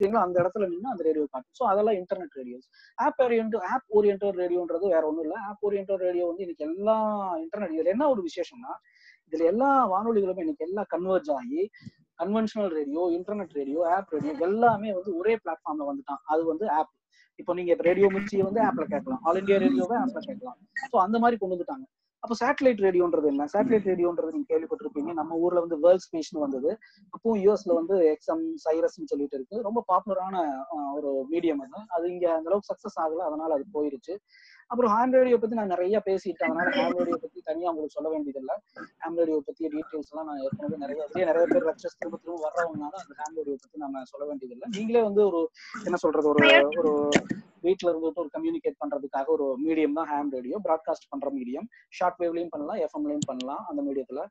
நிக்கிறீங்களோ அந்த இடத்துல நின்று அந்த ரேடியோ காட்டும். ஸோ அதெல்லாம் internet radios app oriented app oriented ரேடியோன்றது வேற ஒன்றும் இல்லை. ஆப் ஓரியன்ட் ரேடியோ வந்து இன்னைக்கு எல்லா இன்டர்நெட் இதில் என்ன ஒரு விசேஷம்னா இதுல எல்லா வானொலிகளுமே இன்னைக்கு எல்லாம் கன்வெர்ஜ் ஆகி conventional radio internet radio app radio எல்லாமே வந்து ஒரே பிளாட்ஃபார்ம்ல வந்துட்டான். அது வந்து ஆப் இப்போ நீங்க ரேடியோ மிர்ச்சியை வந்து ஆப்ல கேட்கலாம். ஆல் இந்தியா ரேடியோவை ஆப்ல கேட்கலாம். ஸோ அந்த மாதிரி கொண்டு வந்துட்டாங்க. அப்போ சேட்டலைட் ரேடியோன்றது என்ன சேட்டலைட் ரேடியோன்றது நீங்க கேள்விப்பட்டிருப்பீங்க. நம்ம ஊர்ல வந்து வேர்ல்ட் ஸ்பேஸ்னு வந்தது. அப்போ யூஎஸ்ல வந்து எக்ஸம் சைரஸ்னு சொல்லிட்டு இருக்கு. ரொம்ப பாப்புலரான ஒரு மீடியம் அது. அது இங்க அந்த அளவுக்கு சக்சஸ் ஆகல. அதனால அது போயிருச்சு. அப்புறம் ஹேண்ட் ரேடியோ பத்தி நான் நிறைய பேசிட்டேன் அதனால ஹேண்ட் ரேடியோ பத்தி தனியா உங்களுக்கு சொல்ல வேண்டியதில்லை. ஹேண்ட் ரேடியோ பத்தி டீடைல்ஸ் எல்லாம் நான் ஏற்கனவே நிறைய நிறைய பேர் லெக்சர்ஸ் திரும்ப திரும்ப வர்றவங்கனால அந்த ஹேண்ட் ரேடியோ பத்தி நம்ம சொல்ல வேண்டியதில்லை. நீங்களே வந்து ஒரு என்ன சொல்றது ஒரு ஒரு வீட்டில் இருந்துட்டு ஒரு கம்யூனிகேட் பண்றதுக்காக ஒரு மீடியம் தான் ஹேம் ரேடியோ ப்ராட்காஸ்ட் பண்ற மீடியம் ஷார்ட் வேவ்லயும் பண்ணலாம் எஃப்எம்லயும் பண்ணலாம் அந்த மீடியத்துல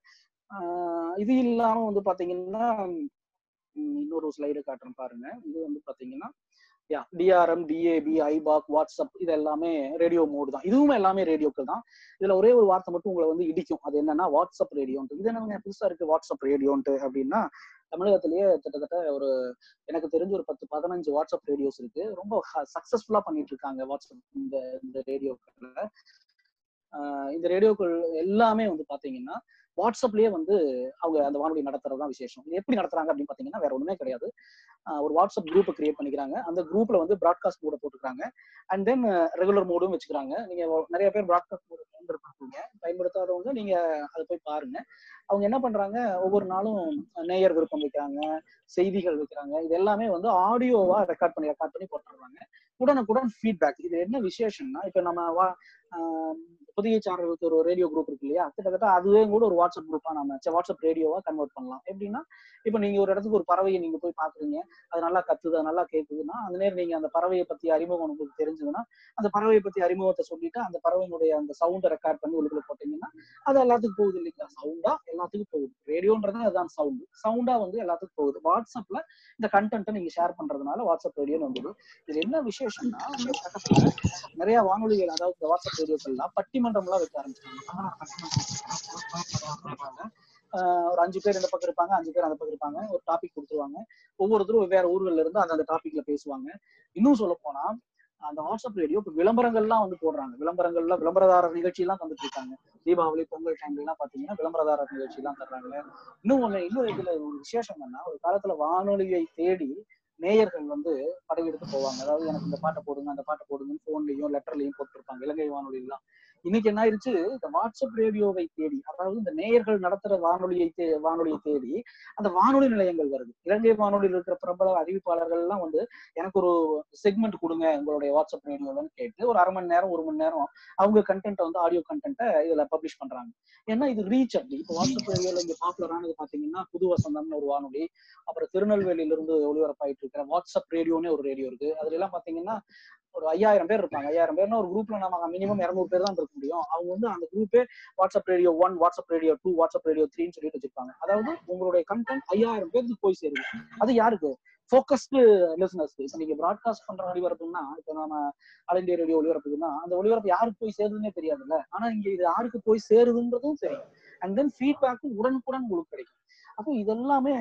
இது இல்லாம வந்து பாத்தீங்கன்னா இன்னொரு ஸ்லைடு காட்டுறேன் பாருங்க. இது வந்து பாத்தீங்கன்னா யா டிஆர்எம் டிஏபி ஐபாக் வாட்ஸ்அப் இது எல்லாமே ரேடியோ மோடு தான். இதுவும் எல்லாமே ரேடியோக்கள் தான். இதுல ஒரே ஒரு வார்த்தை மட்டும் உங்களை வந்து இடிக்கும். அது என்னன்னா வாட்ஸ்அப் ரேடியோன்ட்டு இது என்ன புதுசா இருக்கு வாட்ஸ்அப் ரேடியோன்ட்டு அப்படின்னா தமிழகத்திலேயே கிட்டத்தட்ட ஒரு எனக்கு தெரிஞ்ச ஒரு பத்து பதினஞ்சு வாட்ஸ்அப் ரேடியோஸ் இருக்கு. ரொம்ப சக்சஸ்ஃபுல்லா பண்ணிட்டு இருக்காங்க வாட்ஸ்அப் இந்த இந்த ரேடியோக்களை இந்த ரேடியோக்கள் எல்லாமே வந்து பாத்தீங்கன்னா வாட்ஸ்அப்லயே வந்து அவங்க அந்த வானொலி நடத்துறதுதான் விசேஷம். இது எப்படி நடத்துறாங்க அப்படின்னு பாத்தீங்கன்னா வேற ஒண்ணுமே கிடையாது. ஒரு வாட்ஸ்அப் குரூப் கிரியேட் பண்ணிக்கிறாங்க. அந்த குரூப்ல வந்து ப்ராட்காஸ்ட் மோட போட்டுக்கிறாங்க. அண்ட் தென் ரெகுலர் மோடும் வச்சுக்கிறாங்க. நீங்க நிறைய பேர் ப்ராட்காஸ்ட் மோடு பயன்படுத்துறீங்க. பயன்படுத்தாதவங்க நீங்க அதை போய் பாருங்க. அவங்க என்ன பண்றாங்க? ஒவ்வொரு நாளும் நேயர் விருப்பம் வைக்கிறாங்க செய்திகள் வைக்கிறாங்க. இது எல்லாமே வந்து ஆடியோவா ரெக்கார்ட் பண்ணி ரெக்கார்ட் பண்ணி போட்டுறாங்க உடனுக்குடன் ஃபீட்பேக் இது என்ன விசேஷம்னா இப்ப நம்ம வா புதிய சேனலுக்கு ஒரு ரேடியோ குரூப் இருக்கு இல்லையா? கிட்டத்தட்ட அதுவே கூட ஒரு வாட்ஸ்அப் குரூப்பா நம்ம வாட்ஸ்அப் ரேடியோவா கன்வெர்ட் பண்ணலாம். எப்படின்னா இப்ப நீங்க ஒரு இடத்துக்கு ஒரு பறவையை நீங்க போய் பாக்குறீங்க அது நல்லா கத்துது நல்லா கேக்குதுன்னா அந்த நேரம் நீங்க அந்த பறவையை பத்தி அறிமுகம் உங்களுக்கு தெரிஞ்சதுன்னா அந்த பறவையை பத்தி அறிமுகத்தை சொல்லிட்டு அந்த பறவையினுடைய அந்த சவுண்டை ரெக்கார்ட் பண்ணி உள்ளுக்குள்ள போட்டீங்கன்னா அது எல்லாத்துக்கும் போகுது இல்லைங்களா? சவுண்டா எல்லாத்துக்கும் போகுது. ரேடியோன்றது அதுதான் சவுண்டு சவுண்டா வந்து எல்லாத்துக்கும் போகுது. வாட்ஸ்அப்ல இந்த கண்டென்ட்டை நீங்க ஷேர் பண்றதுனால வாட்ஸ்அப் ரேடியோன்னு வந்தது. இது என்ன விசேஷம்னா நிறைய வானொலிகள் அதாவது இந்த வாட்ஸ்அப் ரேடியோக்கள்லாம் பட்டிமன்றம்லாம் வைக்க ஆரம்பிச்சாங்க ஒரு அஞ்சு பேர் இந்த பக்கம் இருப்பாங்க அஞ்சு பேர் அந்த பக்கம் இருப்பாங்க ஒரு டாபிக் கொடுத்துருவாங்க ஒவ்வொருத்தரும் வேற ஊர்கள்ல இருந்து அந்த டாபிக்ல பேசுவாங்க இன்னும் சொல்ல போனா அந்த வாட்ஸ்அப் ரேடியோ இப்போ விளம்பரங்கள்லாம் வந்து போடுறாங்க விளம்பரங்கள்ல விளம்பரதாரர் நிகழ்ச்சி எல்லாம் தந்துட்டு இருக்காங்க தீபாவளி பொங்கல் டைம்ல எல்லாம் பாத்தீங்கன்னா விளம்பரதாரர் நிகழ்ச்சி எல்லாம் தர்றாங்க இன்னும் ஒண்ணு இன்னும் இதுல ஒரு விசேஷம் என்னன்னா ஒரு காலத்துல வானொலியை தேடி நேயர்கள் வந்து படையெடுத்து போவாங்க. அதாவது எனக்கு இந்த பாட்டை போடுங்க அந்த பாட்டை போடுங்கன்னு போன்லயும் லெட்டர்லயும் போட்டுருப்பாங்க. இலங்கை வானொலி எல்லாம் இன்னைக்கு என்ன ஆயிருச்சு? இந்த வாட்ஸ்அப் ரேடியோவை தேடி அதாவது இந்த நேயர்கள் நடத்துற வானொலியை தே வானொலியை தேடி அந்த வானொலி நிலையங்கள் வருது. இலங்கை வானொலியில் இருக்கிற பிரபல அறிவிப்பாளர்கள் எல்லாம் வந்து எனக்கு ஒரு செக்மெண்ட் கொடுங்க உங்களுடைய வாட்ஸ்அப் ரேடியோலன்னு கேட்டு ஒரு அரை மணி நேரம் ஒரு மணி நேரம் அவங்க கண்டென்ட்டை வந்து ஆடியோ கண்டென்ட்டை இதுல பப்ளிஷ் பண்றாங்க. ஏன்னா இது ரீச் அப்படி. இப்போ வாட்ஸ்அப் ரேடியோல இங்க பாப்புலரானது பாத்தீங்கன்னா புது வசந்தம்னு ஒரு வானொலி அப்புறம் திருநெல்வேலியில இருந்து ஒளிபரப்பாயிட்டு இருக்கிற வாட்ஸ்அப் ரேடியோன்னு ஒரு ரேடியோ இருக்கு. அதுல எல்லாம் பாத்தீங்கன்னா ஒரு ஐயாயிரம் பேர் இருப்பாங்க. ஐயாயிரம் பேர்னா ஒரு குரூப்ல நம்ம மினிமம் இரநூறு பேர் தான் இருக்க முடியும். அவங்க வந்து அந்த குரூப்பே WhatsApp radio one WhatsApp radio two WhatsApp radio த்ரீன்னு சொல்லிட்டு வச்சிருப்பாங்க. அதாவது உங்களுடைய கண்டென்ட் ஐயாயிரம் பேருக்கு போய் சேருது. அது யாருக்கு? ஃபோக்கஸ்டு லிசனர்ஸ்க்கு இப்போ நீங்க ப்ராட்காஸ்ட் பண்ற ஒளிபரப்புன்னா இப்போ நம்ம ஆல் இண்டியா ரேடியோ ஒளிபரப்புக்குன்னா அந்த ஒளிபரப்பு யாருக்கு போய் சேருதுன்னே தெரியாதுல்ல. ஆனா இங்க இது யாருக்கு போய் சேருதுன்றதும் தெரியும் அண்ட் தென் ஃபீட்பேக்கும் உடனுக்குடன் உங்களுக்கு கிடைக்கும். அப்போ இதெல்லாமே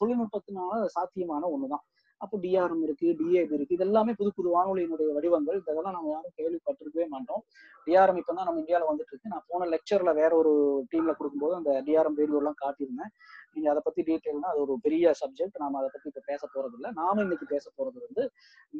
தொழில்நுட்பத்தினால சாத்தியமான ஒண்ணுதான். அப்போ டிஆர்எம் இருக்கு டிஏபி இருக்கு. இது எல்லாமே புது புது வானொலியினுடைய வடிவங்கள். இதெல்லாம் நம்ம யாரும் கேள்விப்பட்டிருக்கவே மாட்டோம். டிஆர்எம் இப்போ தான் நம்ம இந்தியாவில் வந்துட்டு இருக்கு. நான் போன லெக்சர்ல வேற ஒரு டீம்ல கொடுக்கும்போது அந்த டிஆர்எம் ரேடியோலாம் காட்டியிருந்தேன். நீங்க அதை பத்தி டீட்டெயில்னா அது ஒரு பெரிய சப்ஜெக்ட் நாம அதை பத்தி இப்ப பேச போறது இல்லை. நாம இன்னைக்கு பேச போறது வந்து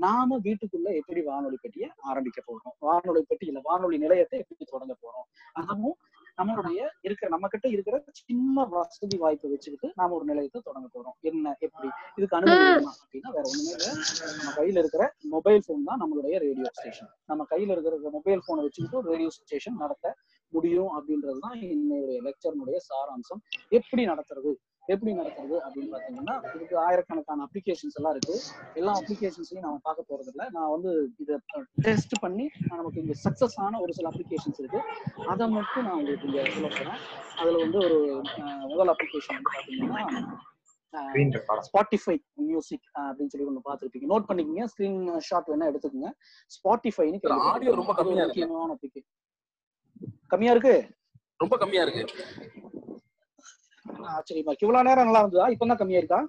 நாம வீட்டுக்குள்ள எப்படி வானொலி பெட்டியை ஆரம்பிக்க போறோம்? வானொலி பெட்டி இல்ல வானொலி நிலையத்தை எப்படி தொடங்க போறோம்? அதுவும் நம்மளுடைய இருக்கிற நம்ம கிட்ட இருக்கிற சின்ன வசதி வாய்ப்பை வச்சுக்கிட்டு நாம ஒரு நிலையத்தை தொடங்க போறோம். என்ன எப்படி? இதுக்கு அனுமதி வேணுமா? அப்படின்னா வேற ஒண்ணுமே இல்லை. நம்ம கையில இருக்கிற மொபைல் போன் தான் நம்மளுடைய ரேடியோ ஸ்டேஷன் நம்ம கையில இருக்கிற மொபைல் போனை வச்சுக்கிட்டு ஒரு ரேடியோ ஸ்டேஷன் நடத்த முடியும் அப்படின்றதுதான் என்னுடைய லெக்சர்னுடைய சாராம்சம். எப்படி நடத்துறது? எப்படி நடத்துறது அப்படின்னு பாத்தீங்கன்னா இதுக்கு ஆயிரக்கணக்கான அப்ளிகேஷன்ஸ் எல்லாம் இருக்கு. எல்லா அப்ளிகேஷன்ஸையும் நம்ம பார்க்க போறது இல்லை நான் வந்து இதை டெஸ்ட் பண்ணி நமக்கு இங்க சக்சஸ் ஆன ஒரு சில அப்ளிகேஷன்ஸ் இருக்கு. அதை மட்டும் நான் உங்களுக்கு இங்க சொல்ல போறேன். அதுல வந்து ஒரு முதல் அப்ளிகேஷன் வந்து பாத்தீங்கன்னா ஸ்பாட்டிஃபை மியூசிக் அப்படின்னு சொல்லி ஒன்று பார்த்துருப்பீங்க நோட் பண்ணிக்கோங்க. ஸ்கிரீன் ஷாட் வேணா எடுத்துக்கோங்க. ஸ்பாட்டிஃபைன்னு ஆடியோ ரொம்ப கம்மியா இருக்கு. கம்மியா இருக்கு? ரொம்ப கம்மியா இருக்கு. ஆச்சரியமா இவ்வளவு நேரம் நல்லா இருந்ததா? இப்பதான் கம்மியா இருக்கா?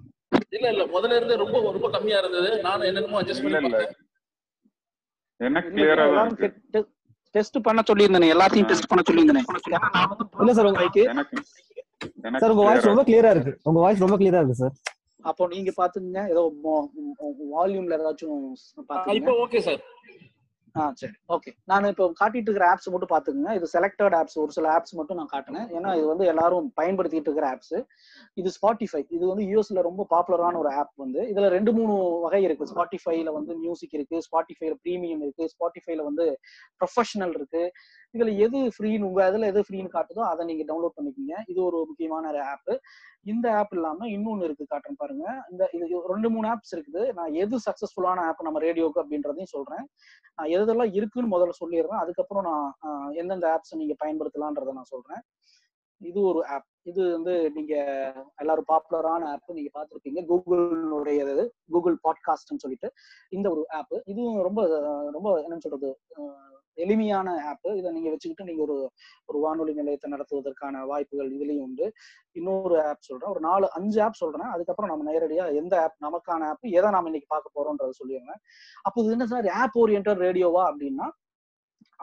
இல்ல இல்ல. முதல்ல இருந்து ரொம்ப ரொம்ப கம்மியா இருந்தது. நானும் என்னென்னமோ அட்ஜஸ்ட் இல்ல பண்ணி இல்ல பார்த்தேன். எனக்கு கிளியரா தான் இருக்கு. டெஸ்ட் பண்ண சொல்லியிருந்தேன். எல்லாத்தையும். டெஸ்ட் பண்ண சொல்லியிருந்தேன். ஏன்னா நான் வந்து இல்ல சார் உங்க மைக்கு சார் உங்க வாய்ஸ் ரொம்ப கிளியரா இருக்கு. உங்க வாய்ஸ் ரொம்ப கிளியரா இருக்கு சார் அப்போ நீங்க பாத்துங்க ஏதோ வால்யூம்ல ஏதாச்சும் இப்போ ஓகே சார் ஆ சரி. ஓகே. நான் இப்போ காட்டிட்டு இருக்கிற ஆப்ஸ் மட்டும் பாத்துக்கோங்க இது செலக்டட் ஆப்ஸ் ஒரு சில ஆப்ஸ் மட்டும் நான் காட்டினேன். ஏன்னா இது வந்து எல்லாரும் பயன்படுத்திட்டு இருக்கிற ஆப்ஸ் இது ஸ்பாட்டிஃபை இது வந்து யூஎஸ்ல ரொம்ப பாப்புலரான ஒரு ஆப் வந்து. இதுல ரெண்டு மூணு வகை இருக்கு. ஸ்பாட்டிஃபைல வந்து மியூசிக் இருக்கு. ஸ்பாட்டிஃபைல ப்ரீமியம் இருக்கு. ஸ்பாட்டிஃபைல வந்து ப்ரொஃபஷனல் இருக்கு. இதுல எது ஃப்ரீன்னு உங்க இதுல எது ஃப்ரீன்னு காட்டுதோ அதை நீங்க டவுன்லோட் பண்ணிக்கோங்க. இது ஒரு முக்கியமான ஆப் இந்த ஆப் இல்லாம இன்னொன்னு இருக்கு காட்டுறேன் பாருங்க. இந்த இது ரெண்டு மூணு ஆப்ஸ் இருக்குது. நான் எது சக்சஸ்ஃபுல்லான ஆப் நம்ம ரேடியோக்கு அப்படின்றதையும் சொல்றேன். நான் எதெல்லாம் இருக்குன்னு முதல்ல சொல்லிடுறேன். அதுக்கப்புறம் நான் எந்தெந்த ஆப்ஸ் நீங்க பயன்படுத்தலான்றதை நான் சொல்றேன். இது ஒரு ஆப் இது வந்து நீங்க எல்லாரும் பாப்புலரான ஆப் நீங்க பார்த்திருப்பீங்க. கூகுளுடைய கூகுள் பாட்காஸ்ட்னு சொல்லிட்டு. இந்த ஒரு ஆப் இதுவும் ரொம்ப ரொம்ப என்னன்னு சொல்றது எளிமையான ஆப் இதை நீங்க வச்சுக்கிட்டு நீங்க ஒரு ஒரு வானொலி நிலையத்தை நடத்துவதற்கான வாய்ப்புகள் இதுலயும் உண்டு. இன்னொரு ஆப் சொல்றேன். ஒரு நாலு அஞ்சு ஆப் சொல்றேன். அதுக்கப்புறம் நம்ம நேரடியா எந்த ஆப் நமக்கான ஆப் எதை நாம இன்னைக்கு பார்க்க போறோம்ன்றத சொல்லிடுறேன். அப்போ இது என்ன சார் ஆப் ஓரியன்ட் ரேடியோவா அப்படின்னா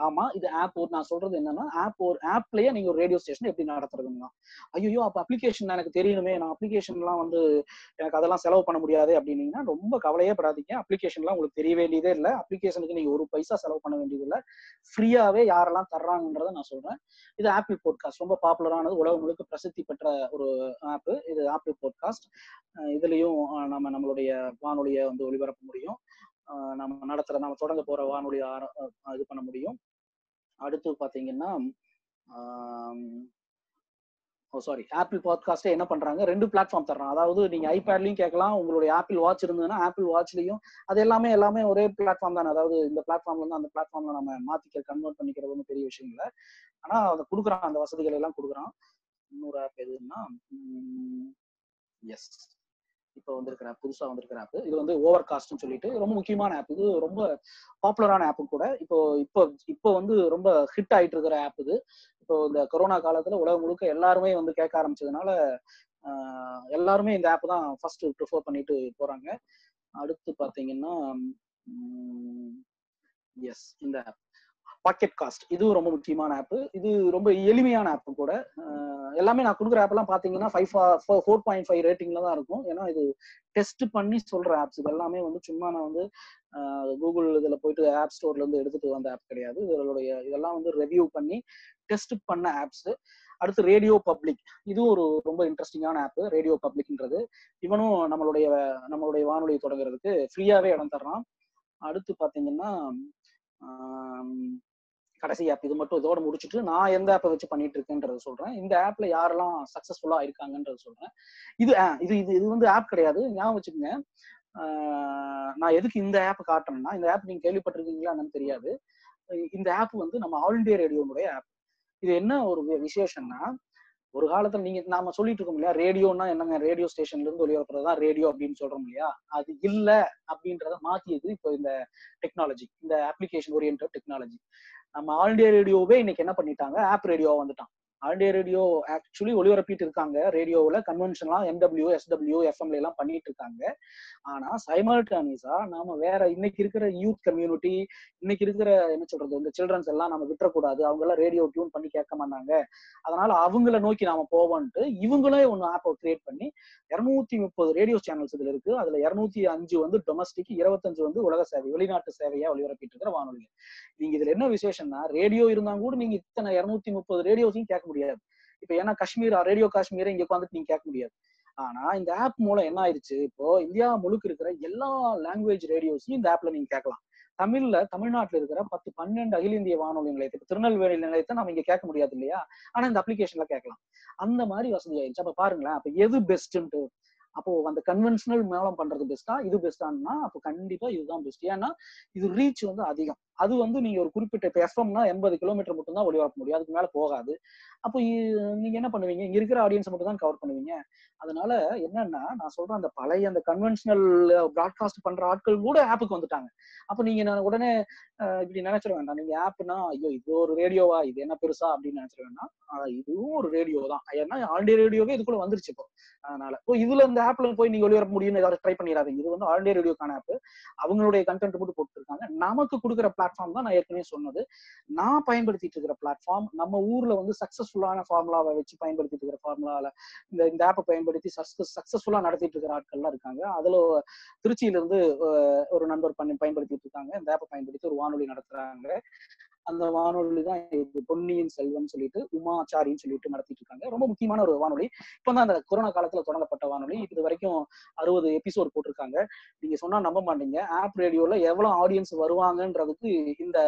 ஆமா இது ஆப் ஒரு நான் சொல்றது என்னன்னா ஆப் ஒரு ஆப்லயே நீங்க ஒரு ரேடியோ ஸ்டேஷன் எப்படி நடத்துறதுன்னா ஐயோ அப்ப அப்ளிகேஷன் எனக்கு தெரியணுமே. நான் அப்ளிகேஷன்லாம் வந்து எனக்கு அதெல்லாம் செலவு பண்ண முடியாது அப்படின்னீங்கன்னா ரொம்ப கவலையே படாதீங்க. அப்ளிகேஷன்லாம் உங்களுக்கு தெரிய வேண்டியதே இல்லை. அப்ளிகேஷனுக்கு நீங்க ஒரு பைசா செலவு பண்ண வேண்டியது இல்லை. ஃப்ரீயாவே யாரெல்லாம் தர்றாங்கன்றத நான் சொல்றேன். இது ஆப்பிள் போட்காஸ்ட் ரொம்ப பாப்புலரானது உலகம் முழுக்க பிரசித்தி பெற்ற ஒரு ஆப் இது ஆப்பிள் போட்காஸ்ட் இதுலயும் நம்ம நம்மளுடைய வானொலியை வந்து ஒளிபரப்ப முடியும். நம்ம நடத்துற நம்ம தொடங்க போற வானொலி இது பண்ண முடியும். அடுத்து பாத்தீங்கன்னா ஓ சாரி ஆப்பிள் பாட்காஸ்ட்டே என்ன பண்றாங்க? ரெண்டு பிளாட்ஃபார்ம் தர்றாங்க. அதாவது நீங்க ஐபேட்லயும் கேட்கலாம் உங்களுடைய ஆப்பிள் வாட்ச் இருந்ததுன்னா ஆப்பிள் வாட்ச்லயும் அது எல்லாமே எல்லாமே ஒரே பிளாட்ஃபார்ம் தானே. அதாவது இந்த பிளாட்ஃபார்ம்ல இருந்து அந்த பிளாட்ஃபார்ம்ல நம்ம மாத்திக்க கன்வெர்ட் பண்ணிக்கிறது ஒன்றும் பெரிய விஷயம் இல்லை. ஆனா அதை கொடுக்குறான் அந்த வசதிகள் எல்லாம் கொடுக்குறான். இன்னொரு ஆப் எதுன்னா எஸ் இப்போ வந்திருக்கிற app, புதுசா வந்திருக்கிற ஆப் இது வந்து ஓவர் காஸ்ட்னு சொல்லிட்டு ரொம்ப முக்கியமான ஆப் இது ரொம்ப பாப்புலரான ஆப் கூட. இப்போ இப்போ இப்போ வந்து ரொம்ப ஹிட் ஆயிட்டு இருக்கிற ஆப் இது. இப்போ இந்த கொரோனா காலத்துல உலகம் முழுக்க எல்லாருமே வந்து கேட்க ஆரம்பிச்சதுனால எல்லாருமே இந்த ஆப் தான் ஃபர்ஸ்ட் ப்ரிஃபர் பண்ணிட்டு போறாங்க. அடுத்து பாத்தீங்கன்னா எஸ் இந்த ஆப் பாக்கெட் காஸ்ட் இதுவும் ரொம்ப முக்கியமான ஆப் இது ரொம்ப எளிமையான ஆப் கூட. எல்லாமே நான் கொடுக்குற ஆப் எல்லாம் பாத்தீங்கன்னா ஃபைவ் ஃபோர் பாயிண்ட் ஃபைவ் ரேட்டிங்ல தான் இருக்கும். ஏன்னா இது டெஸ்ட் பண்ணி சொல்ற ஆப்ஸ் இது எல்லாமே வந்து சும்மா நான் வந்து கூகுள் இதுல போயிட்டு ஆப் ஸ்டோர்ல இருந்து எடுத்துட்டு வந்த ஆப் கிடையாது. இதனுடைய இதெல்லாம் வந்து ரெவியூ பண்ணி டெஸ்ட் பண்ண ஆப்ஸ் அடுத்து ரேடியோ பப்ளிக் இதுவும் ஒரு ரொம்ப இன்ட்ரெஸ்டிங்கான ஆப் ரேடியோ பப்ளிக்ன்றது இவனும் நம்மளுடைய நம்மளுடைய வானொலி தொடங்குறதுக்கு ஃப்ரீயாவே இடம் தர்றான். அடுத்து பாத்தீங்கன்னா கடைசி ஆப் இது மட்டும் இதோட முடிச்சுட்டு நான் எந்த ஆப்பை வச்சு பண்ணிட்டு இருக்கேன்றது சொல்றேன். இந்த ஆப்ல யாரெல்லாம் சக்சஸ்ஃபுல்லா இருக்காங்கன்றத சொல்றேன். இது இது இது இது வந்து ஆப் கிடையாது. ஞாபகம் வச்சுக்கோங்க. ஆஹ் நான் எதுக்கு இந்த ஆப் காட்டுறேன்னா இந்த ஆப் நீங்க கேள்விப்பட்டிருக்கீங்களா என்னன்னு தெரியாது. இந்த ஆப் வந்து நம்ம ஆல் இண்டியா ரேடியோனுடைய ஆப் இது என்ன ஒரு விசேஷம்னா ஒரு காலத்துல நீங்க நாம சொல்லிட்டு இருக்கோம் இல்லையா? ரேடியோன்னா என்னங்க? ரேடியோ ஸ்டேஷன்ல இருந்து ஒளிபரப்புறது தான் ரேடியோ அப்படின்னு சொல்றோம் இல்லையா? அது இல்ல அப்படின்றத மாத்தியது இப்போ இந்த டெக்னாலஜி இந்த அப்ளிகேஷன் ஓரியன்ட் டெக்னாலஜி நம்ம ஆல் இண்டியா ரேடியோவே இன்னைக்கு என்ன பண்ணிட்டாங்க? ஆப் ரேடியோவா வந்துட்டான். ஆல் இண்டியா ரேடியோ ஆக்சுவலி ஒளிபரப்பிட்டு இருக்காங்க ரேடியோவில் கன்வென்ஷன்லாம் எம்டபிள்யூ எஸ்டபிள்யூ எஃப்எம்ல எல்லாம் பண்ணிட்டு இருக்காங்க ஆனா சைமல்டானிஸா நாம வேற இன்னைக்கு இருக்கிற யூத் கம்யூனிட்டி இன்னைக்கு இருக்கிற என்ன சொல்றது இந்த சில்ட்ரன்ஸ் எல்லாம் நம்ம விட்டுறக்கூடாது. அவங்க எல்லாம் ரேடியோ டியூன் பண்ணி கேட்க மாட்டாங்க. அதனால அவங்கள நோக்கி நாம போவோன்ட்டு இவங்களே ஒன்று ஆப்பை கிரியேட் பண்ணி இரநூத்தி முப்பது ரேடியோ சேனல்ஸ் இதுல இருக்கு. அதுல இருநூத்தி அஞ்சு வந்து டொமஸ்டிக் இருபத்தஞ்சு வந்து உலக சேவை வெளிநாட்டு சேவையா ஒளிபரப்பிட்டு இருக்கிற வானொலி நீங்க இதுல என்ன விசேஷம்னா ரேடியோ இருந்தா கூட நீங்க இத்தனை இரநூத்தி முப்பது ரேடியோஸையும் கேட்க முடியாது. இப்ப ஏன்னா காஷ்மீர் ரேடியோ காஷ்மீரை இங்க உட்காந்துட்டு நீங்க கேட்க முடியாது. ஆனா இந்த ஆப் மூலம் என்ன ஆயிடுச்சு இப்போ இந்தியா முழுக்க இருக்கிற எல்லா லாங்குவேஜ் ரேடியோஸையும் இந்த ஆப்ல நீங்க கேட்கலாம். தமிழ்ல தமிழ்நாட்டுல இருக்கிற பத்து பன்னெண்டு அகில இந்திய வானொலி நிலையத்தை இப்ப திருநெல்வேலி நிலையத்தை நம்ம இங்க கேட்க முடியாது இல்லையா? ஆனா இந்த அப்ளிகேஷன்ல கேட்கலாம். அந்த மாதிரி வசதி ஆயிடுச்சு அப்ப பாருங்களேன் அப்ப எது பெஸ்ட்ன்ட்டு அப்போ அந்த கன்வென்ஷனல் மேலம் பண்றது பெஸ்டா இது பெஸ்டான்னா அப்போ கண்டிப்பா இதுதான் பெஸ்ட் ஏன்னா இது ரீச் வந்து அதிகம். அது வந்து நீங்க ஒரு குறிப்பிட்ட இப்போ எஃப்எம்னா எண்பது கிலோமீட்டர் மட்டும் தான் ஒளிபரப்ப முடியும். அதுக்கு மேல போகாது. அப்போ நீங்க என்ன பண்ணுவீங்க? இங்க இருக்கிற ஆடியன்ஸ் மட்டும் தான் கவர் பண்ணுவீங்க. அதனால என்னன்னா நான் சொல்றேன் அந்த பழைய அந்த கன்வென்ஷனல் ப்ராட்காஸ்ட் பண்ற ஆட்கள் கூட ஆப்புக்கு வந்துட்டாங்க. அப்போ நீங்க நான் உடனே இப்படி நினைச்சிட வேண்டாம். நீங்க ஆப்னா ஐயோ இது ஒரு ரேடியோவா இது என்ன பெருசா? அப்படின்னு நினைச்சிட வேண்டாம். இதுவும் ஒரு ரேடியோ தான். ஏன்னா ஆல்டே ரேடியோவே இதுக்குள்ள வந்துருச்சு இப்போ. அதனால இப்போ இதுல இந்த ஆப்ல போய் நீங்க ஒளிபரப்ப முடியும்னு ஏதாவது ட்ரை பண்ணிடாதீங்க. இது வந்து ஆல்டே ரேடியோக்கான ஆப் அவங்களுடைய கண்டென்ட் மட்டும் போட்டுருக்காங்க. நமக்கு கொடுக்குற பிளாட்ஃபார்ம் தான் நான் ஏற்கனவே சொன்னது. நான் பயன்படுத்திட்டு இருக்கிற பிளாட்ஃபார்ம் நம்ம ஊர்ல வந்து சக்சஸ்ஃபுல்லான ஃபார்முலாவை வச்சு பயன்படுத்திட்டு இருக்கிற ஃபார்முலால இந்த இந்த ஆப்பை பயன்படுத்தி சக்சஸ்ஃபுல்லா நடத்திட்டு இருக்கிற ஆட்கள்லாம் இருக்காங்க. அதுல திருச்சியில இருந்து ஒரு நண்பர் பண்ணி பயன்படுத்திட்டு இருக்காங்க. இந்த ஆப்பை பயன்படுத்தி ஒரு வானொலி நடத்துறாங்க. அந்த வானொலி தான் பொன்னியின் செல்வன் சொல்லிட்டு உமாச்சாரின்னு சொல்லிட்டு நடத்திட்டு இருக்காங்க. ரொம்ப முக்கியமான ஒரு வானொலி. இப்போ தான் அந்த கொரோனா காலத்துல தொடங்கப்பட்ட வானொலி. இது வரைக்கும் அறுபது எபிசோட் போட்டிருக்காங்க. நீங்க சொன்னா நம்ப மாட்டீங்க. ஆப் ரேடியோல எவ்வளவு ஆடியன்ஸ் வருவாங்கன்றதுக்கு இந்த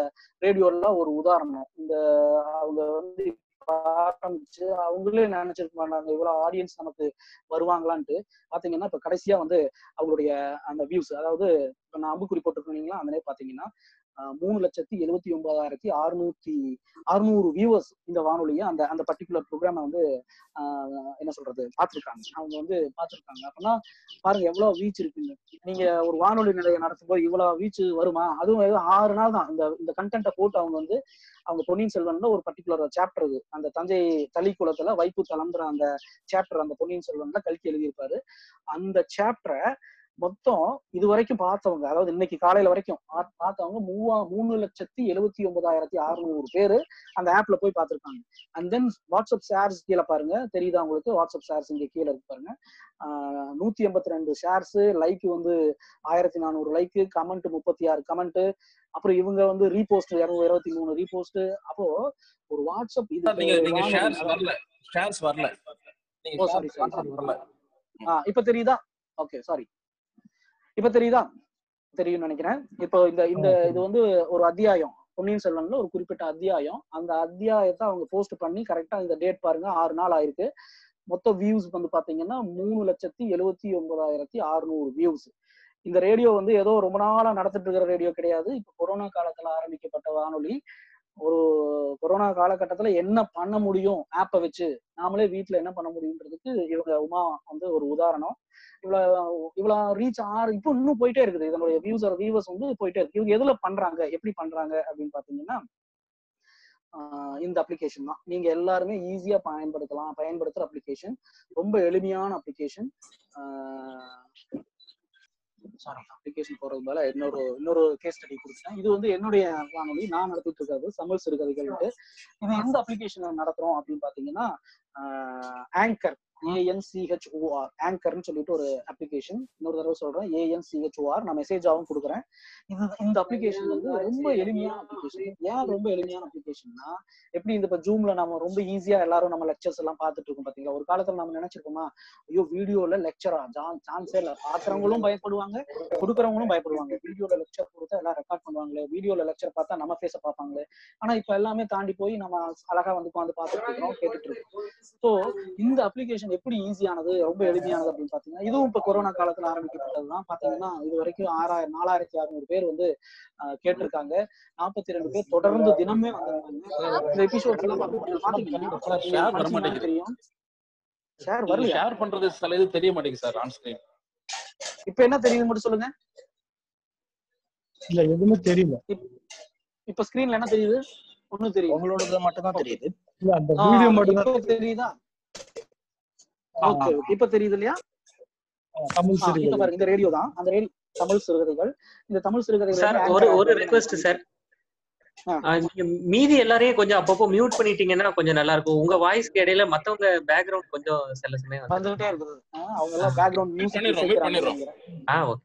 ரேடியோல ஒரு உதாரணம். இந்த அவங்க வந்து ஆரம்பிச்சு அவங்களே நினைச்சிருக்க மாட்டாங்க. இவ்வளவு ஆடியன்ஸ் நமக்கு வருவாங்களான்ட்டு. பாத்தீங்கன்னா இப்ப கடைசியா வந்து அவங்களுடைய அந்த வியூஸ் அதாவது இப்ப நான் அம்புக்குறி போட்டிருக்கீங்களா அந்த மாதிரி பாத்தீங்கன்னா மூணு லட்சத்தி எழுபத்தி ஒன்பதாயிரத்தி அறுநூத்தி அறுநூறு வியூவர்ஸ் இந்த வானொலியை அந்த அந்த பர்டிகுலர் ப்ரோக்ராமை வந்து ஆஹ் என்ன சொல்றது பார்த்துருக்காங்க. அவங்க வந்து பார்த்திருக்காங்க. அப்படின்னா பாருங்க எவ்வளவு வீச் இருக்குங்க. நீங்க ஒரு வானொலி நிலையம் நடத்தும் போது இவ்வளவு வீச்சு வருமா? அதுவும் ஆறு நாள் தான். இந்த இந்த கண்டென்ட்டை போட்டு அவங்க வந்து அவங்க பொன்னியின் செல்வன்ல ஒரு பர்டிகுலர் சாப்டர் இது. அந்த தஞ்சை தளிக்குளத்துல வைப்பு தளம்புற அந்த சாப்டர் அந்த பொன்னியின் செல்வன்ல கல்கி எழுதியிருப்பாரு. அந்த சாப்டரை மொத்தம் இது வரைக்கும் பார்த்தவங்க அதாவது இன்னைக்கு காலையில வரைக்கும் பார்த்தவங்க மூவா மூணு லட்சத்தி எழுபத்தி ஒன்பதாயிரத்தி அறுநூறு பேரு அந்த ஆப்ல போய் பார்த்திருக்காங்க. அண்ட் தென் வாட்ஸ்அப் ஷேர்ஸ் கீழே பாருங்க. தெரியுதா உங்களுக்கு? வாட்ஸ்அப் ஷேர்ஸ் இங்க கீழே இருக்கு பாருங்க. நூத்தி எண்பத்தி ரெண்டு ஷேர்ஸ் லைக் வந்து ஆயிரத்தி நானூறு லைக் கமெண்ட் முப்பத்தி ஆறு கமெண்ட் அப்புறம் இவங்க வந்து ரீபோஸ்ட் இருநூறு இருபத்தி மூணு ரீபோஸ்ட் அப்போ ஒரு வாட்ஸ்அப் இது இப்ப தெரியுதா? ஓகே சாரி இப்ப தெரியுதா? தெரியும்னு நினைக்கிறேன். இப்போ இந்த இந்த இது வந்து ஒரு அத்தியாயம். பொன்னியின் செல்வன்ல ஒரு குறிப்பிட்ட அத்தியாயம். அந்த அத்தியாயத்தை அவங்க போஸ்ட் பண்ணி கரெக்டா இந்த டேட் பாருங்க. ஆறு நாள் ஆயிருக்கு. மொத்த வியூஸ் வந்து பாத்தீங்கன்னா மூணு லட்சத்தி எழுபத்தி ஒன்பதாயிரத்தி அறுநூறு வியூஸ் இந்த ரேடியோ வந்து ஏதோ ரொம்ப நாளா நடத்திட்டு இருக்கிற ரேடியோ கிடையாது. இப்ப கொரோனா காலத்துல ஆரம்பிக்கப்பட்ட வானொலி ஒரு கொரோனா காலகட்டத்துல என்ன பண்ண முடியும்? ஆப்பை வச்சு நாமளே வீட்டுல என்ன பண்ண முடியுன்றதுக்கு இவங்க உமா வந்து ஒரு உதாரணம். இவ்வளவு இவ்வளவு ரீச் ஆறு இப்போ இன்னும் போயிட்டே இருக்குது. இதனுடைய வியூஸர் வியூவர்ஸ் வந்து போயிட்டே இருக்கு. இவங்க எதுல பண்றாங்க? எப்படி பண்றாங்க? அப்படின்னு பாத்தீங்கன்னா இந்த அப்ளிகேஷன் தான். நீங்க எல்லாருமே ஈஸியா பயன்படுத்தலாம். பயன்படுத்துற அப்ளிகேஷன் ரொம்ப எளிமையான அப்ளிகேஷன் சாரி அப்ளிகேஷன் போறது மேல இன்னொரு இன்னொரு கேஸ் ஸ்டடி கொடுத்தேன் இது வந்து என்னுடைய வானொலி. நான் நடத்திட்டு இருக்கிறது தமிழ் சிறுகதைகள்ட்டு இது எந்த அப்ளிகேஷன் நடத்துறோம் அப்படின்னு பாத்தீங்கன்னா ஆங்கர் ஏஎன்சிஹெச்ஓஆர் ஆங்கர்னு சொல்லிட்டு ஒரு அப்ளிகேஷன் இன்னொரு தடவை சொல்றேன். ஏஎன்சிஹெச்ஓஆர் நான் மெசேஜாவும் கொடுக்குறேன். இது இந்த அப்ளிகேஷன் வந்து ரொம்ப எளிமையான அப்ளிகேஷன் ஏன் ரொம்ப எளிமையான அப்ளிகேஷன்னா எப்படி இந்த இப்ப ஜூம்ல நம்ம ரொம்ப ஈஸியா எல்லாரும் நம்ம லெக்சர்ஸ் எல்லாம் பார்த்துட்டு இருக்கோம் பாத்தீங்களா? ஒரு காலத்துல நம்ம நினைச்சிருக்கோமா ஐயோ வீடியோல லெக்சரா சான்ஸே இல்ல. பாக்குறவங்களும் பயப்படுவாங்க கொடுக்குறவங்களும் பயப்படுவாங்க. வீடியோல லெக்சர் கொடுத்தா எல்லாம் ரெக்கார்ட் பண்ணுவாங்களே. வீடியோல லெக்சர் பார்த்தா நம்ம ஃபேஸ பார்ப்பாங்களே. ஆனா இப்ப எல்லாமே தாண்டி போய் நம்ம அழகா வந்து உட்காந்து பார்த்துட்டு இருக்கோம் கேட்டுட்டு இருக்கோம். ஸோ இந்த அப்ளிகேஷன் எப்படி ஈஸியானது ரொம்ப எளிமையானது அப்படின்னு பாத்தீங்கன்னா இதுவும் இப்ப கொரோனா காலத்துல ஆரம்பிக்கப்பட்டதுதான். பாத்தீங்கன்னா இது வரைக்கும் ஆறாயிரம் நாலாயிரத்தி அறுநூறு பேர் வந்து ஆஹ், கேட்டிருக்காங்க. நாற்பத்தி ரெண்டு பேர் தொடர்ந்து தினமே வந்திருக்காங்க. தெரியும்? ஷேர் வரலையா? ஷேர் பண்றது சில இது தெரிய மாட்டேங்குது சார் ஆன் ஸ்கிரீன் இப்ப என்ன தெரியுது மட்டும் சொல்லுங்க. இல்ல எதுவுமே தெரியல. இப்ப ஸ்கிரீன்ல என்ன தெரியுது? ஒண்ணும் தெரியும் உங்களோடது மட்டும் தான் தெரியுது. அந்த வீடியோ மட்டும் தான் தெரியுதா? ஓகே இப்ப தெரியுது இல்லையா தமிழ் சிறுகதை பாருங்க இந்த ரேடியோ தான். அந்த ரேடியோ தமிழ் சிறுகதைகள். இந்த தமிழ் சிறுகதைகள் சார் ஒரு ஒரு ரெக்வெஸ்ட் சார். மீதி எல்லாரையும் கொஞ்சம் அப்பப்போ மியூட் பண்ணிட்டீங்கன்னா கொஞ்சம் நல்லா இருக்கும் உங்க வாய்ஸ்க்கு இடையில மத்தவங்க பேக்ரவுண்ட் கொஞ்சம் சில சமயம் வந்து- வந்துகிட்டே இருக்குது. அவங்க எல்லாம் பேக்ரவுண்ட் mute பண்ணிடுறோம். ஆ ஓகே.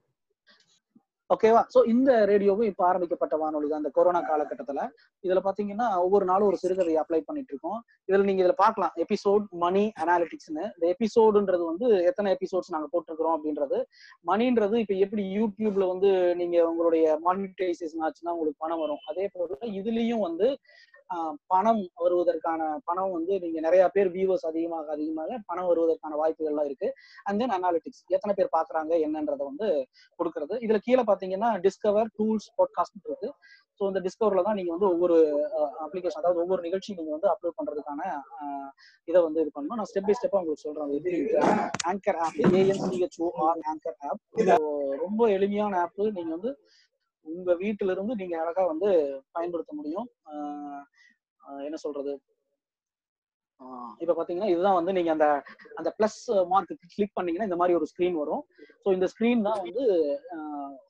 ஓகேவா சோ இந்த ரேடியோவும் இப்ப ஆரம்பிக்கப்பட்ட வானொலி தான். இந்த கொரோனா காலகட்டத்துல. இதுல பாத்தீங்கன்னா ஒவ்வொரு நாளும் ஒரு சிறுகதை அப்ளை பண்ணிட்டு இருக்கோம் இதுல நீங்க இதுல பாக்கலாம் எபிசோட் மணி அனாலிட்டிக்ஸ்னு இந்த எபிசோடுன்றது வந்து எத்தனை எபிசோட்ஸ் நாங்க போட்டிருக்கிறோம் அப்படின்றது. மணின்றது இப்ப எப்படி யூடியூப்ல வந்து நீங்க உங்களுடைய மானிட்டைசேஷன் ஆச்சுன்னா உங்களுக்கு பணம் வரும். அதே போல இதுலயும் வந்து பணம் வருவதற்கான பணம் வந்து நீங்க நிறைய பேர் வியூவர்ஸ் அதிகமாக அதிகமாக பணம் வருவதற்கான வாய்ப்புகள்லாம் இருக்கு. அண்ட் தென் அனாலிட்டிக்ஸ் எத்தனை பேர் பாக்குறாங்க என்னன்றத வந்து கொடுக்கறது. இதுல கீழே பாத்தீங்கன்னா டிஸ்கவர் டூல்ஸ் பாட்காஸ்ட் இருக்கு. ஸோ இந்த டிஸ்கவர்ல தான் நீங்க வந்து ஒவ்வொரு அப்ளிகேஷன் அதாவது ஒவ்வொரு நிகழ்ச்சி நீங்க வந்து அப்லோட் பண்றதுக்கான இதை வந்து இது பண்ணணும் நான் ஸ்டெப் பை ஸ்டெப்பா உங்களுக்கு சொல்றேன். இது Anchor app A N C H O R Anchor app ரொம்ப எளிமையான ஆப் நீங்க வந்து உங்க வீட்டுல இருந்து நீங்க அழகா வந்து பயன்படுத்த முடியும். என்ன சொல்றது? ஆஹ் இப்ப பாத்தீங்கன்னா இதுதான் வந்து நீங்க அந்த அந்த பிளஸ் மார்க் கிளிக் பண்ணீங்கன்னா இந்த மாதிரி ஒரு ஸ்கிரீன் வரும். ஸோ இந்த ஸ்கிரீன் தான் வந்து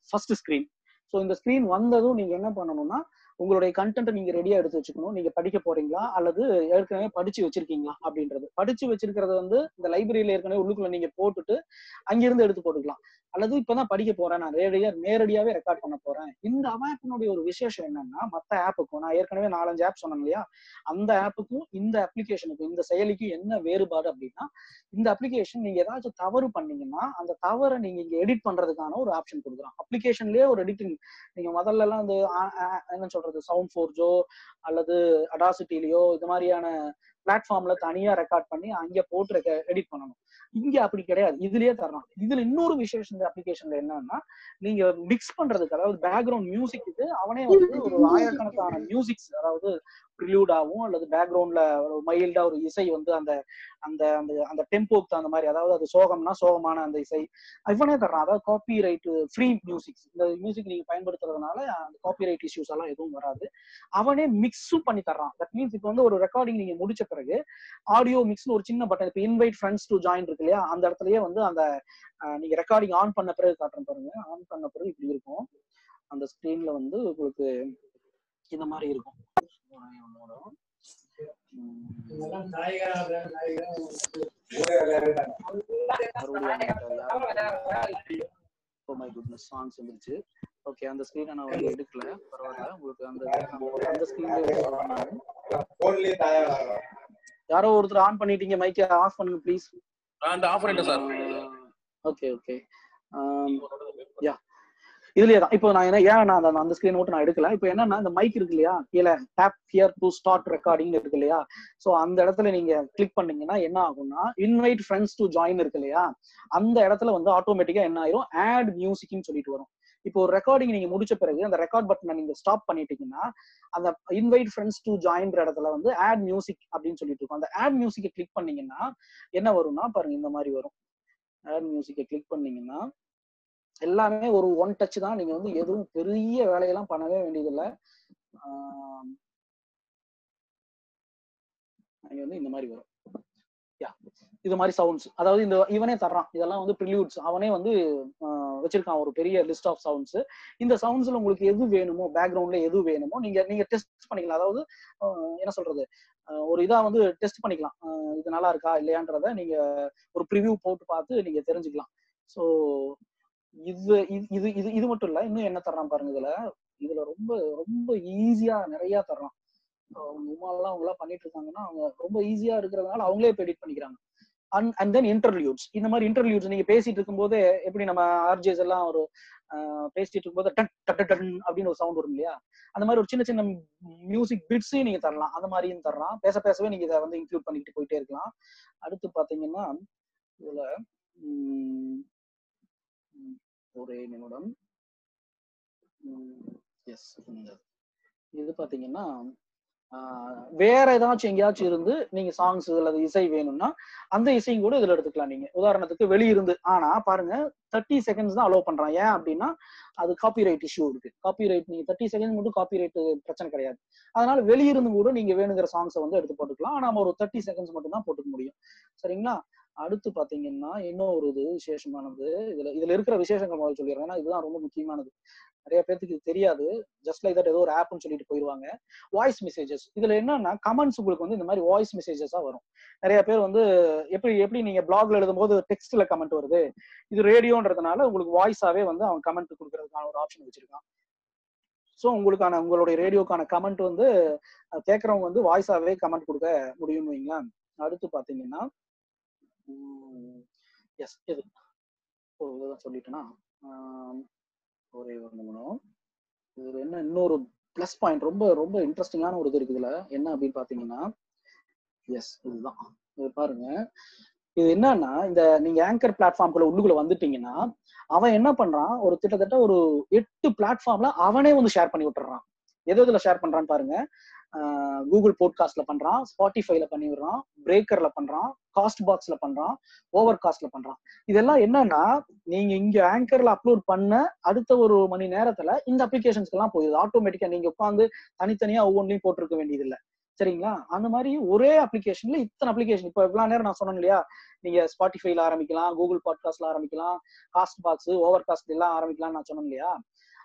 ஃபர்ஸ்ட் ஸ்கிரீன் ஸோ இந்த ஸ்கிரீன் வந்ததும் நீங்க என்ன பண்ணணும்னா உங்களுடைய கண்டென்ட் நீங்க ரெடியா எடுத்து வச்சுக்கணும். நீங்க படிக்க போறீங்களா? அல்லது ஏற்கனவே படிச்சு வச்சிருக்கீங்களா? அப்படின்றது. படிச்சு வச்சிருக்கிறது வந்து இந்த லைப்ரரியில ஏற்கனவே உள்ளுக்குள்ள நீங்க போட்டுட்டு அங்கிருந்து எடுத்து போட்டுக்கலாம். அல்லது இப்பதான் படிக்க போறேன். நான் நேரடியா நேரடியாவே ரெக்கார்ட் பண்ண போறேன். இந்த ஆப்பினுடைய ஒரு விசேஷம் என்னன்னா மத்த ஆப்புக்கும் நான் ஏற்கனவே நாலஞ்சு ஆப் சொன்னேன் இல்லையா? அந்த ஆப்புக்கும் இந்த அப்ளிகேஷனுக்கும் இந்த செயலிக்கும் என்ன வேறுபாடு அப்படின்னா இந்த அப்ளிகேஷன் நீங்க ஏதாச்சும் தவறு பண்ணீங்கன்னா அந்த தவறை நீங்க இங்க எடிட் பண்றதுக்கான ஒரு ஆப்ஷன் கொடுக்குறோம் அப்ளிகேஷன்லயே ஒரு எடிட்டிங் நீங்க முதல்ல எல்லாம் வந்து ஆ- பண்றது சவுண்ட் ஃபோர்ஜோ அல்லது அடாசிட்டிலயோ இது மாதிரியான பிளாட்ஃபார்ம்ல தனியா ரெக்கார்ட் பண்ணி அங்க போட்டு எடிட் பண்ணணும். இங்க அப்படி கிடையாது. இதுலயே தரலாம். இதுல இன்னொரு விசேஷம் இந்த அப்ளிகேஷன்ல என்னன்னா நீங்க மிக்ஸ் பண்றதுக்கு அதாவது பேக்ரவுண்ட் மியூசிக்கு அவனே வந்து ஒரு ஆயிரக்கணக்கான மியூசிக்ஸ் அதாவது ப்ரிலியூடாவும் அல்லது பேக்ரவுண்ட்ல ஒரு மைல்டா ஒரு இசை வந்து அந்த அந்த அந்த அந்த டெம்போக்கு தகுந்த மாதிரி அதாவது அது சோகம்னா சோகமான அந்த இசை இவனே தர்றான் அதாவது காப்பி ரைட் ஃப்ரீ மியூசிக் இந்த மியூசிக் நீங்க பயன்படுத்துறதுனால அந்த காப்பி ரைட் இஷ்யூஸ் எல்லாம் எதுவும் வராது. அவனே மிக்ஸும் பண்ணி தர்றான் தட் மீன்ஸ் இப்போ வந்து ஒரு ரெக்கார்டிங் நீங்க முடிச்ச பிறகு ஆடியோ மிக்ஸ்னு ஒரு சின்ன பட்டன் இப்போ இன்வைட் ஃப்ரெண்ட்ஸ் டு ஜாயின் இருக்கு இல்லையா? அந்த இடத்துலயே வந்து அந்த நீங்க ரெக்கார்டிங் ஆன் பண்ண பிறகு காட்டுறேன் பாருங்க. ஆன் பண்ண பிறகு இப்படி இருக்கும். அந்த ஸ்கிரீன்ல வந்து உங்களுக்கு இந்த மாதிரி இருக்கும். ஒரே ஒண்ணோட. உம், மறுபடியும் ஓ மை குட்னஸ் சாங்ஸ் வந்துருச்சு. ஓகே அந்த ஸ்கிரீனை நான் வந்து எடுக்கல. பரவாயில்ல. உங்களுக்கு அந்த அந்த ஸ்கிரீன்ல யாரோ ஒருத்தர் ஆன் பண்ணிட்டீங்க மைக்கை ஆஃப் பண்ணுங்க ப்ளீஸ் அந்த ஆஃப் பண்ணிட்டேன் சார் ஓகே ஓகே யா இதுலயே தான். இப்போ நான் என்ன ஏன் நான் அந்த- ஸ்கிரீன் மட்டும் நான் எடுக்கல? இப்போ என்னன்னா இந்த மைக் இருக்கு இல்லையா? கீழே tap here to start recording இருக்கு இல்லையா? சோ அந்த இடத்துல நீங்க கிளிக் பண்ணீங்கன்னா என்ன ஆகும்னா இன்வைட் ஃப்ரெண்ட்ஸ் டு ஜாயின் இருக்கு இல்லையா? அந்த இடத்துல வந்து ஆட்டோமேட்டிக்கா என்ன ஆயிரும்? ஆட் மியூசிக்னு சொல்லிட்டு வரும். இப்போ ஒரு ரெக்கார்டிங் நீங்க முடிச்ச பிறகு அந்த ரெக்கார்ட் பட்டனை நீங்க ஸ்டாப் பண்ணிட்டீங்கன்னா அந்த இன்வைட் ஃப்ரெண்ட்ஸ் டு ஜாயின்ற இடத்துல வந்து ஆட் மியூசிக் அப்படின்னு சொல்லிட்டு இருக்கும். அந்த ஆட் மியூசிக்கை கிளிக் பண்ணீங்கன்னா என்ன வரும்னா பாருங்க இந்த மாதிரி வரும். ஆட் மியூசிக்கை கிளிக் பண்ணீங்கன்னா எல்லாமே ஒரு ஒன் டச் தான். நீங்க வந்து எதுவும் பெரிய வேலையெல்லாம் பண்ணவே வேண்டியதில்லை. இங்க வந்து இந்த மாதிரி வரும். இது மாதிரி சவுண்ட்ஸ் அதாவது இந்த இவனே தர்றான். இதெல்லாம் வந்து ப்ரிலியூட்ஸ் அவனே வந்து வச்சிருக்கான் ஒரு பெரிய லிஸ்ட் ஆஃப் சவுண்ட்ஸ் இந்த சவுண்ட்ஸ்ல உங்களுக்கு எது வேணுமோ பேக்ரவுண்ட்ல எது வேணுமோ நீங்க நீங்க டெஸ்ட் பண்ணிக்கலாம். அதாவது என்ன சொல்றது? ஒரு இதா வந்து டெஸ்ட் பண்ணிக்கலாம். இது நல்லா இருக்கா இல்லையான்றத நீங்க ஒரு ப்ரிவியூ போட்டு பார்த்து நீங்க தெரிஞ்சுக்கலாம். ஸோ இது இது- இது இது இது மட்டும் இல்ல இன்னும் என்ன தர்றான் பாருங்க இதுல. இதுல ரொம்ப ரொம்ப ஈஸியா நிறைய தர்றான். அவங்க உமாலாம் அவங்க பண்ணிட்டு இருக்காங்கன்னா அவங்க ரொம்ப ஈஸியா இருக்கிறதுனால அவங்களே இப்போ எடிட் பண்ணிக்கிறாங்க. அண்ட் அண்ட் தென் இன்டர்வியூஸ் இந்த மாதிரி இன்டர்வியூஸ் நீங்க பேசிட்டு இருக்கும்போது எப்படி நம்ம ஆர்ஜேஸ் எல்லாம் ஒரு பேசிட்டு இருக்கும்போது டன் டட் டன் அப்படின்னு ஒரு சவுண்ட் வரும் இல்லையா? அந்த மாதிரி ஒரு சின்ன சின்ன மியூசிக் பிட்ஸையும் நீங்க தரலாம். அந்த மாதிரியும் தரலாம். பேச பேசவே நீங்க இதை வந்து இன்க்ளூட் பண்ணிட்டு போயிட்டே இருக்கலாம். அடுத்து பாத்தீங்கன்னா இதுல ஒரே நிமிடம். எஸ் இது பாத்தீங்கன்னா வேற ஏதாச்சும் எங்கேயாச்சும் இருந்து நீங்க சாங்ஸ் அல்லது இசை வேணும்னா அந்த இசையும் கூட இதுல எடுத்துக்கலாம் நீங்க. உதாரணத்துக்கு வெளியிருந்து ஆனா பாருங்க தேர்ட்டி செகண்ட்ஸ் தான் அலோவ் பண்றான். ஏன் அப்படின்னா அது காப்பிரைட் இஷ்யூ இருக்கு. காப்பிரைட் நீங்க தேர்ட்டி செகண்ட் மட்டும் காப்பிரைட் பிரச்சனை கிடையாது. அதனால வெளியிருந்து கூட நீங்க வேணுங்கிற சாங்ஸை வந்து எடுத்து போட்டுக்கலாம். ஆனா நம்ம ஒரு தேர்ட்டி செகண்ட்ஸ் மட்டும் தான் போட்டுக்க முடியும். சரிங்களா? அடுத்து பாத்தீங்கன்னா இன்னும் ஒரு இது விசேஷமானது. இதுல இதுல இருக்கிற விசேஷங்கள் முதல்ல சொல்லிடுறேன். ஏன்னா இதுதான் ரொம்ப முக்கியமானது. நிறைய பேருக்கு இது தெரியாது. ஜஸ்ட் லைக் தட் ஏதோ ஒரு ஆப்னு சொல்லிட்டு போயிருவாங்க. வாய்ஸ் மெசேஜஸ் இதுல என்னன்னா கமெண்ட்ஸ் உங்களுக்கு வந்து இந்த மாதிரி வாய்ஸ் மெசேஜஸா வரும். நிறைய பேர் வந்து எப்படி எப்படி நீங்க பிளாக்ல எழுதும்போது டெக்ஸ்ட்ல கமெண்ட் வருது? இது ரேடியோ ரேடியோன்றதுனால உங்களுக்கு வாய்ஸாவே வந்து அவன் கமெண்ட் கொடுக்கறதுக்கான ஒரு ஆப்ஷன் வச்சிருக்கான். ஸோ உங்களுக்கான உங்களுடைய ரேடியோக்கான கமெண்ட் வந்து கேட்கறவங்க வந்து வாய்ஸாவே கமெண்ட் கொடுக்க முடியும்னு வைங்களா அடுத்து பாத்தீங்கன்னா எஸ் எது ஓ இதுதான் சொல்லிட்டேன்னா ஒரே ஒரு நிமிடம். இதுல என்ன இன்னொரு ப்ளஸ் பாயிண்ட் ரொம்ப ரொம்ப இன்ட்ரெஸ்டிங்கான ஒரு இது இருக்குதுல என்ன அப்படின்னு பாத்தீங்கன்னா எஸ் இதுதான். இது பாருங்க. இது என்னன்னா இந்த நீங்க ஆங்கர் பிளாட்ஃபார்ம்குள்ள உள்ளுக்குள்ள வந்துட்டீங்கன்னா அவன் என்ன பண்றான்? ஒரு கிட்டத்தட்ட ஒரு எட்டு பிளாட்ஃபார்ம்ல அவனே வந்து ஷேர் பண்ணி விட்டுறான். எது இதுல ஷேர் பண்றான்னு பாருங்க. கூகுள் போட்காஸ்ட்ல பண்றான் ஸ்பாட்டிஃபைல பண்ணி விடுறான் பிரேக்கர்ல பண்றான் காஸ்ட் பாக்ஸ்ல பண்றான் ஓவர் காஸ்ட்ல பண்றான். இதெல்லாம் என்னன்னா நீங்க இங்க ஆங்கர்ல அப்லோட் பண்ண அடுத்த ஒரு மணி நேரத்துல இந்த அப்ளிகேஷன்ஸ்க்கு எல்லாம் போயிடுது ஆட்டோமேட்டிக்கா நீங்க உட்காந்து தனித்தனியா ஒவ்வொன்றையும் போட்டிருக்க வேண்டியது இல்லை சரிங்களா? அந்த மாதிரி ஒரே அப்ளிகேஷன்ல இத்தனை அப்ளிகேஷன் இப்போ இவ்வளவு நேரம் நான் சொன்னேன் இல்லையா? நீங்க ஸ்பாட்டிஃபைல ஆரம்பிக்கலாம் கூகுள் பாட்காஸ்ட்ல ஆரம்பிக்கலாம் காஸ்ட் பாக்ஸ் ஓவர் காஸ்ட் எல்லாம் ஆரம்பிக்கலாம்னு நான் சொன்னேன் இல்லையா?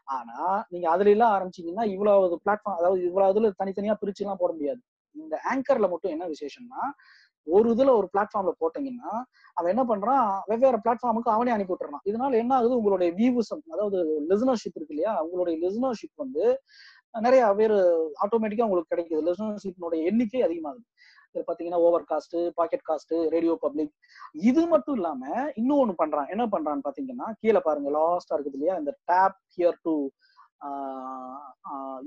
ஆனா நீங்க அதுல எல்லாம் ஆரம்பிச்சீங்கன்னா இவ்வளவு பிளாட்ஃபார்ம் அதாவது இவ்வளவு இதுல தனித்தனியா பிரிச்சு எல்லாம் போட முடியாது. இந்த ஆங்கர்ல மட்டும் என்ன விசேஷம்னா ஒரு இதுல ஒரு பிளாட்ஃபார்ம்ல போட்டீங்கன்னா அவன் என்ன பண்றான்? வெவ்வேறு பிளாட்ஃபார்முக்கு அவனே அனுப்பி விட்டுறான். இதனால என்ன ஆகுது? உங்களுடைய வியூஸ் அதாவது லிசனர்ஷிப் இருக்கு இல்லையா? உங்களுடைய லிசனர்ஷிப் வந்து நிறைய பேர் ஆட்டோமேட்டிக்கா உங்களுக்கு கிடைக்குது. லிசனர்ஷிப்னுடைய எண்ணிக்கை அதிகமாகுது. பாத்தீங்கன்னா Overcast Pocket cast radio public இது மட்டும் இல்லாம இன்னும் ஒண்ணு பண்றான். என்ன பண்றான்னு பாத்தீங்கன்னா கீழே பாருங்க லாஸ்டா இருக்குது இல்லையா? இந்த tap here to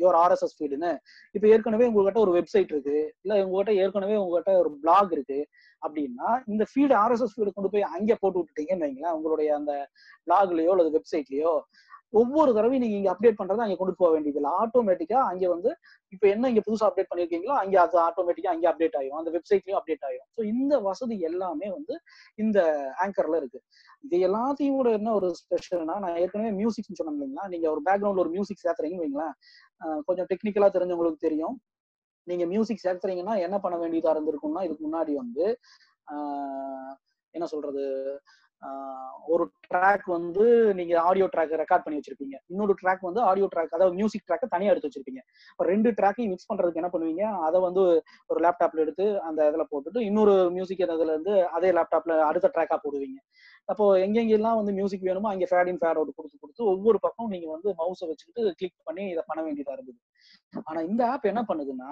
your RSS ஃபீடுன்னு இப்போ ஏற்கனவே உங்ககிட்ட ஒரு வெப்சைட் இருக்கு. இல்ல உங்ககிட்ட ஏற்கனவே உங்ககிட்ட ஒரு பிளாக் இருக்கு. அப்படின்னா இந்த ஃபீடு ஆர்எஸ்எஸ் ஃபீடு கொண்டு போய் அங்கே போட்டு விட்டுட்டீங்கன்னு வைங்களேன் உங்களுடைய அந்த பிளாக்லயோ அல்லது வெப்சைட்லயோ ஒவ்வொரு தடவையும் நீங்க இங்க அப்டேட் பண்றது அங்க கொண்டு போக வேண்டியது இல்லை ஆட்டோமேட்டிக்கா அங்க வந்து இப்போ என்ன இங்க புதுசா அப்டேட் பண்ணிருக்கீங்களோ அங்க அது ஆட்டோமேட்டிக்கா அங்கே அப்டேட் ஆகும் அந்த வெப்சைட்லயும் அப்டேட் ஆகும் ஸோ இந்த வசதி எல்லாமே வந்து இந்த ஆங்கர்ல இருக்கு. இது எல்லாத்தையும் கூட என்ன ஒரு ஸ்பெஷல்னா நான் ஏற்கனவே மியூசிக்னு சொன்னேன் இல்லைங்களா? நீங்க ஒரு பேக்ரவுண்ட்ல ஒரு மியூசிக் சேர்த்துறீங்க வைங்களேன். கொஞ்சம் டெக்னிக்கலா தெரிஞ்சவங்களுக்கு தெரியும். நீங்க மியூசிக் சேர்த்துறீங்கன்னா என்ன பண்ண வேண்டியதா இருந்திருக்கும்னா இதுக்கு முன்னாடி வந்து என்ன சொல்றது? ஒரு ட்ராக் வந்து நீங்க ஆடியோ ட்ராக் ரெக்கார்ட் பண்ணி வச்சிருப்பீங்க. இன்னொரு ட்ராக் வந்து ஆடியோ ட்ராக் அதாவது மியூசிக் ட்ராக்கை தனியா எடுத்து வச்சிருப்பீங்க. இப்போ ரெண்டு ட்ராக்கையும் மிக்ஸ் பண்றதுக்கு என்ன பண்ணுவீங்க? அதை வந்து ஒரு லேப்டாப்ல எடுத்து அந்த இதுல போட்டுட்டு இன்னொரு மியூசிக் இதுல இருந்து அதே லேப்டாப்ல அடுத்த ட்ராக்கா போடுவீங்க. அப்போ எங்கெங்கெல்லாம் வந்து மியூசிக் வேணுமோ அங்கே ஃபேட் இன் ஃபேட் அவுட் கொடுத்து கொடுத்து ஒவ்வொரு பக்கம் நீங்க வந்து மவுஸை வச்சுக்கிட்டு கிளிக் பண்ணி இதை பண்ண வேண்டியதா இருந்தது. ஆனா இந்த ஆப் என்ன பண்ணுதுன்னா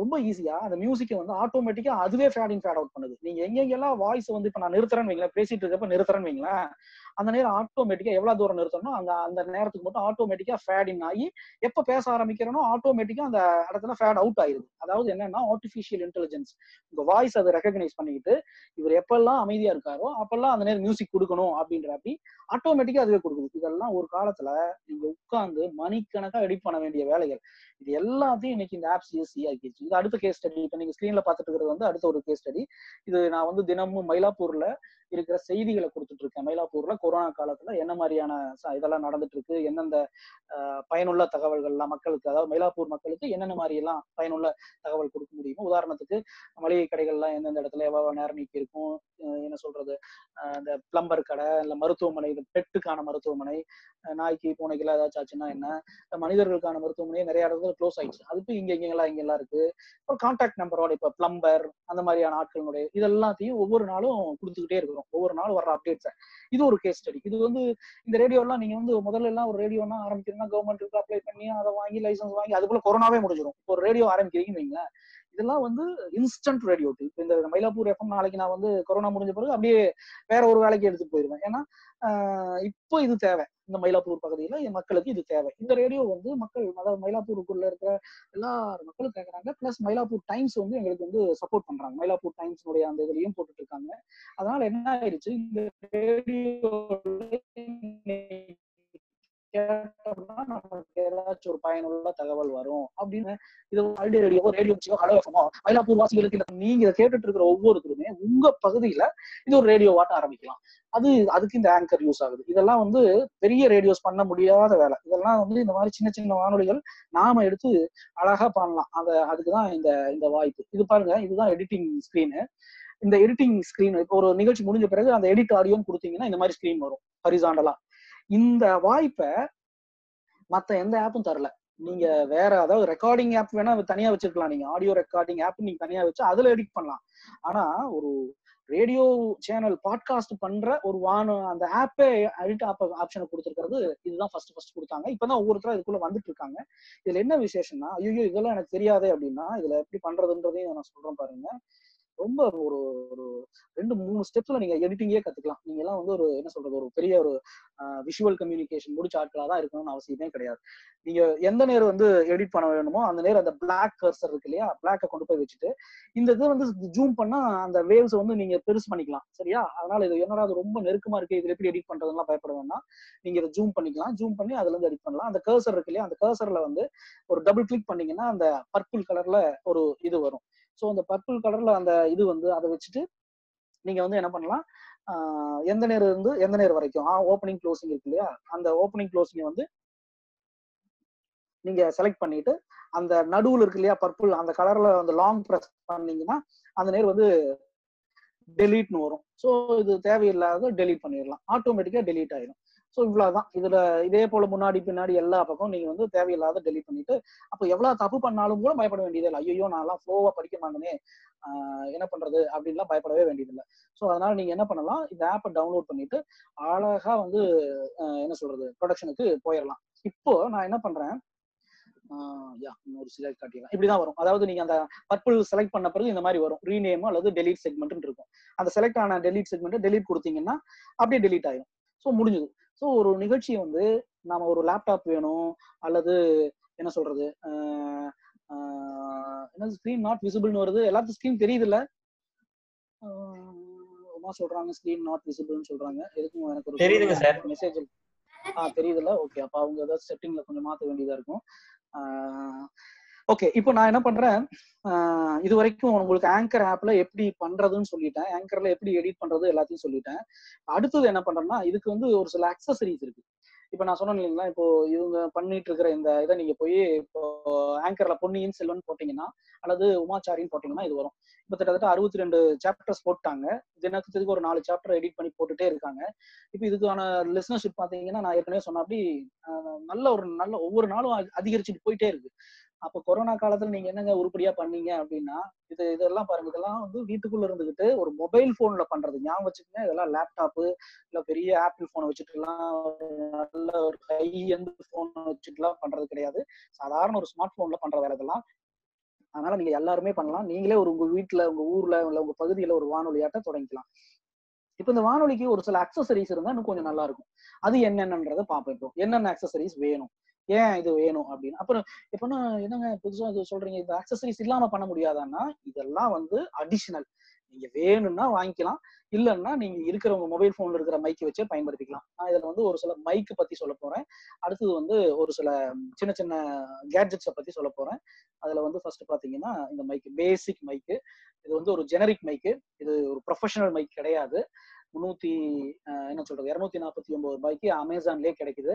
ரொம்ப ஈஸியா அந்த மியூசிக்கை வந்து ஆட்டோமேட்டிக்கா அதுவே ஃபேட் இன் ஃபேட் அவுட் பண்ணுது. நீங்க எங்கெங்கெல்லாம் வாய்ஸ் வந்து இப்ப நான் நிறுத்துறேன்னு வைங்களேன் பேசிட்டு இருக்கப்ப நிறுத்துறேன்னு வைங்களேன் அந்த நேரம் ஆட்டோமேட்டிக்கா எவ்வளவு தூரம் நிறுத்தணும் அந்த அந்த நேரத்துக்கு மட்டும் ஆட்டோமேட்டிக்கா ஃபேட் இன் ஆகி எப்ப பேச ஆரம்பிக்கிறனோ ஆட்டோமேட்டிக்கா அந்த இடத்துல ஃபேட் அவுட் ஆயிருது. அதாவது என்னன்னா ஆர்டிபிஷியல் இன்டெலிஜென்ஸ் உங்க வாய்ஸ் அதை ரெக்கக்னைஸ் பண்ணிக்கிட்டு இவர் எப்பெல்லாம் அமைதியா இருக்காரோ அப்பெல்லாம் அந்த நேரம் மியூசிக் கொடுக்கணும் அப்படின்ற அப்படி ஆட்டோமேட்டிக்கா அதுவே கொடுக்குது. இதெல்லாம் ஒரு காலத்துல நீங்க உட்கார்ந்து மணிக்கணக்கா எடிட் பண்ண வேண்டிய வேலைகள். இது எல்லாத்தையும் இன்னைக்கு இந்த ஆப்ஸ் ஈஸி ஆக்கிடுச்சு இது அடுத்த கேஸ் ஸ்டடி இப்ப நீங்க ஸ்கிரீன்ல பாத்துட்டு இருக்கிறது வந்து அடுத்த ஒரு கேஸ் ஸ்டடி இது நான் வந்து தினமும் மயிலாப்பூர்ல இருக்கிற செய்திகளை கொடுத்துட்டு இருக்கேன். மயிலாப்பூர்ல கொரோனா காலத்துல என்ன மாதிரியான இதெல்லாம் நடந்துட்டு இருக்கு எந்தெந்த பயனுள்ள தகவல்கள்லாம் மக்களுக்கு அதாவது மயிலாப்பூர் மக்களுக்கு என்னென்ன மாதிரி எல்லாம் பயனுள்ள தகவல் கொடுக்க முடியுமோ உதாரணத்துக்கு மளிகை கடைகள்லாம் எந்தெந்த இடத்துல எவ்வளவு நேரம் நீக்கி இருக்கும்? என்ன சொல்றது? இந்த பிளம்பர் கடை இல்ல மருத்துவமனை இது பெட்டுக்கான மருத்துவமனை நாய்க்கு நாய்க்கு பூனைக்கெல்லாம் ஏதாச்சும் ஆச்சுன்னா என்ன? மனிதர்களுக்கான மருத்துவமனை நிறைய இடத்துல க்ளோஸ் ஆயிடுச்சு. அதுக்கு இங்க இங்கெல்லாம் இங்கெல்லாம் இருக்கு. ஒரு கான்டாக்ட் நம்பரோட இப்ப பிளம்பர் அந்த மாதிரியான ஆட்களுடைய இது எல்லாத்தையும் ஒவ்வொரு நாளும் கொடுத்துக்கிட்டே இருக்கிறோம். ஒவ்வொரு நாளும் வர்ற அப்டேட்ஸை இது ஒரு கேஸ் ஸ்டடி இது வந்து இந்த ரேடியோலாம் நீங்க வந்து முதல்ல எல்லாம் ஒரு ரேடியோனா ஆரம்பிக்கணும்னா கவர்மெண்ட்டுக்கு அப்ளை பண்ணி அதை வாங்கி லைசன்ஸ் வாங்கி அதுக்குள்ள கொரோனாவே முடிஞ்சிடும் ஒரு ரேடியோ ஆரம்பிக்கிறீங்கன்னு வைங்களேன். இதெல்லாம் வந்து இன்ஸ்டன்ட் ரேடியோ இப்போ இந்த மயிலாப்பூர் எஃப்எம் நாளைக்கு நான் வந்து கொரோனா முடிஞ்ச பிறகு அப்படியே வேற ஒரு வேலைக்கு எடுத்துட்டு போயிருவேன். ஏன்னா இப்போ இது தேவை. இந்த மயிலாப்பூர் பகுதியில மக்களுக்கு இது தேவை. இந்த ரேடியோ வந்து மக்கள் அதாவது மயிலாப்பூருக்குள்ள இருக்கிற எல்லா மக்களும் கேட்கறாங்க பிளஸ் மயிலாப்பூர் டைம்ஸ் வந்து எங்களுக்கு வந்து சப்போர்ட் பண்றாங்க. மயிலாப்பூர் டைம்ஸ்னுடைய அந்த இதுலயும் போட்டுட்டு இருக்காங்க. அதனால என்ன ஆயிடுச்சு? இந்த ரேடியோ கேட்டோம்னா நமக்கு ஏதாச்சும் ஒரு பயனுள்ள தகவல் வரும் அப்படின்னு இது ஆல்ரெடி ரேடியோ ரேடியோ ஹலோ எஃப்எமோ மயிலாப்பூர் வாசிகளுக்கு இல்ல நீங்க இதை கேட்டுட்டு இருக்கிற ஒவ்வொருத்தருமே உங்க பகுதியில இது ஒரு ரேடியோ வாட்ட ஆரம்பிக்கலாம். அது அதுக்கு இந்த ஆங்கர் யூஸ் ஆகுது. இதெல்லாம் வந்து பெரிய ரேடியோஸ் பண்ண முடியாத வேலை. இதெல்லாம் வந்து இந்த மாதிரி சின்ன சின்ன வானொலிகள் நாம எடுத்து அழகா பண்ணலாம். அத அதுக்குதான் இந்த இந்த வாய்ப்பு. இது பாருங்க இதுதான் எடிட்டிங் ஸ்கிரீனு இந்த எடிட்டிங் ஸ்கிரீன் இப்போ ஒரு நிகழ்ச்சி முடிஞ்ச பிறகு அந்த எடிட் ஆடியோன்னு கொடுத்தீங்கன்னா இந்த மாதிரி ஸ்கிரீன் வரும். ஹரிசாண்டலா இந்த வாய்ப்பை மத்த எந்த ஆப்பும் தரல. நீங்க வேற அதாவது ரெக்கார்டிங் ஆப் வேணா தனியா வச்சிருக்கலாம். நீங்க ஆடியோ ரெக்கார்டிங் ஆப் நீங்க தனியா வச்சு அதுல எடிட் பண்ணலாம். ஆனா ஒரு ரேடியோ சேனல் பாட்காஸ்ட் பண்ற ஒரு வான அந்த ஆப்பே எடிட் ஆப் ஆப்ஷனை கொடுத்துருக்கிறது இதுதான் ஃபர்ஸ்ட் ஃபர்ஸ்ட் கொடுத்தாங்க. இப்பதான் ஒவ்வொருத்தரும் இதுக்குள்ள வந்துட்டு இருக்காங்க இதுல என்ன விசேஷம்னா ஐயோ இதெல்லாம் எனக்கு தெரியாதே அப்படின்னா இதுல எப்படி பண்றதுன்றதையும் நான் சொல்றேன் பாருங்க. ரொம்ப ஒரு ஒரு ரெண்டு மூணு ஸ்டெப்ஸ்ல நீங்க எடிட்டிங்கே கத்துக்கலாம். நீங்க எல்லாம் வந்து ஒரு என்ன சொல்றது ஒரு பெரிய ஒரு விஷுவல் கம்யூனிகேஷன் முடிச்ச ஆட்களா தான் இருக்கணும்னு அவசியமே கிடையாது. நீங்க எந்த நேரம் வந்து எடிட் பண்ண வேணுமோ அந்த நேரம் அந்த பிளாக் கர்சர் இருக்கு இல்லையா பிளாக்கை கொண்டு போய் வச்சுட்டு இந்த இது வந்து ஜூம் பண்ணா அந்த வேவ்ஸ் வந்து நீங்க பெருசு பண்ணிக்கலாம் சரியா? அதனால இது என்னடா அது ரொம்ப நெருக்கமா இருக்கு இதுல எப்படி எடிட் பண்றதுலாம் பயப்பட வேணாம். நீங்க இதை ஜூம் பண்ணிக்கலாம் ஜூம் பண்ணி அதுல இருந்து எடிட் பண்ணலாம். அந்த கர்சர் இருக்கு இல்லையா அந்த கர்சர்ல வந்து ஒரு டபுள் கிளிக் பண்ணீங்கன்னா அந்த பர்பிள் கலர்ல ஒரு இது வரும். ஸோ அந்த பர்பிள் கலர்ல அந்த இது வந்து அதை வச்சுட்டு நீங்க வந்து என்ன பண்ணலாம்? எந்த நேரம் இருந்து எந்த நேரம் வரைக்கும்? ஓப்பனிங் க்ளோசிங் இருக்கு இல்லையா? அந்த ஓப்பனிங் க்ளோசிங்கை வந்து நீங்க செலக்ட் பண்ணிட்டு அந்த நடுவுல இருக்கு இல்லையா பர்பிள் அந்த கலர்ல அந்த லாங் ப்ரெஸ் பண்ணீங்கன்னா அந்த நேரம் வந்து டெலீட்னு வரும். ஸோ இது தேவையில்லாத டெலீட் பண்ணிடலாம். ஆட்டோமேட்டிக்கா டெலீட் ஆயிடும். ஸோ இவ்வளவுதான். இதுல இதே போல முன்னாடி பின்னாடி எல்லா பக்கம் நீங்க வந்து தேவையில்லாத டெலிட் பண்ணிட்டு அப்போ எவ்வளவு தப்பு பண்ணாலும் கூட பயப்பட வேண்டியதில்லை. ஐயோ நான்லாம் ஃப்ளோவா படிக்க மாட்டேனே. என்ன பண்றது? அப்படின்லாம் பயப்படவே வேண்டியதில்லை. ஸோ அதனால நீங்க என்ன பண்ணலாம்? இந்த ஆப்பை டவுன்லோட் பண்ணிட்டு அழகா வந்து என்ன சொல்றது? ப்ரொடக்ஷனுக்கு போயிடலாம் இப்போ நான் என்ன பண்றேன்? யா இன்னொரு சிலர் காட்டிடலாம். இப்படிதான் வரும். அதாவது நீங்க அந்த பர்பிள் செலக்ட் பண்ண பிறகு இந்த மாதிரி வரும். ரீநேம் அல்லது டெலிட் செக்மெண்ட் இருக்கும். அந்த செலக்ட் ஆன டெலிட் செக்மெண்ட் டெலிட் கொடுத்தீங்கன்னா அப்படியே டெலீட் ஆயிடும் ஸோ முடிஞ்சது. ஸோ ஒரு நிகழ்ச்சியை வந்து நாம ஒரு லேப்டாப் வேணும் அல்லது என்ன சொல்றது என்ன ஸ்க்ரீன் நாட் விசிபிள்னு வருது. எல்லாத்துக்கும் ஸ்க்ரீன் தெரியுது இல்ல உமா சொல்றாங்க ஸ்க்ரீன் நாட் விசிபிள்னு சொல்றாங்க. எதுக்கும் எனக்கு ஒரு தெரியுதுங்க sir. மெசேஜ் ஆ தெரியுதுல்ல? ஓகே அப்ப அவங்க ஏதாவது செட்டிங்ல கொஞ்சம் மாத்த வேண்டியதா இருக்கும். ஓகே இப்போ நான் என்ன பண்றேன்? இது வரைக்கும் உங்களுக்கு ஆங்கர் ஆப்ல எப்படி பண்றதுன்னு சொல்லிட்டேன். ஆங்கர்ல எப்படி எடிட் பண்றது எல்லாத்தையும் சொல்லிட்டேன். அடுத்தது என்ன பண்றேன்னா இதுக்கு வந்து ஒரு சில அக்சசரிஸ் இருக்கு. இப்போ நான் சொன்னேன் இல்லைங்களா இப்போ இவங்க பண்ணிட்டு இருக்கிற இந்த இதை நீங்க போய் இப்போ ஆங்கர்ல பொன்னியின் செல்வன் போட்டீங்கன்னா அல்லது உமாச்சாரின்னு போட்டீங்கன்னா இது வரும். இப்போ கிட்டத்தட்ட அறுபத்தி ரெண்டு சாப்டர்ஸ் போட்டாங்க. தினத்துக்கு ஒரு நாலு சாப்டர் எடிட் பண்ணி போட்டுட்டே இருக்காங்க. இப்போ இதுக்கான லிசனர்ஷிப் பாத்தீங்கன்னா நான் ஏற்கனவே சொன்ன அப்படி நல்ல ஒரு நல்ல ஒவ்வொரு நாளும் அதிகரிச்சுட்டு போயிட்டே இருக்கு. அப்போ கொரோனா காலத்துல நீங்க என்னங்க உருப்படியா பண்ணீங்க அப்படின்னா இது இதெல்லாம் பாருங்க இதெல்லாம் வந்து வீட்டுக்குள்ள இருந்துகிட்டு ஒரு மொபைல் போன்ல பண்றது. ஞாபகம் வச்சுக்கோங்க இதெல்லாம் லேப்டாப்பு இல்ல பெரிய ஆப்பிள் போனை வச்சுட்டுலாம் நல்ல ஒரு ஹை எண்ட் போன் வச்சுட்டுலாம் பண்றது கிடையாது. சாதாரண ஒரு ஸ்மார்ட் போன்ல பண்ற வேலை இதெல்லாம். அதனால நீங்க எல்லாருமே பண்ணலாம். நீங்களே ஒரு உங்க வீட்டுல உங்க ஊர்ல இல்ல உங்க பகுதியில ஒரு வானொலியாட்ட தொடங்கிக்கலாம். இப்போ இந்த வானொலிக்கு ஒரு சில அக்சசரிஸ் இருந்தா இன்னும் கொஞ்சம் நல்லா இருக்கும். அது என்னென்னன்றதை பார்ப்போம் இப்போ. என்னென்ன அக்சசரிஸ் வேணும்? ஏன் இது வேணும் அப்படின்னு? அப்புறம் எப்பன்னா என்னங்க புதுசா இது சொல்றீங்க? இந்த அக்சசரிஸ் இல்லாம பண்ண முடியாதான்னா இதெல்லாம் வந்து அடிஷனல் நீங்க வேணும்னா வாங்கிக்கலாம். இல்லைன்னா நீங்க இருக்கிறவங்க மொபைல் போன்ல இருக்கிற மைக்கை வச்சே பயன்படுத்திக்கலாம். நான் இதுல வந்து ஒரு சில மைக்கு பத்தி சொல்ல போறேன். அடுத்தது வந்து ஒரு சில சின்ன சின்ன கேட்ஜெட்ஸை பத்தி சொல்ல போறேன். அதுல வந்து ஃபர்ஸ்ட் பாத்தீங்கன்னா இந்த மைக்கு பேசிக் மைக்கு இது வந்து ஒரு ஜெனரிக் மைக்கு இது ஒரு ப்ரொஃபஷனல் மைக் கிடையாது. முன்னூத்தி என்ன சொல்றது இருநூத்தி நாற்பத்தி ஒன்பது ரூபாய்க்கு அமேசான்லயே கிடைக்குது.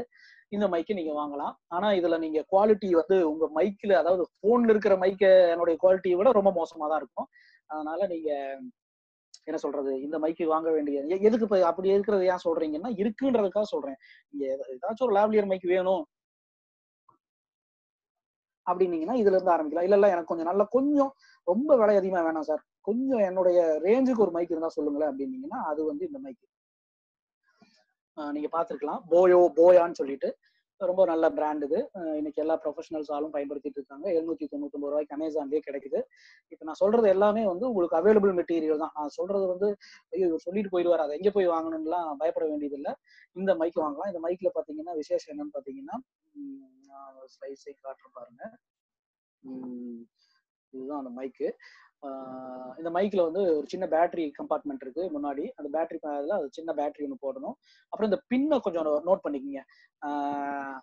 இந்த மைக்கு நீங்க வாங்கலாம். ஆனா இதுல நீங்க குவாலிட்டி வந்து உங்க மைக்ல அதாவது போன்ல இருக்கிற மைக்க என்னுடைய குவாலிட்டியை விட ரொம்ப மோசமா தான் இருக்கும். அதனால நீங்க என்ன சொல்றது இந்த மைக்கு வாங்க வேண்டிய எதுக்கு இப்ப அப்படி இருக்கிறது ஏன் சொல்றீங்கன்னா இருக்குன்றதுக்காக சொல்றேன். நீங்க ஏதாச்சும் ஒரு லாவ்லியர் மைக் வேணும் அப்படின்னீங்கன்னா இதுல இருந்து ஆரம்பிக்கலாம். இல்ல இல்ல எனக்கு கொஞ்சம் நல்ல கொஞ்சம் ரொம்ப விலை அதிகமா வேணாம் சார். கொஞ்சம் என்னுடைய ரேஞ்சுக்கு ஒரு மைக் இருந்தா சொல்லுங்களேன் அப்படின்னீங்கன்னா அது வந்து இந்த மைக் நீங்க பாத்துருக்கலாம் போயோ போயான்னு சொல்லிட்டு. ரொம்ப நல்ல பிராண்ட் இது. இன்னைக்கு எல்லா ப்ரொஃபஷனல்ஸாலும் பயன்படுத்திட்டு இருக்காங்க. எழுநூத்தி தொண்ணூத்தி ரூபாய்க்கு அமேசான்லயே கிடைக்குது. இப்போ நான் சொல்றது எல்லாமே வந்து உங்களுக்கு அவைலபிள் மெட்டீரியல் தான். நான் சொல்றது வந்து ஐயோ இவர் சொல்லிட்டு போயிடுவார். அதை எங்க போய் வாங்கணும்லாம் பயப்பட வேண்டியது இல்ல இந்த மைக் வாங்கலாம். இந்த மைக்ல பாத்தீங்கன்னா விசேஷம் என்னன்னு பாத்தீங்கன்னா ஸ்லைஸை காட்டுற பாருங்க. இதுதான் அந்த மைக்கு இந்த மைக்கில் வந்து ஒரு சின்ன பேட்டரி கம்பார்ட்மெண்ட் இருக்கு முன்னாடி. அந்த பேட்டரி அது சின்ன பேட்டரி ஒன்று போடணும். அப்புறம் இந்த பின்னை கொஞ்சம் நோட் பண்ணிக்கோங்க.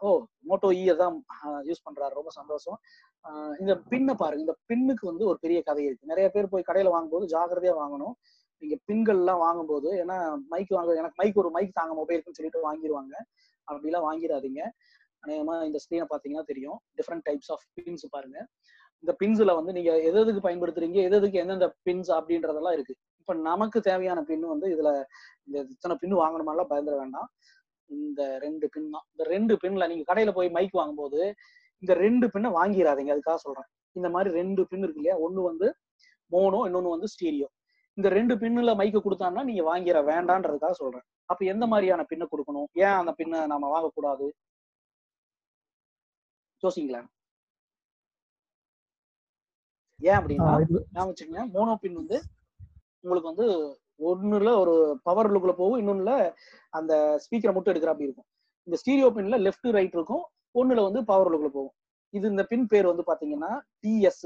ஓ மோட்டோ இ e தான் யூஸ் பண்ணுறாரு ரொம்ப சந்தோஷம். இந்த பின்னை பாருங்க. இந்த பின்னுக்கு வந்து ஒரு பெரிய கதை இருக்கு. நிறைய பேர் போய் கடையில் வாங்கும்போது ஜாக்கிரதையாக வாங்கணும். நீங்க பின்கள்லாம் வாங்கும்போது ஏன்னா மைக் வாங்க எனக்கு மைக் ஒரு மைக் தாங்க மொபைலுக்குன்னு சொல்லிட்டு வாங்கிடுவாங்க அப்படிலாம் வாங்கிடாதீங்க. அநேகமா இந்த ஸ்க்ரீனை பார்த்தீங்கன்னா தெரியும். டிஃப்ரெண்ட் டைப்ஸ் ஆஃப் பின்ஸ் பாருங்க. இந்த பின்ஸ்ல வந்து நீங்க எது எதுக்கு பயன்படுத்துறீங்க எது எதுக்கு எந்தெந்த பின்ஸ் அப்படின்றதெல்லாம் இருக்கு. இப்ப நமக்கு தேவையான பின் வந்து இதுல இந்த இத்தனை பின் வாங்கணுமெல்லாம் பயந்துட வேண்டாம். இந்த ரெண்டு பின் தான். இந்த ரெண்டு பின்ல நீங்க கடையில போய் மைக் வாங்கும்போது இந்த ரெண்டு பின்னை வாங்கிடாதீங்க அதுக்காக சொல்றேன். இந்த மாதிரி ரெண்டு பின் இருக்கு இல்லையா? ஒண்ணு வந்து மோனோ இன்னொன்னு வந்து ஸ்டீரியோ இந்த ரெண்டு பின்னுல மைக்கு கொடுத்தான்னா நீங்க வாங்கிட வேண்டான்றதுக்காக சொல்றேன். அப்ப எந்த மாதிரியான பின்னை கொடுக்கணும்? ஏன் அந்த பின்னை நாம வாங்கக்கூடாது? யோசிங்களேன். ஏன் அப்படின்னா ஞாபகம் வச்சுக்கோங்க மோனோ பின் வந்து உங்களுக்கு வந்து ஒண்ணுல ஒரு பவர் லுக்ல போகும் இன்னொன்னுல அந்த ஸ்பீக்கரை மட்டும் எடுக்கிற அப்படி இருக்கும். இந்த ஸ்டீரியோ பின்ல லெஃப்ட் ரைட் இருக்கும் ஒண்ணுல வந்து பவர் லுக்ல போகும். இது இந்த பின் பேர் வந்து பாத்தீங்கன்னா டிஎஸ்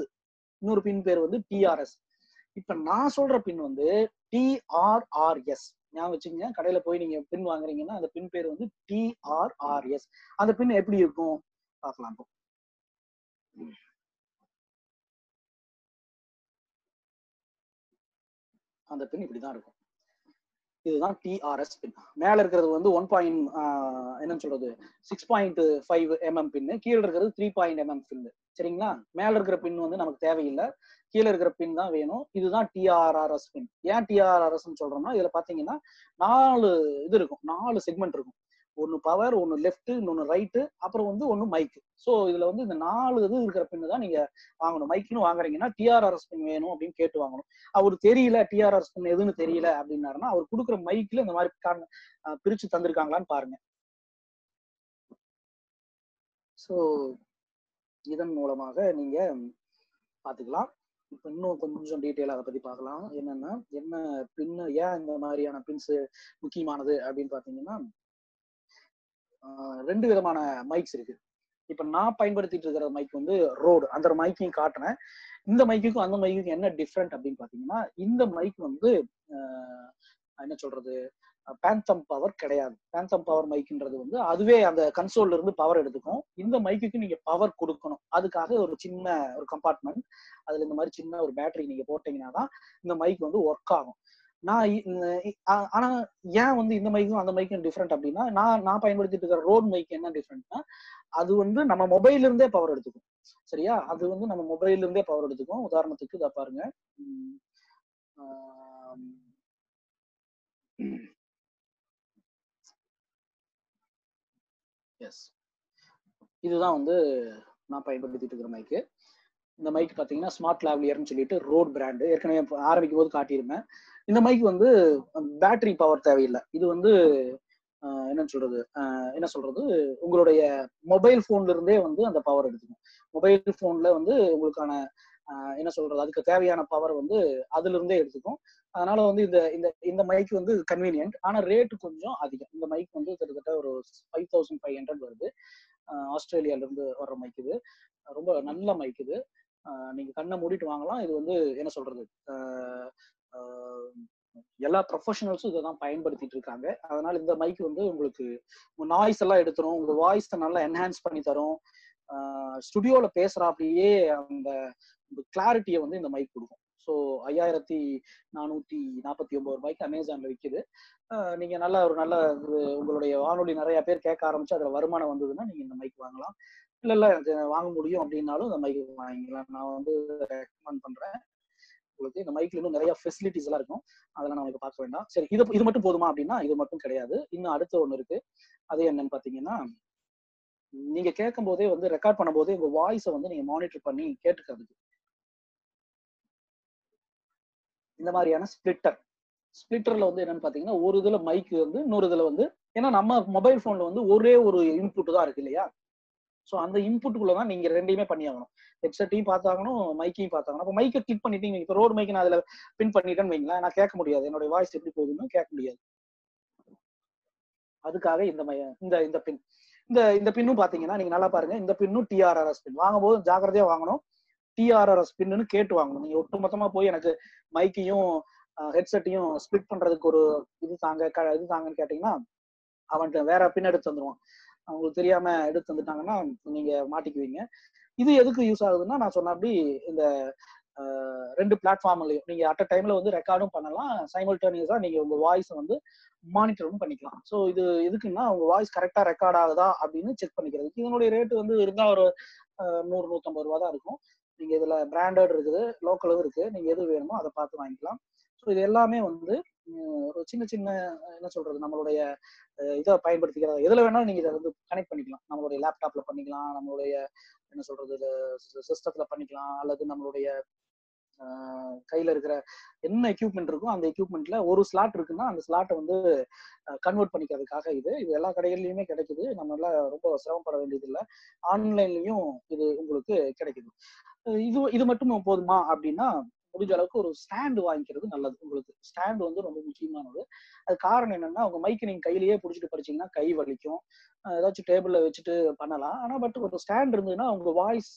இன்னொரு பின் பேர் வந்து டிஆர்எஸ் இப்ப நான் சொல்ற பின் வந்து டிஆர்ஆர்எஸ் ஞாபகம் வச்சுக்கங்க கடையில போய் நீங்க பின் வாங்குறீங்கன்னா அந்த பின் பேர் வந்து டிஆர்ஆர்எஸ் அந்த பின் எப்படி இருக்கும்? பார்க்கலாம் இப்போ. அந்த பின் இப்படிதான் இருக்கும். இதுதான் டிஆர்எஸ் பின். மேல இருக்கிறது வந்து ஒன் பாயிண்ட் என்னன்னு சொல்றது? Six point five mm pin கீழே இருக்கிறது த்ரீ பாயிண்ட் எம்எம் பின்னு சரிங்களா? மேல இருக்கிற பின் வந்து நமக்கு தேவையில்லை. கீழே இருக்கிற பின் தான் வேணும். இதுதான் டிஆர்ஆர்எஸ் பின். ஏன் டிஆர்ஆர்எஸ் சொல்றோம்னா இதுல பாத்தீங்கன்னா நாலு இது இருக்கும். நாலு செக்மெண்ட் இருக்கும். ஒன்னு பவர் ஒன்னு லெஃப்ட் இன்னொன்னு ரைட்டு அப்புறம் வந்து ஒன்னு மைக் ஸோ இதுல வந்து இந்த நாலு இது இருக்கிற பின்னு தான் நீங்க வாங்கணும். மைக்னு வாங்குறீங்கன்னா டிஆர்ஆர்எஸ் பின் வேணும் அப்படின்னு கேட்டு வாங்கணும். அவர் தெரியல டிஆர்ஆர்எஸ் பின் எதுன்னு தெரியல அப்படின்னாருன்னா அவர் கொடுக்குற மைக்ல இந்த மாதிரி பிரிச்சு தந்திருக்காங்களான்னு பாருங்க. ஸோ இதன் மூலமாக நீங்க பாத்துக்கலாம். இப்போ இன்னும் கொஞ்சம் டீட்டெயில் அதை பத்தி பார்க்கலாம் என்னன்னா என்ன பின்னு ஏன் இந்த மாதிரியான பின்ஸ் முக்கியமானது அப்படின்னு பாத்தீங்கன்னா ரெண்டு விதமான மைக்ஸ் இருக்கு. இப்ப நான் பயன்படுத்திட்டு இருக்கிற மைக் வந்து ரோடு அந்த மைக்கையும் காட்டுறேன். இந்த மைக்குக்கும் அந்த மைக்குக்கும் என்ன டிஃப்ரெண்ட் அப்படின்னு பாத்தீங்கன்னா இந்த மைக் வந்து ஆஹ் என்ன சொல்றது பேந்தம் பவர் கிடையாது. பேந்தம் பவர் மைக்ன்றது வந்து அதுவே அந்த கன்சோல்ல இருந்து பவர் எடுத்துக்கும். இந்த மைக்குக்கு நீங்க பவர் கொடுக்கணும். அதுக்காக ஒரு சின்ன ஒரு கம்பார்ட்மெண்ட் அதுல இந்த மாதிரி சின்ன ஒரு பேட்டரி நீங்க போட்டீங்கன்னா தான் இந்த மைக் வந்து ஒர்க் ஆகும். நான் இ- ஆனா ஏன் வந்து இந்த மைக்கும் அந்த மைக்கும் டிஃப்ரெண்ட் அப்படின்னா நான் நான் பயன்படுத்திட்டு இருக்கிற ரோட் மைக் என்ன டிஃப்ரெண்ட்னா அது வந்து நம்ம மொபைல்ல இருந்தே பவர் எடுத்துக்கும். சரியா? அது வந்து நம்ம மொபைல்ல இருந்தே பவர் எடுத்துக்கும். உதாரணத்துக்கு இதை பாருங்க. எஸ் இதுதான் வந்து நான் பயன்படுத்திட்டு இருக்கிற மைக்கு இந்த மைக் பார்த்தீங்கன்னா ஸ்மார்ட் லாவ்லியர்னு சொல்லிட்டு ரோட் பிராண்டு ஏற்கனவே ஆரம்பிக்கும் போது காட்டியிருந்தேன். இந்த மைக் வந்து பேட்டரி பவர் தேவையில்லை. இது வந்து என்னன்னு சொல்றது? என்ன சொல்றது? உங்களுடைய மொபைல் போன்ல இருந்தே வந்து அந்த பவர் எடுத்துக்கும். மொபைல் போன்ல வந்து உங்களுக்கான என்ன சொல்றது? அதுக்கு தேவையான பவர் வந்து அதுல இருந்தே எடுத்துக்கும். அதனால வந்து இந்த இந்த இந்த மைக் வந்து கன்வீனியன்ட் ஆனா ரேட் கொஞ்சம் அதிகம். இந்த மைக் வந்து கிட்டத்தட்ட ஒரு ஃபைவ் தௌசண்ட் ஃபைவ் ஹண்ட்ரட் வருது. ஆஸ்திரேலியால இருந்து வர்ற மைக் இது. ரொம்ப நல்ல மைக் இது. நீங்க கண்ணை மூடிட்டு வாங்கலாம். இது வந்து என்ன சொல்றது? எல்லா ப்ரொஃபஷனல்ஸும் இதை தான் பயன்படுத்திட்டு இருக்காங்க. அதனால இந்த மைக் வந்து உங்களுக்கு உங்க நாய்ஸ் எல்லாம் எடுத்துரும். உங்க வாய்ஸ் நல்லா என்ஹான்ஸ் பண்ணி தரும். ஸ்டுடியோல பேசுறாப்படியே அந்த கிளாரிட்டியை வந்து இந்த மைக் கொடுக்கும். ஸோ ஐயாயிரத்தி நானூத்தி நாற்பத்தி ஒன்பது ரூபாய்க்கு அமேசான்ல விற்குது ஆஹ் நீங்க நல்ல ஒரு நல்ல உங்களுடைய வானொலி நிறைய பேர் கேட்க ஆரம்பிச்சு அதுல வருமானம் வந்ததுன்னா நீங்க இந்த மைக் வாங்கலாம். இல்ல இல்ல. வாங்க முடியும் அப்படின்னாலும் இந்த மைக் வாங்கிக்கலாம். நான் வந்து ரெக்கமெண்ட் பண்றேன். உங்களுக்கு இந்த மைக்ல இன்னும் நிறைய ஃபெசிலிட்டிஸ் எல்லாம் இருக்கும். அதெல்லாம் நம்ம இப்போ பார்க்க வேண்டாம். சரி இது இது மட்டும் போதுமா அப்படின்னா இது மட்டும் கிடையாது. இன்னும் அடுத்த ஒன்று இருக்கு. அது என்னன்னு பாத்தீங்கன்னா நீங்க கேட்கும் போதே வந்து ரெக்கார்ட் பண்ணும் போதே உங்க வாய்ஸை வந்து நீங்க மானிட்டர் பண்ணி கேட்டுக்கிறதுக்கு. இந்த மாதிரியான ஸ்பிளிட்டர் ஸ்பிளிட்டர்ல வந்து என்னன்னு பாத்தீங்கன்னா ஒரு இதுல மைக் வந்து இன்னொரு இதுல வந்து ஏன்னா நம்ம மொபைல் போன்ல வந்து ஒரே ஒரு இன்புட் தான் இருக்கு இல்லையா? ஸோ அந்த இன்புட்டுக்குள்ள தான் நீங்க ரெண்டையுமே பண்ணியாகணும். ஹெட்செட்டையும் பார்த்தாகணும் மைக்கையும் பார்த்தாகணும். அப்போ மைக்கை கிளிக் பண்ணிட்டீங்க இப்போ ரோடு மைக்கை நான் அதுல பின் பண்ணிட்டேன்னு வைங்களேன் நான் கேட்க முடியாது. என்னோட வாய்ஸ் எப்படி போகுதுன்னு கேட்க முடியாது. அதுக்காக இந்த மை இந்த இந்த பின் இந்த இந்த பின்னும் பாத்தீங்கன்னா நீங்க நல்லா பாருங்க. இந்த பின்னும் டிஆர்ஆர்எஸ் பின் வாங்கும்போது ஜாக்கிரதையா வாங்கணும். டிஆர்ஆர்எஸ் பின்னு கேட்டு வாங்கணும். நீங்க ஒட்டுமொத்தமா போய் எனக்கு மைக்கையும் ஹெட்செட்டையும் ஸ்பிளிட் பண்றதுக்கு ஒரு இது தாங்க க- இது தாங்கன்னு கேட்டீங்கன்னா அவன்கிட்ட வேற பின் எடுத்து தந்துருவான். அவங்களுக்கு தெரியாம எடுத்து வந்துட்டாங்கன்னா நீங்க மாட்டிக்குவீங்க. இது எதுக்கு யூஸ் ஆகுதுன்னா நான் சொன்னபடி இந்த ரெண்டு பிளாட்ஃபார்ம்லயும் நீங்க அட் அ டைம்ல வந்து ரெக்கார்டும் பண்ணலாம். சைமல்டேனியஸா நீங்க உங்க வாய்ஸ் வந்து மானிட்டரும் பண்ணிக்கலாம். ஸோ இது எதுக்குன்னா உங்க வாய்ஸ் கரெக்டா ரெக்கார்ட் ஆகுதா அப்படின்னு செக் பண்ணிக்கிறது இதனுடைய ரேட் வந்து இருந்தா ஒரு நூறு நூத்தம்பது ரூபா தான் இருக்கும். நீங்க இதுல பிராண்டட் இருக்குது லோக்கலும் இருக்கு. நீங்க எது வேணுமோ அதை பார்த்து வாங்கிக்கலாம். ஸோ இது எல்லாமே வந்து ஒரு சின்ன சின்ன என்ன சொல்றது நம்மளுடைய இதை பயன்படுத்திக்கிறதா எதுல வேணாலும் நீங்க இதை வந்து கனெக்ட் பண்ணிக்கலாம். நம்மளுடைய லேப்டாப்ல பண்ணிக்கலாம் நம்மளுடைய என்ன சொல்றது சிஸ்டத்துல பண்ணிக்கலாம் அல்லது நம்மளுடைய கையில இருக்கிற என்ன எக்யூப்மெண்ட் இருக்கோ அந்த எக்யூப்மெண்ட்ல ஒரு ஸ்லாட் இருக்குன்னா அந்த ஸ்லாட்டை வந்து கன்வெர்ட் பண்ணிக்கிறதுக்காக இது. இது எல்லா கடைகள்லயுமே கிடைக்குது. நம்ம எல்லாம் ரொம்ப சிரமப்பட வேண்டியது இல்லை ஆன்லைன்லயும் இது உங்களுக்கு கிடைக்குது. இது இது மட்டும் போதுமா அப்படின்னா முடிஞ்ச அளவுக்கு ஒரு ஸ்டாண்டு வாங்கிக்கிறது நல்லது. உங்களுக்கு ஸ்டாண்ட் வந்து ரொம்ப முக்கியமானது. அது காரணம் என்னன்னா உங்க மைக்கு நீங்க கையிலேயே பிடிச்சிட்டு படிச்சீங்கன்னா கை வலிக்கும். ஏதாச்சும் டேபிள்ல வச்சுட்டு பண்ணலாம். ஆனா பட் ஒரு ஸ்டாண்ட் இருந்ததுன்னா உங்க வாய்ஸ்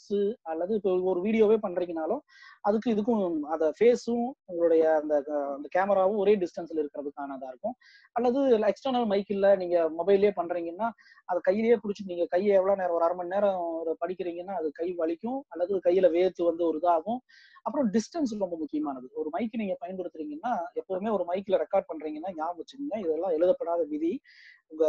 அல்லது இப்போ ஒரு வீடியோவே பண்றீங்கனாலும் அதுக்கு இதுக்கும் அந்த ஃபேஸும் உங்களுடைய அந்த அந்த கேமராவும் ஒரே டிஸ்டன்ஸ்ல இருக்கிறதுக்கானதா இருக்கும். அல்லது எக்ஸ்டர்னல் மைக் இல்ல நீங்க மொபைல்லயே பண்றீங்கன்னா அது கையிலேயே பிடிச்சி நீங்க கையை எவ்வளவு நேரம் ஒரு அரை மணி நேரம் படிக்கிறீங்கன்னா அது கை வலிக்கும். அல்லது கையில வேத்து வந்து ஒரு இதாகும். அப்புறம் டிஸ்டன்ஸ் ரொம்ப முக்கியமானது. ஒரு மைக் நீங்க பயன்படுத்துறீங்கன்னா எப்பவுமே ஒரு மைக்ல ரெக்கார்ட் பண்றீங்கன்னா ஞாபகம் வச்சுக்கோங்க இதெல்லாம் எழுதப்படாத விதி. உங்க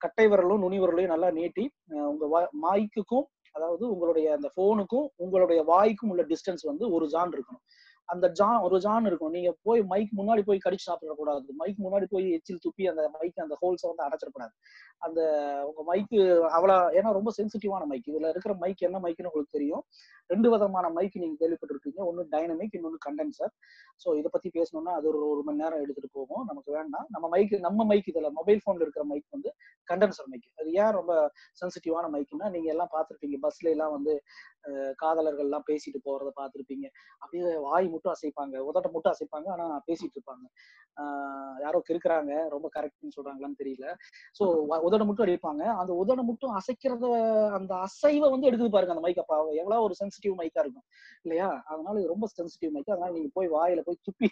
கட்டை விரலும் நுனி விரலையும் நல்லா நீட்டி அஹ் உங்க மைக்குக்கும் அதாவது உங்களுடைய அந்த போனுக்கும் உங்களுடைய வாய்க்கும் உள்ள டிஸ்டன்ஸ் வந்து ஒரு ஜான் இருக்கணும். அந்த ஜான் ஒரு ஜான் இருக்கும். நீங்க போய் மைக் முன்னாடி போய் கடிச்சு சாப்பிடக்கூடாது. மைக் முன்னாடி போய் எச்சில் துப்பி அந்த மைக் அந்த ஹோல்ஸை வந்து அடைச்சிடக்கூடாது. அந்த உங்க மைக்கு அவ்வளோ ஏன்னா ரொம்ப சென்சிட்டிவான மைக் இதுல இருக்கிற மைக் என்ன மைக்குன்னு உங்களுக்கு தெரியும். ரெண்டு விதமான மைக் நீங்க கேள்விப்பட்டிருக்கீங்க ஒன்னு டைனமிக் இன்னொன்னு கண்டென்சர் ஸோ இதை பத்தி பேசணும்னா அது ஒரு ஒரு மணி நேரம் எடுத்துட்டு போகும். நமக்கு வேண்டாம். நம்ம மைக் நம்ம மைக் இதுல மொபைல் போன்ல இருக்கிற மைக் வந்து கண்டென்சர் மைக் அது ஏன் ரொம்ப சென்சிட்டிவான மைக்னா நீங்க எல்லாம் பார்த்துருப்பீங்க. பஸ்ல எல்லாம் வந்து காதலர்கள் எல்லாம் பேசிட்டு போறத பார்த்துருப்பீங்க. அப்படியே வாய் மட்டும் அசைப்பாங்க. உதட்ட மட்டும் அசைப்பாங்க. ஆனா பேசிட்டு இருப்பாங்க. யாரோ இருக்கிறாங்க ரொம்ப கரெக்ட்னு சொல்றாங்களான்னு தெரியல. சோ உதட மட்டும் அடிப்பாங்க. அந்த உதட மட்டும் அசைக்கிறத அந்த அசைவை வந்து எடுக்குது பாருங்க அந்த மைக் அப்பா. எவ்வளவு ஒரு சென்சிட்டிவ் மைக்கா இருக்கும். இல்லையா? அதனால இது ரொம்ப சென்சிட்டிவ் மைக் அதனால நீங்க போய் வாயில போய் துப்பி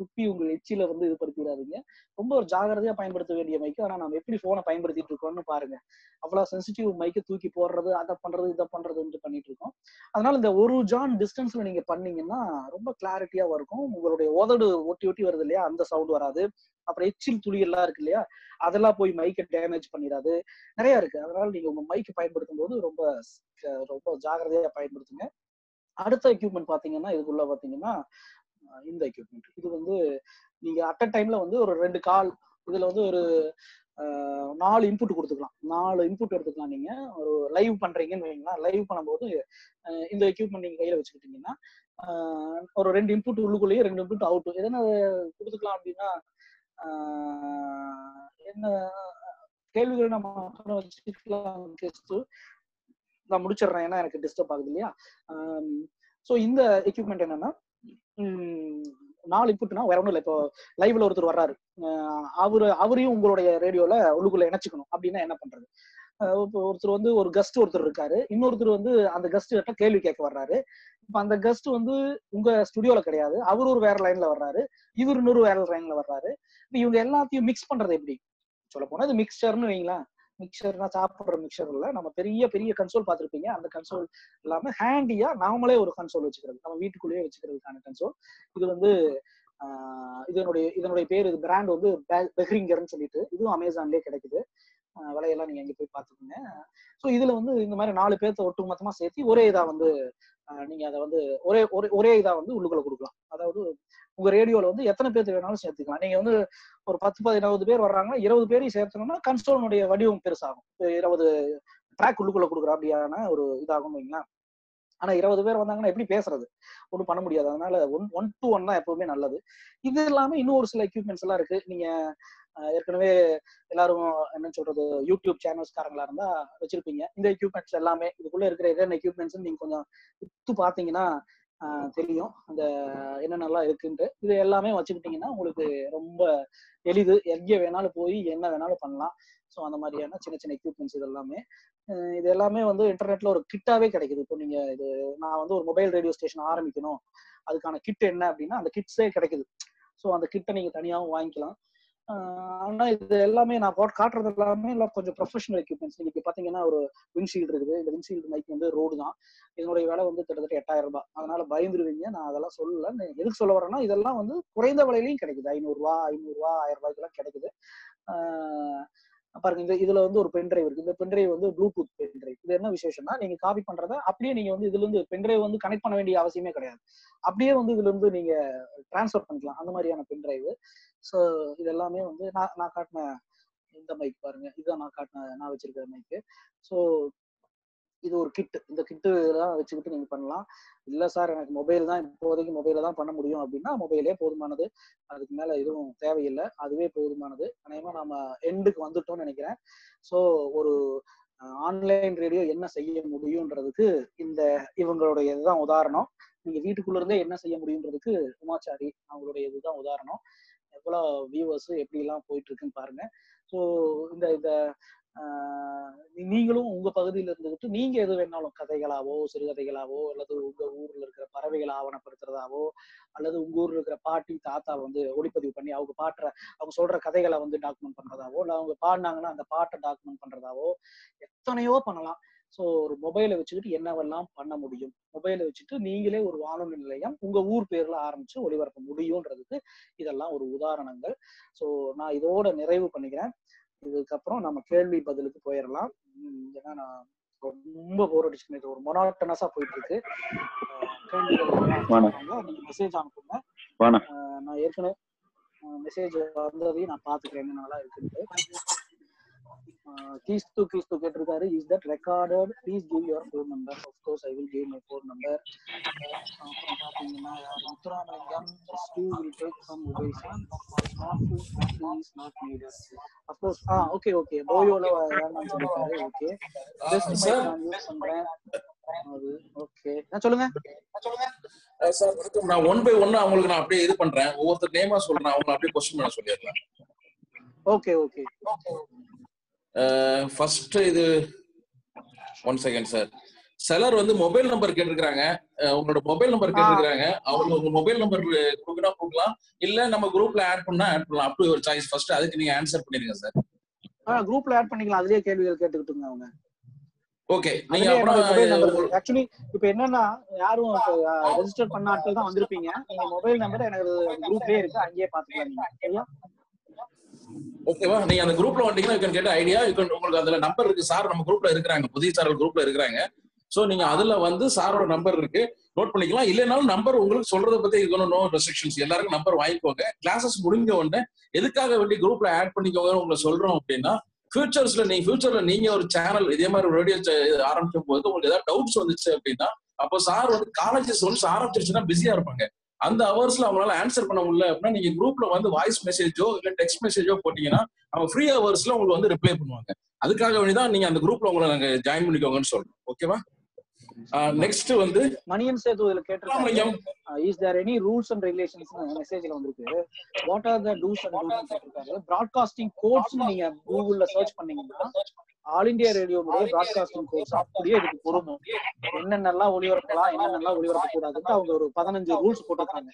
துப்பி உங்க எச்சில வந்து இது படுத்திடாதீங்க. ரொம்ப ஒரு ஜாகிரதையா பயன்படுத்த வேண்டிய மைக் ஆனா நம்ம எப்படி போனை பயன்படுத்திட்டு இருக்கோம்னு பாருங்க. அவ்வளவு சென்சிட்டிவ் மைக்கை தூக்கி போடுறது அதை பண்றது இதை பண்றதுன்னு பண்ணிட்டு இருக்கோம். அதனால இந்த ஒரு ஜான் டிஸ்டன்ஸ்ல நீங்க பண்ணீங்கன்னா ரொம்ப கிளாரிட்டியா இருக்கும் உங்களுடைய உதடு ஒட்டி ஒட்டி வருது இல்லையா? அந்த சவுண்ட் வராது. அப்புறம் எச்சில் துளி எல்லாம் இருக்கு இல்லையா? அதெல்லாம் போய் மைக்கை டேமேஜ் பண்ணிடாது. நிறைய இருக்கு. அதனால நீங்க உங்க மைக்கை பயன்படுத்தும் போது ரொம்ப ரொம்ப ஜாகிரதையா பயன்படுத்துங்க. அடுத்த எக்யூப்மெண்ட் பாத்தீங்கன்னா இதுக்குள்ள பாத்தீங்கன்னா இந்த எக்யூப்மெண்ட் இது வந்து நீங்க அட் அ டைம்ல வந்து ஒரு ரெண்டு கால் இதுல வந்து ஒரு நாலு இன்புட் கொடுத்துக்கலாம். நாலு இன்புட் எடுத்துக்கலாம் நீங்க. ஒரு லைவ் பண்றீங்கன்னு வைங்களா லைவ் பண்ணும்போது இந்த எக்யூப்மெண்ட் நீங்க கையில வச்சுக்கிட்டீங்கன்னா ஒரு ரெண்டு இன்புட் உள்ளுக்குள்ளேயே ரெண்டு இன்புட் அவுட் எதனா கொடுத்துக்கலாம் அப்படின்னா ஆஹ் என்ன கேள்விகள் நம்ம வச்சுக்கலாம் நான் முடிச்சிடுறேன் ஏன்னா எனக்கு டிஸ்டர்ப் ஆகுது இல்லையா? ஸோ இந்த எக்யூப்மெண்ட் என்னன்னா நாலு இன்புட்னா வேற ஒன்றும் இல்லை. இப்போ லைவ்ல ஒருத்தர் வர்றாரு. ஆஹ் அவரு அவரையும் உங்களுடைய ரேடியோல உள்ளுக்குள்ள இணைச்சிக்கணும். அப்படின்னா என்ன பண்றது? ஒருத்தர் வந்து ஒரு கஸ்ட் ஒருத்தர் இருக்காரு. இன்னொருத்தர் வந்து அந்த கெஸ்ட் கிட்ட கேள்வி கேட்க வர்றாரு. இப்ப அந்த கஸ்ட் வந்து உங்க ஸ்டுடியோல கிடையாது. அவர் ஒரு வேற லைன்ல வர்றாரு. இவர் இன்னொரு வேற லைன்ல வர்றாரு. இப்ப இவங்க எல்லாத்தையும் மிக்ஸ் பண்றது எப்படி? சொல்ல போனா இது மிக்சர்னு வைங்களேன். மிக்சர்னா சாப்பிடுற மிக்சர் இல்ல. நம்ம பெரிய பெரிய கன்சோல் பாத்திருப்பீங்க அந்த கன்சோல் இல்லாம ஹேண்டியா நாமளே ஒரு கன்சோல் வச்சுக்கிறது. நம்ம வீட்டுக்குள்ளேயே வச்சுக்கிறதுக்கான கன்சோல் இது வந்து ஆஹ் இதனுடைய இதனுடைய பேர் இது பிராண்ட் வந்து பெஹ்ரிங்கர்னு சொல்லிட்டு. இதுவும் அமேசான்லயே கிடைக்குது. விலையெல்லாம் நீங்க எங்க போய் பாத்துக்கோங்க ஸோ இதுல வந்து இந்த மாதிரி நாலு பேர்த்த ஒட்டு மொத்தமா சேர்த்து ஒரே இதா வந்து ஆஹ் நீங்க அதை வந்து ஒரே ஒரே ஒரே இதா வந்து உள்ளுக்குள்ள கொடுக்கலாம். அதாவது உங்க ரேடியோல வந்து எத்தனை பேர்த்து வேணாலும் சேர்த்துக்கலாம். நீங்க வந்து ஒரு பத்து பதினறுபது பேர் வர்றாங்கன்னா இருபது பேரையும் சேர்த்தணும்னா கன்சோலுடைய வடிவம் பெருசாகும். இருபது ட்ராக் உள்ளுக்குள்ள கொடுக்குற அப்படியான ஒரு இதாகும் வைங்களேன். ஆனா இருபது பேர் வந்தாங்கன்னா எப்படி பேசுறது? ஒன்றும் பண்ண முடியாது. அதனால ஒன் ஒன் டு ஒன் தான் எப்பவுமே நல்லது. இது இல்லாம இன்னும் ஒரு சில எக்யூப்மெண்ட்ஸ் எல்லாம் இருக்கு. நீங்க ஏற்கனவே எல்லாரும் என்ன சொல்றது? யூடியூப் சேனல்ஸ்காரங்களா இருந்தா வச்சிருப்பீங்க. இந்த எக்யூப்மெண்ட்ஸ் எல்லாமே இதுக்குள்ள இருக்கிற என்னென்ன எக்யூப்மெண்ட்ஸ் நீங்க கொஞ்சம் உத்து பாத்தீங்கன்னா தெரியும். அந்த என்னென்னலாம் இருக்குன்ட்டு. இது எல்லாமே வச்சுக்கிட்டீங்கன்னா உங்களுக்கு ரொம்ப எளிது. எங்கே வேணாலும் போய் என்ன வேணாலும் பண்ணலாம். ஸோ அந்த மாதிரியான சின்ன சின்ன எக்யூப்மெண்ட்ஸ் இது எல்லாமே இது எல்லாமே வந்து இன்டர்நெட்ல ஒரு கிட்டாவே கிடைக்குது. இப்போ நீங்க இது நான் வந்து ஒரு மொபைல் ரேடியோ ஸ்டேஷன் ஆரம்பிக்கணும். அதுக்கான கிட் என்ன அப்படின்னா அந்த கிட்ஸே கிடைக்குது. ஸோ அந்த கிட்டை நீங்க தனியாகவும் வாங்கிக்கலாம். ஆனா இது எல்லாமே நான் காட்டுறது எல்லாமே எல்லாம் கொஞ்சம் ப்ரொஃபஷனல் எக்யூப்மெண்ட்ஸ் நீங்க பாத்தீங்கன்னா ஒரு விண்ட்ஷீல்டு இருக்குது. இந்த விண்ட்ஷீல்டு மைக் வந்து ரோடு தான். இதனுடைய விலை வந்து கிட்டத்தட்ட எட்டாயிரம் ரூபாய். அதனால பயந்துருவீங்க. நான் அதெல்லாம் சொல்லல. எதுக்கு சொல்ல வரேன்னா இதெல்லாம் வந்து குறைந்த விலையிலையும் கிடைக்குது. ஐநூறுரூவா ஐநூறுரூவா ஐநூறு ஆயிரம் ரூபாய்க்கெல்லாம் கிடைக்குது. ஆஹ் பாருங்க இந்த இதுல வந்து ஒரு பென்ட்ரைவ் இருக்கு. இந்த பென்ட்ரைவ் வந்து ப்ளூடூத் பென்ட்ரைவ் இது என்ன விசேஷம்னா நீங்க காப்பி பண்றத அப்படியே நீங்க வந்து இதுல இருந்து பென்ட்ரைவ் வந்து கனெக்ட் பண்ண வேண்டிய அவசியமே கிடையாது. அப்படியே வந்து இதுல இருந்து நீங்க டிரான்ஸ்ஃபர் பண்ணிக்கலாம். அந்த மாதிரியான பென்ட்ரைவ் ஸோ இது எல்லாமே வந்து நான் நான் காட்டின இந்த மைக் பாருங்க. இதுதான் நான் காட்டின நான் வச்சிருக்கிற மைக்கு ஸோ இது ஒரு கிட் இந்த கிட்டு தான் வச்சுக்கிட்டு நீங்க பண்ணலாம். இல்ல சார் எனக்கு மொபைல் தான் இப்போதைக்கு மொபைல தான் பண்ண முடியும் அப்படின்னா மொபைலே போதுமானது. அதுக்கு மேல எதுவும் தேவையில்லை. அதுவே போதுமானது. அநேகமா நாம எண்டுக்கு வந்துட்டோம்னு நினைக்கிறேன். ஸோ ஒரு ஆன்லைன் ரேடியோ என்ன செய்ய முடியுன்றதுக்கு இந்த இவங்களுடைய இதுதான் உதாரணம். நீங்க வீட்டுக்குள்ள இருந்தே என்ன செய்ய முடியுன்றதுக்கு உமாச்சாரி அவங்களுடைய இதுதான் உதாரணம். எவ்வளவு வியூவர்ஸ் எப்படி எல்லாம் போயிட்டு இருக்குன்னு பாருங்க. ஸோ இந்த இந்த நீங்களும் உங்க பகுதியில இருந்துகிட்டு நீங்க எது வேணாலும் கதைகளாவோ சிறுகதைகளாவோ அல்லது உங்க ஊர்ல இருக்கிற பறவைகளை ஆவணப்படுத்துறதாவோ அல்லது உங்க ஊர்ல இருக்கிற பாட்டி தாத்தா வந்து ஒளிப்பதிவு பண்ணி அவங்க பாட்டுற அவங்க சொல்ற கதைகளை வந்து டாக்குமெண்ட் பண்றதாவோ இல்ல அவங்க பாடினாங்கன்னா அந்த பாட்டை டாக்குமெண்ட் பண்றதாவோ எத்தனையோ பண்ணலாம். ஸோ ஒரு மொபைலை வச்சுக்கிட்டு என்னவெல்லாம் பண்ண முடியும்? மொபைலை வச்சுட்டு நீங்களே ஒரு வானொலி நிலையம் உங்க ஊர் பேர்ல ஆரம்பிச்சு ஒளிபரப்ப முடியும்ன்றதுக்கு இதெல்லாம் ஒரு உதாரணங்கள். ஸோ நான் இதோட நிறைவு பண்ணிக்கிறேன். இதுக்கப்புறம் நம்ம கேள்வி பதிலுக்கு போயிடலாம் ஏன்னா நான் ரொம்ப போர் அடிச்சுட்டு இது ஒரு மொனாட்டனஸா போயிட்டு இருக்கு. நீங்க மெசேஜ் அனுப்புங்க. நான் ஏற்கனவே மெசேஜ் வந்ததையும் நான் பாத்துக்கிறேன் என்னென்னலாம் இருக்குன்ட்டு. கீஸ்து கீஸ்து கேட்டிருக்காரு. Is that recorded please give your phone number of course I will give my phone number அப்புறம் பாத்தீங்கன்னா முத்துராமலிங்கம் ஸ்டூ will take some mobile is not needed of course ah okay okay போயோல வேண்டாம்னு சொல்லிருக்காரு ஓகே பெஸ்ட். மைக் நான் use பண்றேன். Okay சொல்லுங்க. Sir வணக்கம். நான் one by one அவங்களுக்கு நான் அப்படியே இது பண்றேன். ஒவ்வொருத்தர் நேமா சொல்றேன். அவங்க அப்படியே கொஸ்டின் பண்ண சொல்லிடலாம் ஓகே ஓகே ஃபர்ஸ்ட் இது ஒன் செகண்ட் சார் செலர் வந்து மொபைல் நம்பர் கேட்டிருக்காங்க உங்களோட மொபைல் நம்பர் கேட்டிருக்காங்க அவங்க உங்க மொபைல் நம்பர் கொடுக்கனா கொடுக்கலாம். இல்ல நம்ம குரூப்ல ஆட் பண்ணா ஆட் பண்ணலாம். அப்படி ஒரு சாய்ஸ் ஃபர்ஸ்ட் அதுக்கு நீங்க ஆன்சர் பண்ணிருங்க சார் ஆ குரூப்ல ஆட் பண்ணிக்கலாம். அதுலயே கேள்விகள் கேட்டுக்கிட்டுங்க அவங்க. ஓகே நீங்க அப்புறம் ஆக்சுவலி இப்போ என்னன்னா யாரும் ரெஜிஸ்டர் பண்ண ஆட்கள் தான் வந்திருப்பீங்க. நீங்க மொபைல் நம்பர் எனக்கு குரூப்லயே இருக்கு. அங்கேயே பாத்துக்கலாம் நீங்க. சரியா? ஓகேவா? நீங்க அந்த குரூப்ல வந்தீங்கன்னா கேட்ட ஐடியா உங்களுக்கு அதுல நம்பர் இருக்கு. சார் நம்ம குரூப்ல இருக்கிறாங்க. புதிய சார்கள் குரூப்ல இருக்கிறாங்க. சோ நீங்க அதுல வந்து சாரோட நம்பர் இருக்கு. நோட் பண்ணிக்கலாம். இல்லைனாலும் நம்பர் உங்களுக்கு சொல்றத பத்தி இருக்கணும். நோ ரெஸ்ட்ரிக்ஷன்ஸ் எல்லாருக்கும் நம்பர் வாங்கிக்கோங்க. கிளாஸஸ் முடிஞ்ச உடனே எதுக்காக வேண்டி குரூப்ல ஆட் பண்ணிக்கோங்க உங்களை சொல்றோம் அப்படின்னா ஃபியூச்சர்ஸ்ல நீங்க ஃபியூச்சர்ல நீங்க ஒரு சேனல் இதே மாதிரி ஒரு ரேடியோ ஆரம்பிக்கும் போது உங்களுக்கு ஏதாவது டவுட்ஸ் வந்துச்சு அப்படின்னா அப்போ சார் வந்து காலேஜஸ் வந்து ஆரம்பிச்சிருச்சுன்னா பிஸியா இருப்பாங்க. அந்த ஹவர்ஸ்ல அவங்களால ஆன்சர் பண்ண முடியல அப்படின்னா நீங்க குரூப்ல வந்து வாய்ஸ் மெசேஜோ இல்ல டெக்ஸ்ட் மெசேஜோ போட்டீங்கன்னா அவங்க ஃப்ரீ ஹவர்ஸ்ல உங்களுக்கு வந்து ரிப்ளை பண்ணுவாங்க. அதுக்காக வேண்டிதான் நீங்க அந்த குரூப்ல உங்களை நாங்க ஜாயின் பண்ணிக்கோங்கன்னு சொல்றோம். ஓகேவா நெக்ஸ்ட் வந்து மணியன் சேது இதுல கேட்டிருக்காங்க is there any rules and regulations மெசேஜ்ல வந்திருக்கு. What are the do's and don'ts கேட்டிருக்காரு. பிராட்காஸ்டிங் கோட்ஸ் நீங்க கூகுள்ல சர்ச் பண்ணீங்கன்னா ஆல் இந்தியா ரேடியோவுடைய பிராட்காஸ்டிங் கோர்ஸ் அப்படியே இதுக்கு பொருந்தும் என்னென்னலாம் ஒளிபரப்பலாம் என்னென்னலாம் ஒளிபரப்ப கூடாதுன்னு அவங்க ஒரு பதினஞ்சு ரூல்ஸ் போட்டிருக்காங்க.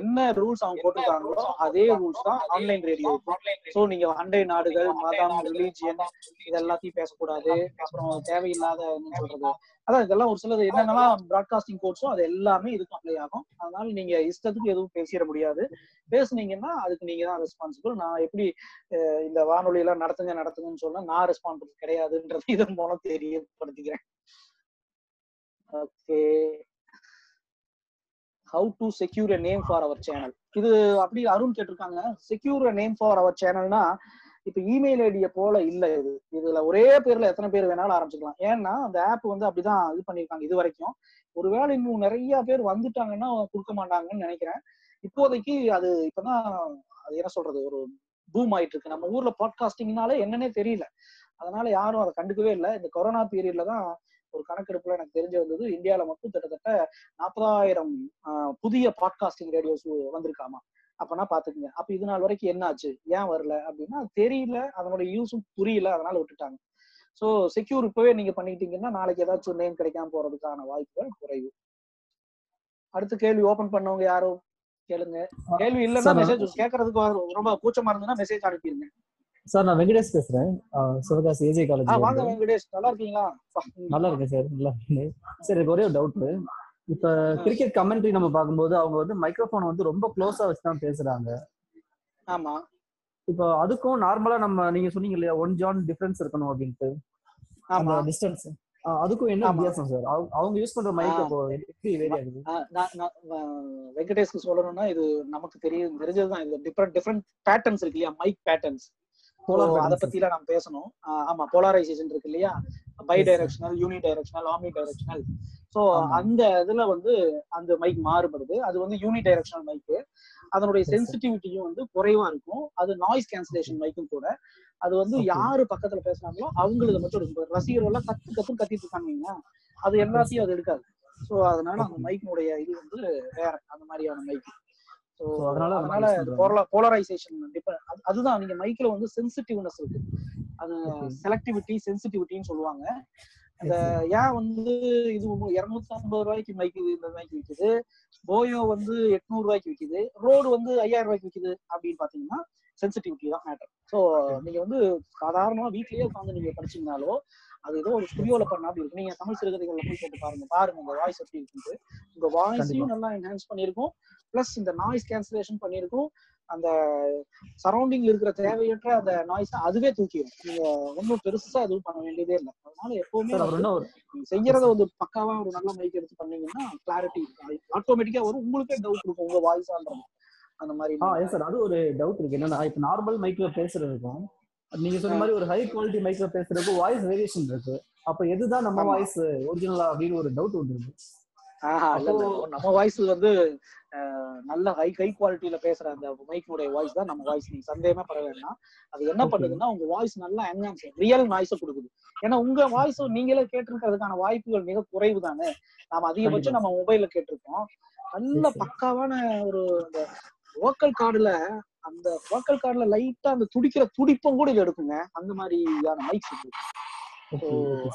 என்ன ரூல்ஸ் அவங்க போட்டிருக்காங்களோ அதே ரூல்ஸ் தான் ஆன்லைன் ரேடியோ சோ நீங்க அண்டை நாடுகள் மதம் ரிலீஜியன் இது எல்லாத்தையும் பேசக்கூடாது. அப்புறம் தேவையில்லாத என்ன சொல்றது. அதான் இதெல்லாம் ஒரு சிலது என்னென்னலாம் பிராட்காஸ்டிங் கோர்ஸோ அது எல்லாமே இதுக்கு அப்ளை ஆகும். அதனால நீங்க இஷ்டத்துக்கு எதுவும் பேசிட முடியாது. பேசுனீங்கன்னா அதுக்கு நீங்க தான் ரெஸ்பான்சிபிள் நான் எப்படி இந்த வானொலி எல்லாம் நடத்துங்க நடத்துங்கன்னு சொன்னா நான் ரெஸ்பான்சிபிள் கிடையாதுன்றது இதன் மூலம் தெரியப்படுத்திக்கிறேன். Okay how to secure a name for our channel இது அப்படி அருண் கேட்டிருக்காங்க. Secure a name for our சேனல்னா இப்ப இமெயில் ஐடிய போல இல்ல இது. இதுல ஒரே பேர்ல எத்தனை பேர் வேணாலும் ஆரம்பிச்சுக்கலாம். ஏன்னா அந்த ஆப் வந்து அப்படிதான் இது பண்ணிருக்காங்க இது வரைக்கும். ஒருவேளை இன்னும் நிறைய பேர் வந்துட்டாங்கன்னா கொடுக்க மாட்டாங்கன்னு நினைக்கிறேன். இப்போதைக்கு அது இப்பதான் அது என்ன சொல்றது ஒரு பூம் ஆயிட்டு இருக்கு நம்ம ஊர்ல பாட்காஸ்டிங்னாலே என்னன்னே தெரியல. அதனால யாரும் அதை கண்டுக்கவே இல்லை. இந்த கொரோனா பீரியட்ல தான் ஒரு கணக்கெடுப்புல எனக்கு தெரிஞ்சு வந்தது. இந்தியால மட்டும் கிட்டத்தட்ட நாற்பதாயிரம் புதிய பாட்காஸ்டிங் ரேடியோஸ் வந்திருக்காமா. அப்பனா பாத்துக்கங்க. அப்ப இது நாள் வரைக்கும் என்ன ஆச்சு? ஏன் வரல? அப்படின்னா தெரியல. அதனோட யூஸும் புரியல. அதனால விட்டுட்டாங்க. சோ செக்யூர் இப்பவே நீங்க பண்ணிக்கிட்டீங்கன்னா நாளைக்கு ஏதாச்சும் நேம் கிடைக்காம போறதுக்கான வாய்ப்புகள் குறைவு. அடுத்த கேள்வி ஓபன் பண்ணவங்க யாரும் கேளுங்க. கேள்வி இல்லைன்னா மெசேஜ் கேட்கறதுக்கு ரொம்ப கூச்சமா இருந்ததுன்னா மெசேஜ் அனுப்பிடுங்க. சார் நான் வெங்கடேஷ் பேசுறேன். சிவகாசி ஏஜே ஆ வாங்க காலேஜ் வெங்கடேஷ். நல்லா இருக்கீங்களா? நல்லா இருக்கேன் சார். நல்லா இருக்கேன். சார் எனக்கு ஒரே ஒரு டவுட் இப்ப கிரிக்கெட் கமெண்ட்ரி நம்ம பார்க்கும்போது அவங்க வந்து மைக்ரோஃபோன் வந்து ரொம்ப க்ளோஸா வச்சு தான் பேசுறாங்க. ஆமா. இப்போ அதுக்கும் நார்மலா நம்ம நீங்க சொன்னீங்க இல்லையா ஒன் ஜான் டிஃபரன்ஸ் இருக்கணும் அப்படின்ட்டு. ஆமா. டிஸ்டன்ஸ் அதுக்கும் என்ன. வித்தியாசம் சார் அவங்க யூஸ் பண்ற மைக். அப்போ வெங்கடேஷ்க்கு சொல்லணும்னா இது நமக்கு தெரியும் தெரிஞ்சதுதான். இது டிஃப்ரெண்ட் டிஃப்ரெண்ட் பேட்டர்ன்ஸ் இருக்கு இல்லையா மைக் பேட்டர்ன்ஸ் அத patterns. பத்தில நம்ம பேசணும். ஆமா போலாரைசேஷன் இருக்கு இல்லையா? Bidirectional unidirectional omnidirectional ஆமா. அந்த இதுல வந்து அந்த மைக் மாறுபடுது. அது வந்து யூனி டைரக்ஷனல் மைக் அதனுடைய. சென்சிட்டிவிட்டியும் வந்து குறைவா இருக்கும். அது நாய்ஸ் கேன்சலேஷன் மைக்கும் கூட. அது வந்து. யாரு பக்கத்துல பேசுனாங்களோ அவங்களுக்கு மட்டும் இருக்கும் இப்ப ரசிகர்கள் எல்லாம் கத்து கத்து கத்திட்டு இருக்காங்க அது எல்லாத்தையும் அது எடுக்காது. ஸோ அதனால அந்த மைக்கினுடைய இது வந்து வேற அந்த மாதிரியான மைக் ஸோ அதனால. போலரைசேஷன் அதுதான் நீங்க மைக்ல வந்து சென்சிட்டிவ்னஸ் இருக்கு. அது. செலக்டிவிட்டி சென்சிட்டிவிட்டின்னு சொல்லுவாங்க. அந்த ஏன் வந்து இது இருநூத்தி ஐம்பது ரூபாய்க்கு மைக் இந்த மைக் விற்குது போயோ வந்து எட்நூறு ரூபாய்க்கு விற்குது ரோடு வந்து ஐயாயிரம் ரூபாய்க்கு விற்குது அப்படின்னு பாத்தீங்கன்னா சென்சிட்டிவிட்டி தான் மேட்டர் ஸோ நீங்க வந்து சாதாரணமா வீட்லயே உட்காந்து நீங்க படிச்சீங்கனாலோ அது ஏதோ ஒரு ஸ்டுடியோல பண்ண அப்படி இருக்கு. நீங்க தமிழ் சிறுகதைகள்ல போய் கேட்டு பாருங்க. பாருங்க உங்க வாய்ஸ் எப்படி இருக்குது உங்க வாய்ஸையும் நல்லா என்ஹான்ஸ் பண்ணியிருக்கும். பிளஸ் இந்த நாய்ஸ் கேன்சலேஷன் பண்ணியிருக்கும். அந்த சரௌண்டிங்ல இருக்கிற தேவையற்ற அந்த நாய்ஸ் அதுவே தூக்கிடும் நீங்க ஒன்றும் பெருசா எதுவும் பண்ண வேண்டியதே இல்லை. அதனால எப்பவுமே செய்யறத வந்து பக்காவா ஒரு நல்ல மைக் எடுத்து பண்ணீங்கன்னா கிளாரிட்டி ஆட்டோமேட்டிக்கா வரும். உங்களுக்கே டவுட் இருக்கும் உங்க வாய்ஸான்றது அந்த மாதிரி அது ஒரு டவுட் இருக்கு. என்னன்னா இப்போ நார்மல் மைக்ல பேசுறதுக்கும் நீங்க சொன்ன மாதிரி ஒரு ஹை குவாலிட்டி மைக்ல பேசுறதுக்கும் வாய்ஸ் வேரியேஷன் இருக்கு. அப்ப எதுதான் நம்ம. வாய்ஸ் ஒரிஜினலா அப்படின்னு ஒரு டவுட் வந்துருக்கு நம்ம வாய்ஸ் வந்து நல்ல ஹை ஹை குவாலிட்டியில பேசுற அந்த மைக்கினுடைய வாய்ஸ் தான் நம்ம வாய்ஸ் நீங்க சந்தேகமே பட வேண்டாம். அது என்ன. பண்ணுதுன்னா உங்க வாய்ஸ் நல்லா என்ஹான்ஸ் ரியல் நாய்ஸ கொடுக்குது. ஏன்னா உங்க வாய்ஸ் நீங்களே கேட்டிருக்கிறதுக்கான வாய்ப்புகள் மிக குறைவு தானே? நாம அதிகபட்சம் நம்ம மொபைல்ல கேட்டிருக்கோம் நல்ல. பக்காவான ஒரு வோக்கல் கார்டுல அந்த வோக்கல் கார்டுல லைட்டா அந்த துடிக்கிற துடிப்பும் கூட இது எடுக்குங்க. அந்த மாதிரியான மைக்ஸ் இருக்கு.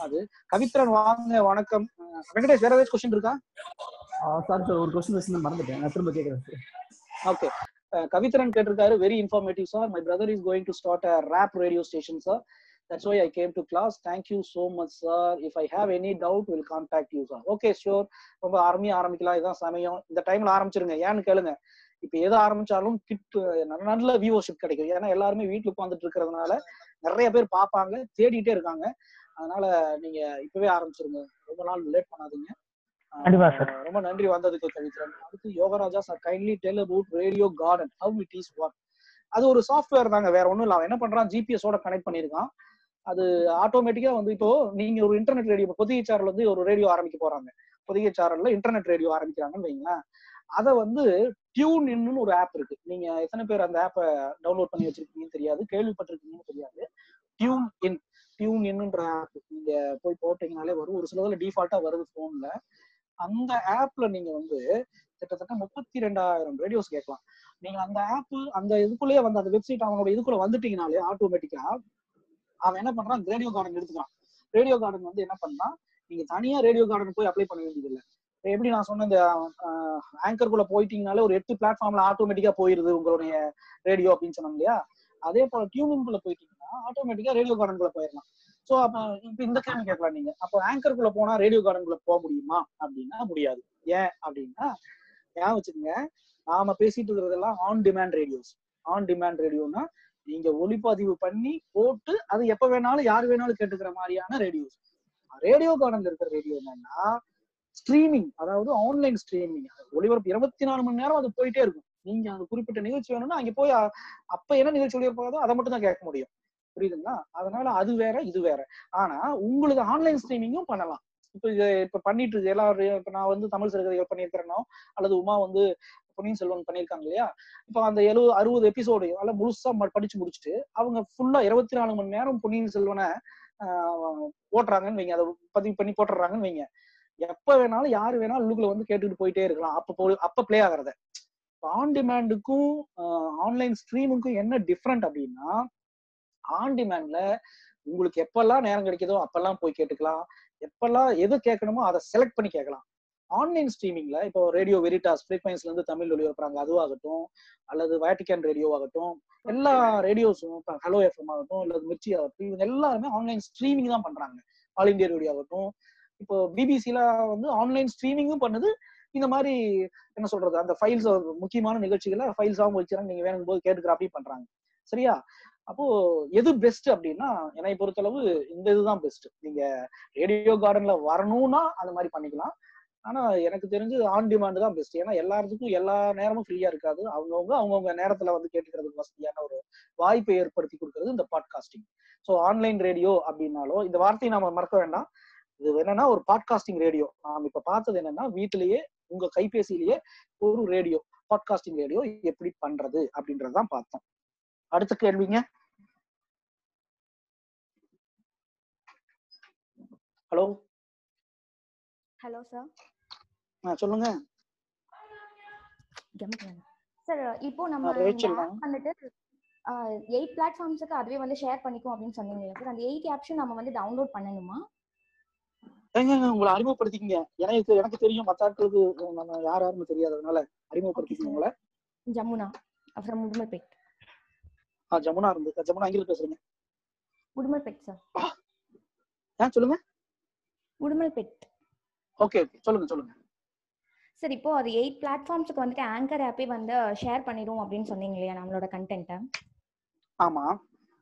அது. கவித்ரன் வாங்க வணக்கம். வெங்கடேஷ் வேற ஏதாச்சும் கொஸ்டின் இருக்கா? சார் சார் ஒரு கொஸ்டின் வச்சு மறந்துட்டேன். நான் திரும்ப கேட்கறேன் சார். ஓகே கவித்ரன் கேட்டிருக்காரு very informative sir my brother is going to start a rap radio station sir that's why I came to class thank you so much sir if I have any doubt will contact you sir okay sure ரொம்ப அருமையா ஆரம்பிக்கலாம். இதுதான் சமயம். இந்த டைம்ல ஆரம்பிச்சிருங்க. ஏன்னு கேளுங்க. இப்ப எது ஆரம்பிச்சாலும் கிட் நல்ல வியூவர்ஷிப் கிடைக்கும். ஏன்னா எல்லாருமே வீட்டுல உட்காந்துட்டு இருக்கிறதுனால நிறைய பேர் பார்ப்பாங்க தேடிட்டே இருக்காங்க. அதனால நீங்க இப்பவே ஆரம்பிச்சிருங்க. ரொம்ப நாள் லேட் பண்ணாதீங்க. sir. ரொம்ப நன்றி வந்ததுக்கு கவித்ரன். அடுத்து Yogaraja sir kindly tell about radio garden how it is work அது ஒரு சாஃப்ட்வேர் தாங்க. வேற ஒண்ணும் இல்ல. அவன் என்ன பண்றான்? ஜிபிஎஸ் ஓட கனெக்ட் பண்ணிருக்கான் அது ஆட்டோமேட்டிக்கா வந்து இப்போ நீங்க ஒரு இன்டர்நெட் ரேடியோ பொதிகை சேனல் வந்து ஒரு ரேடியோ ஆரம்பிக்க போறாங்க. பொதிகை சேனல்ல இன்டர்நெட் ரேடியோ ஆரம்பிக்கிறாங்கன்னு வைங்களேன். அதை வந்து டியூன் இன்னு ஒரு ஆப் இருக்கு. நீங்க எத்தனை பேர் அந்த ஆப்பை டவுன்லோட் பண்ணி வச்சிருக்கீங்கன்னு தெரியாது. கேள்விப்பட்டிருக்கீங்கன்னு தெரியாது. டியூன் இன் டியூன் இன்னுன்ற ஆப் நீங்க போய் போட்டீங்கனாலே வரும். ஒரு சிலதுல டிஃபால்ட்டா வருது போன்ல அந்த ஆப்ல நீங்க வந்து கிட்டத்தட்ட முப்பத்தி ரெண்டாயிரம் ரேடியோஸ் கேட்கலாம். நீங்க அந்த ஆப் அந்த இதுக்குள்ளேயே வந்து அந்த வெப்சைட் அவங்களோட இதுக்குள்ள வந்துட்டீங்கனாலே ஆட்டோமேட்டிக்கா அவன் என்ன பண்றான்? ரேடியோ கார்டன் எடுத்துக்கிறான். ரேடியோ கார்டன் வந்து என்ன பண்ணா நீங்க தனியா ரேடியோ கார்டன் போய் அப்ளை பண்ண வேண்டியது இல்லை. எப்படி நான் சொன்ன இந்த ஆங்கர்குள்ள போயிட்டீங்கனாலே ஒரு எட்டு பிளாட்ஃபார்ம்ல ஆட்டோமேட்டிக்கா போயிருது உங்களுடைய ரேடியோ அப்படின்னு சொன்னோம் இல்லையா? அதே போல டியூனிங்குள்ள போயிட்டீங்கன்னா ஆட்டோமேட்டிக்கா ரேடியோ கார்டனுக்குள்ள போயிடலாம். சோ அப்ப இப்ப இந்த கேள்வி கேட்கலாம் நீங்க. அப்போ ஆங்கருக்குள்ள போனா ரேடியோ கார்டனுக்குள்ள போக முடியுமா? அப்படின்னா முடியாது. ஏன் அப்படின்னா ஏன் வச்சுக்கோங்க. நாம பேசிட்டு இருக்கிறதெல்லாம் on demand radios on demand ரேடியோனா நீங்க ஒளிப்பதிவு பண்ணி போட்டு அது எப்ப வேணாலும் யார் வேணாலும் கேட்டுக்கிற மாதிரியான ரேடியோஸ் ரேடியோ கார்டன் இருக்கிற ரேடியோ என்னன்னா ஸ்ட்ரீமிங் அதாவது ஆன்லைன் ஸ்ட்ரீமிங் ஒளிபரப்பு இருபத்தி நாலு மணி நேரம் அது போயிட்டே இருக்கும். நீங்க அந்த குறிப்பிட்ட நிகழ்ச்சி வேணும்னா அங்க போய் அப்ப என்ன நிகழ்ச்சி ஒளிபரப்பாதோ அதை மட்டும் தான் கேட்க முடியும். புரியுதுங்களா? அதனால அது வேற இது வேற. ஆனா உங்களுக்கு ஆன்லைன் ஸ்ட்ரீமிங்கும் பண்ணலாம். இப்ப இது இப்ப பண்ணிட்டு இருக்கு எல்லாரும் இப்ப நான் வந்து தமிழ் சிறுகதைகள் பண்ணியிருக்கிறேனோ அல்லது உமா வந்து பொன்னியின் செல்வன் பண்ணியிருக்காங்க இல்லையா? இப்ப அந்த எழுபது அறுபது எபிசோடு அதெல்லாம் முழுசா ம- படிச்சு முடிச்சுட்டு அவங்க ஃபுல்லா இருபத்தி நாலு மணி நேரம் பொன்னியின் செல்வனை ஆஹ், போட்டுறாங்கன்னு வைங்க. அதை பதிவு பண்ணி போட்டுறாங்கன்னு வைங்க. எப்ப வேணாலும் யாரு வேணாலும் உள்ளுக்குள்ள வந்து கேட்டுட்டு போயிட்டே இருக்கலாம். அப்ப போ அப்ப பிளே ஆகிறத ஆன் டிமாண்டுக்கும் ஆன்லைன் ஸ்ட்ரீமுக்கும் என்ன டிஃப்ரெண்ட் அப்படின்னா ஆன் டிமாண்ட்ல உங்களுக்கு எப்பெல்லாம் நேரம் கிடைக்குதோ அப்பெல்லாம் போய் கேட்டுக்கலாம். எப்பெல்லாம் எது கேட்கணுமோ அதை செலக்ட் பண்ணி கேட்கலாம். ஆன்லைன் ஸ்ட்ரீமிங்ல இப்போ ரேடியோ வெரிட்டாஸ் ஃப்ரீக்வன்ஸ்ல இருந்து தமிழ் ஒளிபரப்புறாங்க அதுவாகட்டும் அல்லது வேட்டிகன் ரேடியோ ஆகட்டும் எல்லா ரேடியோஸும் இப்போ ஹலோ எஃப்எம் ஆகட்டும் அல்லது மிர்ச்சி ஆகட்டும் இவங்க எல்லாருமே ஆன்லைன் ஸ்ட்ரீமிங் தான் பண்றாங்க. ஆல் இந்தியா ரேடியோ ஆகட்டும். இப்போ பிபிசில வந்து ஆன்லைன் ஸ்ட்ரீமிங்கும் பண்ணுது. இந்த மாதிரி என்ன சொல்றது அந்த ஃபைல்ஸ் முக்கியமான நிகழ்ச்சிகளை ஃபைல்ஸாகவும் வச்சுறாங்க நீங்க வேணும் போது கேட்டுக்கிற அப்படி பண்றாங்க. சரியா? அப்போ எது பெஸ்ட் அப்படின்னா என்னை பொறுத்தளவு இந்த இதுதான் பெஸ்ட் நீங்க ரேடியோ கார்டன்ல வரணும்னா அந்த மாதிரி பண்ணிக்கலாம். ஆனா எனக்கு தெரிஞ்சு ஆன் டிமாண்ட் தான் பெஸ்ட் ஏன்னா எல்லாத்துக்கும் எல்லா நேரமும் ஃப்ரீயா இருக்காது. அவங்கவுங்க அவங்கவுங்க நேரத்துல வந்து கேட்டுக்கிறதுக்கு வசதியான ஒரு வாய்ப்பை ஏற்படுத்தி கொடுக்கறது இந்த பாட்காஸ்டிங் ஸோ ஆன்லைன் ரேடியோ அப்படின்னாலோ இந்த வார்த்தையை நாம மறக்க வேண்டாம். இது என்னன்னா ஒரு பாட்காஸ்டிங் ரேடியோ நாம் இப்ப பார்த்தது என்னன்னா வீட்டிலேயே உங்க கைபேசியிலேயே ஒரு ரேடியோ பாட்காஸ்டிங் ரேடியோ எப்படி பண்றது அப்படின்றதான் பார்த்தோம். அடுத்த கேள்விங்க. ஹலோ. Hello sir. சொல்லுங்க. சார் இப்போ நம்ம ஆ, வந்துட்டு எயிட் பிளாட்ஃபார்ம்ஸுக்கு அதுவே வந்து ஷேர் பண்ணிக்கும் அப்படின்னு சொன்னீங்க சார் அந்த எயிட் ஆப்ஷன் நம்ம வந்து டவுன்லோட் பண்ணணுமா? ஏங்க உங்களை அறிமுகப்படுத்திக்கங்க. எனக்கு எனக்கு தெரியும் ஆட்களுக்கு நம்ம யார் யாருன்னு தெரியாததுனால அறிமுகப்படுத்திக்கங்க உங்களை. ஜமுனா அப்புறம் உடுமல்பேட் ஆ, ஜமுனா இருந்து ஜமுனா எங்கிருந்து பேசுறீங்க? உடுமல்பேட் சார் ஏன் சொல்லுங்க? உடுமல்பேட் ஓகே ஓகே சொல்லுங்க சொல்லுங்க. சார் இப்போ அது எயிட் பிளாட்ஃபார்ம்ஸுக்கு வந்துட்டு ஆங்கர் ஆப்பே வந்து ஷேர் பண்ணிடும் அப்படின்னு சொன்னீங்க இல்லையா நம்மளோட கண்டென்ட்டை ஆமா.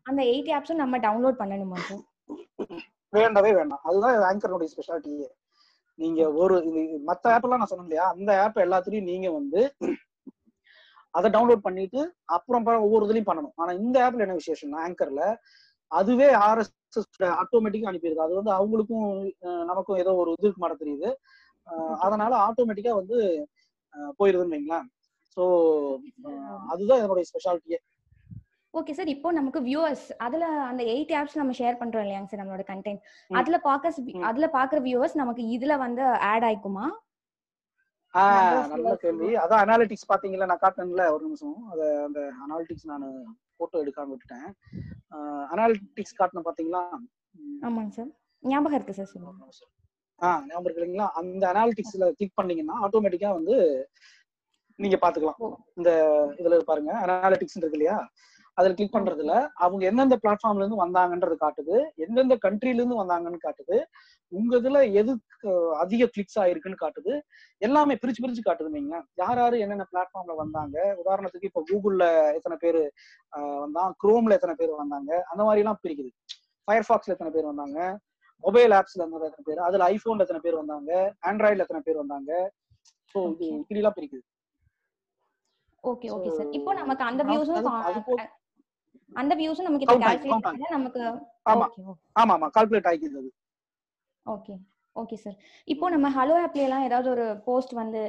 அந்த எயிட் ஆப்ஸும் நம்ம டவுன்லோட் பண்ணணுமா சார் வேண்டவே வேண்டாம். அதுதான் ஆங்கருடைய ஸ்பெஷாலிட்டியே நீங்க ஒரு மத்த ஆப் எல்லாம் நான் சொன்னேன் இல்லையா? அந்த ஆப் எல்லாத்துலயும் நீங்க வந்து அதை டவுன்லோட் பண்ணிட்டு அப்புறம் ஒவ்வொரு இதுலயும் பண்ணணும். ஆனா இந்த ஆப்ல என்ன விசேஷம் ஆங்கர்ல அதுவே ஆர்எஸ்எஸ் ஆட்டோமேட்டிக்கா அனுப்பியிருக்கு. அது வந்து அவங்களுக்கும் நமக்கும் ஏதோ ஒரு இது மாட்ட தெரியுது. அதனால ஆட்டோமேட்டிக்கா வந்து போயிருதுன்னு வைங்களேன். ஸோ அதுதான் என்னுடைய ஸ்பெஷாலிட்டியே ஓகே சார் இப்போ நமக்கு வியூவர்ஸ் அதுல அந்த எயிட் ஆப்ஸ் நம்ம ஷேர் பண்றோம் இல்லையாங்க சார் நம்மளோட கண்டென்ட். அதுல பாக்க ம். அதுல பாக்குற வியூவர்ஸ் நமக்கு இதுல வந்து ஆட் ஆயிக்குமா? நல்ல கேள்வி. அதான் அனாலிட்டிக்ஸ் பாத்தீங்களா நான் காட்டினேன்ல ஒரு நிமிஷம். அத அந்த அனாலிட்டிக்ஸ் நான் போட்டோ எடுக்காம விட்டுட்டேன். அனாலிட்டிக்ஸ் காட்டின பாத்தீங்களா ஆமாங்க சார் ஞாபகம் இருக்கு சார் சொல்லுங்க. ஆ ஞாபகம் இருக்கு இல்லைங்களா? அந்த அனாலிட்டிக்ஸ்ல கிளிக் பண்ணீங்கன்னா ஆட்டோமேட்டிக்கா வந்து நீங்க பாத்துக்கலாம். இந்த இதுல பாருங்க அனாலிட்டிக்ஸ் இருக்கு இல்லையா? அதுல கிளிக் பண்றதுல அவங்க எந்தெந்த பிளாட்ஃபார்ம்ல இருந்து வந்தாங்கன்றது காட்டுது எந்தெந்த கண்ட்ரில இருந்து வந்தாங்கன்னு காட்டுது உங்க இதுல எதுக்கு அதிக கிளிக்ஸ் ஆயிருக்குன்னு காட்டுது எல்லாமே பிரிச்சு பிரிச்சு காட்டுது நீங்க யார் யாரு என்னென்ன பிளாட்ஃபார்ம்ல வந்தாங்க? உதாரணத்துக்கு இப்ப கூகுள்ல எத்தனை பேர் வந்தான்? குரோம்ல எத்தனை பேர் வந்தாங்க? அந்த மாதிரி எல்லாம் பிரிக்குது ஃபயர்பாக்ஸ்ல எத்தனை பேர் வந்தாங்க? மொபைல் ஆப்ஸ்ல இருந்து எத்தனை பேர்? அதுல ஐபோன்ல எத்தனை பேர் வந்தாங்க? ஆண்ட்ராய்டுல எத்தனை பேர் வந்தாங்க? ஸோ இது. இப்படி எல்லாம் பிரிக்குது. ஓகே ஓகே சார் இப்போ நமக்கு அந்த வியூஸும் அந்த வியூஸும் நமக்கு இப்போ கால்குலேட் நமக்கு ஆமா. ஆமா ஆமா. கால்குலேட் ஆகிக்குது அது. ஓகே ஓகே சார் இப்போ நம்ம ஹலோ ஆப்ல எல்லாம் ஏதாவது ஒரு போஸ்ட் வந்து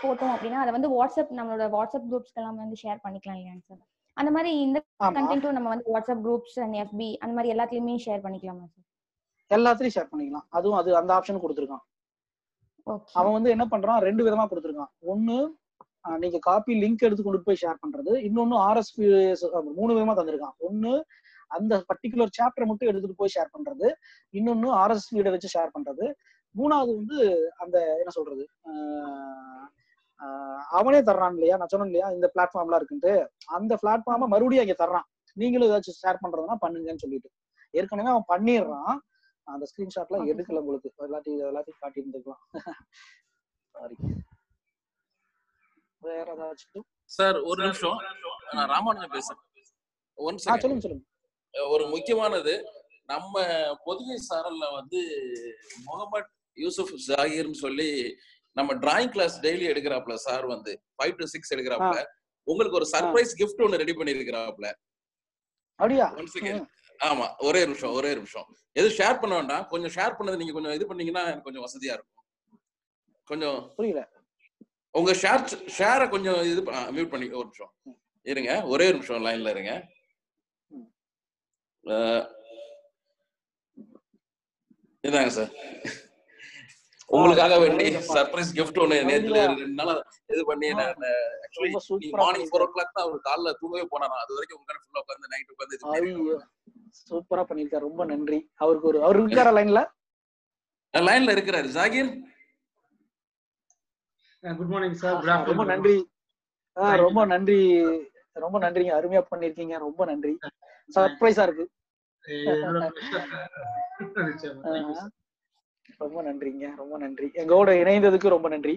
போட்டோம் அப்படின்னா அதை வந்து வாட்ஸ்அப் நம்மளோட வாட்ஸ்அப் குரூப்ஸ்க்கெல்லாம் வந்து ஷேர் பண்ணிக்கலாம் இல்லையாங்க சார் அந்த மாதிரி இந்த கண்டென்ட்டும் நம்ம வந்து வாட்ஸ்அப் குரூப்ஸ் அண்ட் எஃபி அந்த மாதிரி எல்லாத்துலயுமே ஷேர் பண்ணிக்கலாமா சார் எல்லாத்துலயும் ஷேர் பண்ணிக்கலாம். அதுவும் அது அந்த ஆப்ஷன் கொடுத்துருக்கான். அவன் வந்து என்ன பண்றான்? ரெண்டு விதமா கொடுத்துருக்கான். ஒன்னு நீங்க காப்பி லிங்க் எடுத்து கொண்டு போய் ஷேர் பண்றது. இன்னொன்னு ஆர்எஸ்பி மூணு விதமா தந்திருக்கான். ஒன்னு அந்த பர்டிகுலர் சாப்டர் மட்டும் எடுத்துட்டு போய் ஷேர் பண்றது. இன்னொன்னு ஆர்எஸ் ஃபீடை வச்சு ஷேர் பண்றது. மூணாவது வந்து அந்த என்ன சொல்றது அவனே தர்றான் இல்லையா? நான் சொன்னேன் இல்லையா? இந்த பிளாட்ஃபார்ம்லாம் இருக்குன்ட்டு. அந்த பிளாட்ஃபார்மை மறுபடியும் அங்க தர்றான். நீங்களும் ஏதாச்சும் ஷேர் பண்றதுன்னா பண்ணுங்கன்னு சொல்லிட்டு. ஏற்கனவே அவன் பண்ணிடுறான். அந்த ஸ்கிரீன்ஷாட்லாம் எடுக்கல உங்களுக்கு. எல்லாத்தையும் எல்லாத்தையும் காட்டி இருந்துக்கலாம் சாரி வேற ஏதாச்சும்? சார் ஒரு நிமிஷம். நான் ராமானுஜன் பேசுறேன். ஒன் சொல்லுங்க சொல்லுங்க. ஒரு முக்கியமானது நம்ம பொதிகை சாரல்ல வந்து முகமது யூசுப் ஜாகிர்னு சொல்லி நம்ம டிராயிங் கிளாஸ் டெய்லி எடுக்கிறாப்ல சார் வந்து. ஃபைவ் டு சிக்ஸ் எடுக்கிறாப்ல உங்களுக்கு ஒரு சர்ப்ரைஸ் கிஃப்ட் ஒன்னு ரெடி பண்ணிருக்கிறாப்ல அப்படியா? ஒன் செகண்ட் ஆமா ஒரே நிமிஷம் ஒரே நிமிஷம். எதுவும் ஷேர் பண்ண வேண்டாம். கொஞ்சம் ஷேர் பண்ணது நீங்க கொஞ்சம் இது பண்ணீங்கன்னா எனக்கு கொஞ்சம் வசதியா இருக்கும். கொஞ்சம் புரியல உங்க ஷேர் ஷேரை கொஞ்சம் இது மியூட் பண்ணி ஒரு நிமிஷம். இருங்க ஒரே நிமிஷம் லைன்ல இருங்க. இதாங்க சார் உங்களுக்காக வேண்டி சர்ப்ரைஸ் gift ஒண்ணு நேத்துல ரெண்டு நாளா இது பண்ணி நான் actually morning four o'clock தான் அவர் காலைல தூங்கவே போனாராம். அது வரைக்கும் உட்காந்து ஃபுல்லா உட்காந்து நைட் உட்காந்து சூப்பரா பண்ணிருக்காரு ரொம்ப நன்றி. அவருக்கு ஒரு அவர் இருக்காரா லைன்ல லைன்ல இருக்கிறாரு. ஜாகிர்? குட் மார்னிங் சார் ரொம்ப நன்றி. ரொம்ப நன்றி. ரொம்ப நன்றிங்க. அருமையா பண்ணிருக்கீங்க ரொம்ப நன்றி. சர்ப்ரைஸா இருக்கு. ரொம்ப நன்றிங்க. ரொம்ப நன்றி. எங்களோட இணைந்ததுக்கு ரொம்ப நன்றி.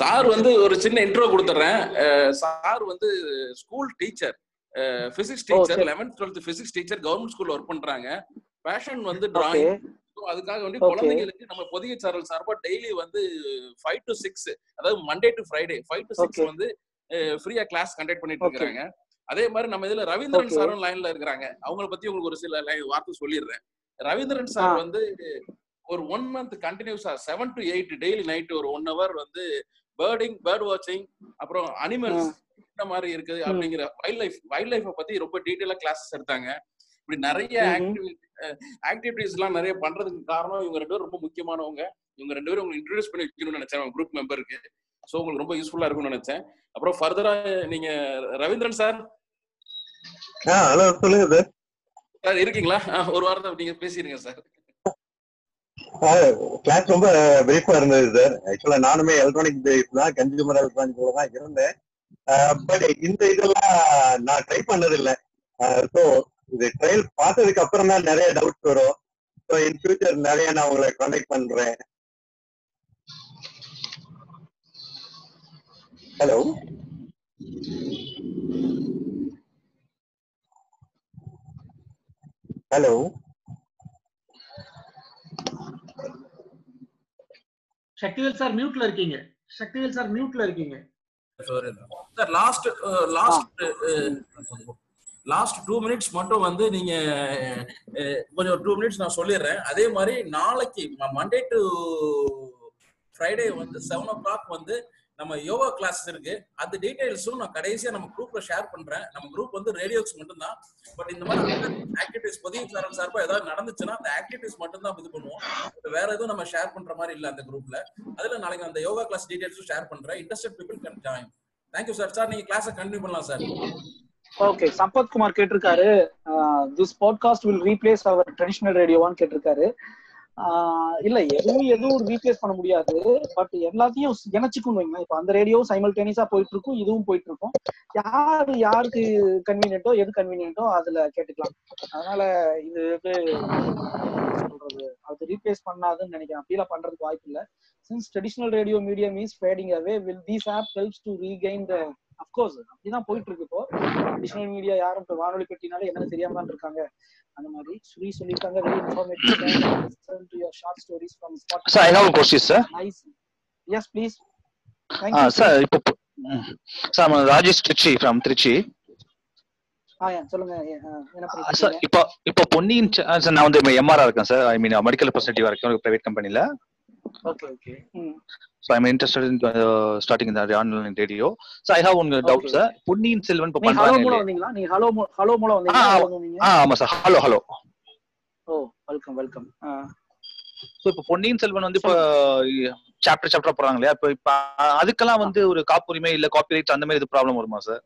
சார் வந்து ஒரு சின்ன இன்ட்ரோ கொடுத்துறேன். சார் வந்து ஸ்கூல் டீச்சர் பிசிக்ஸ் டீச்சர் சரி. Eleventh twelfth physics teacher government ஸ்கூல்ல ஒர்க் பண்றாங்க பேஷன் வந்து டிராயிங் அதுக்காக வேண்டி Okay. குழந்தைங்களுக்கு நம்ம பொதிகை சாரல் சார்பா டெய்லி வந்து ஃபைவ் டு சிக்ஸ் அதாவது Monday to Friday five to six. வந்து ஃப்ரீயா கிளாஸ் கண்டக்ட் பண்ணிட்டு. இருக்காங்க அதே மாதிரி நம்ம இதுல ரவீந்திரன். சாரும் லைன்ல இருக்கிறாங்க அவங்கள பத்தி உங்களுக்கு ஒரு சில வார்த்தை சொல்லிடுறேன் ரவீந்திரன் சார். வந்து ஒரு ஒன் மந்த் கண்டினியூஸா seven to eight daily night ஒரு ஒன் ஹவர் வந்து பேர்டிங் பேர்ட் வாட்சிங் அப்புறம் அனிமல்ஸ் மாதிரி இருக்குது. அப்படிங்கிற வைல்ட் லைஃப் வைல்ட் லைஃபை பத்தி ரொம்ப டீட்டெயிலா கிளாஸஸ் எடுத்தாங்க. இப்படி நிறைய. ஆக்டிவிட்டிஸ் எல்லாம் நிறைய பண்றதுக்கு காரணம் இவங்க ரெண்டு பேரும் ரொம்ப முக்கியமானவங்க. இவங்க ரெண்டு பேரும் உங்களுக்கு இன்ட்ரடியூஸ் பண்ணி வைக்கணும்னு நினைச்சேன் குரூப் மெம்பருக்கு ஸோ உங்களுக்கு ரொம்ப யூஸ்ஃபுல்லா இருக்கும்னு நினைச்சேன். அப்புறம் ஃபர்தரா நீங்க ரவீந்திரன் சார் ஹலோ சொல்லுங்க சார் சார் இருக்கீங்களா? ஒரு வாரத்தை நீங்க பேசிடுங்க சார் கிளாஸ் ரொம்ப பிரீஃபா இருந்தது சார் ஆக்சுவலா நானுமே எலக்ட்ரானிக் பேஸ் தான் கன்சியூமர் எலக்ட்ரானிக் தான் இருந்தேன். பட் இந்த இதெல்லாம் நான் ட்ரை பண்ணது இல்லை ஸோ இது ட்ரையல் பார்த்ததுக்கு அப்புறம் தான் நிறைய டவுட்ஸ் வரும். ஸோ இன் ஃபியூச்சர் நிறைய நான் உங்களை கான்டாக்ட் பண்றேன். ஹலோ ஹலோ சக்திவேல் சார் மியூட்ல இருக்கீங்க. சக்திவேல் சார் மியூட்ல இருக்கீங்க. Sir last last last two minutes மட்டும் வந்து நீங்க அஹ், கொஞ்சம் டூ மினிட்ஸ் நான் சொல்லிடுறேன். அதே மாதிரி நாளைக்கு மண்டே டு ஃப்ரைடே வந்து செவன் ஓ கிளாக் வந்து நம்ம யோகா கிளாஸஸ் இருக்கு. அந்த டீடைல்ஸும் நான் கடைசியா நம்ம குரூப்ல ஷேர் பண்றேன். நம்ம குரூப் வந்து ரேடியோஸ் மட்டும்தான். பட் இந்த மாதிரி ஆக்டிவிட்டிஸ் புதிய சாரன் சார்பா ஏதாவது நடந்துச்சுன்னா அந்த ஆக்டிவிட்டிஸ் மட்டும் தான் இது பண்ணுவோம். வேற எதுவும் நம்ம ஷேர் பண்ற மாதிரி இல்ல அந்த குரூப்ல அதுல நாளைக்கு அந்த யோகா கிளாஸ் டீடைல்ஸும் ஷேர் பண்றேன். Interested people can join thank you sir sir நீங்க கிளாஸை கண்டினியூ பண்ணலாம் சார் ஓகே சம்பத் குமார் கேட்டிருக்காரு this podcast will replace our traditional ரேடியோவான்னு கேட்டிருக்காரு. இல்ல எதுவும் எதுவும் ரீப்ளேஸ் பண்ண முடியாது. பட் எல்லாத்தையும் இணைச்சுக்கும் வைங்களேன். இப்போ அந்த ரேடியோ சைமல்டேனியஸா போயிட்டு இருக்கும் இதுவும் போயிட்டு இருக்கும் யாரு யாருக்கு கன்வீனியன்ட்டோ எது கன்வீனியன்ட்டோ அதுல கேட்டுக்கலாம். அதனால இது வந்து சொல்றது அது ரீப்ளேஸ் பண்ணாதுன்னு நினைக்கிறேன். அப்படிலாம் பண்றதுக்கு வாய்ப்பு இல்ல since traditional radio medium is fading away will these app helps to regain the of course அப்படிதான் போயிட்டு இருக்கு இப்போ. ட்ரெடிஷனல் மீடியா யாரும் இப்போ வானொலி பெட்டினாலே என்னன்னு தெரியாம தான் இருக்காங்க அந்த மாதிரி ஸ்ரீ சொல்லியிருக்காங்க very informative to your short stories from Sir, I have a question, sir. Nice yes please sir, இப்போ I'm Rajesh Trichy from Trichy. Sir இப்போ இப்போ பொன்னியின் செ- sir, நான் வந்து எம்ஆர்ஆ இருக்கேன் சார் ஐ மீன் மெடிக்கல் ரெப்ரஸன்டேட்டிவா இருக்கேன் ஒரு பிரைவேட் கம்பெனில okay okay so I'm interested in starting இந்த online radio so I have one doubt Okay. Sir Ponniyin Selvan இப்போ ஹலோ இல்லையா வந்தீங்களா? நீங்க ஹலோ ஹலோ மூலம் வந்தீங்களா? ஆ, ஆமா sir hello hello. Oh welcome welcome. So இப்போ பொன்னியின் செல்வன் வந்து இப்போ சாப்டர் சாப்டரா போறாங்க இல்லையா இப்போ இப்போ அதுக்கெல்லாம் வந்து ஒரு காப்புரிமை இல்ல காப்பிரைட் அந்த மாதிரி இது ப்ராப்ளம் வருமா சார்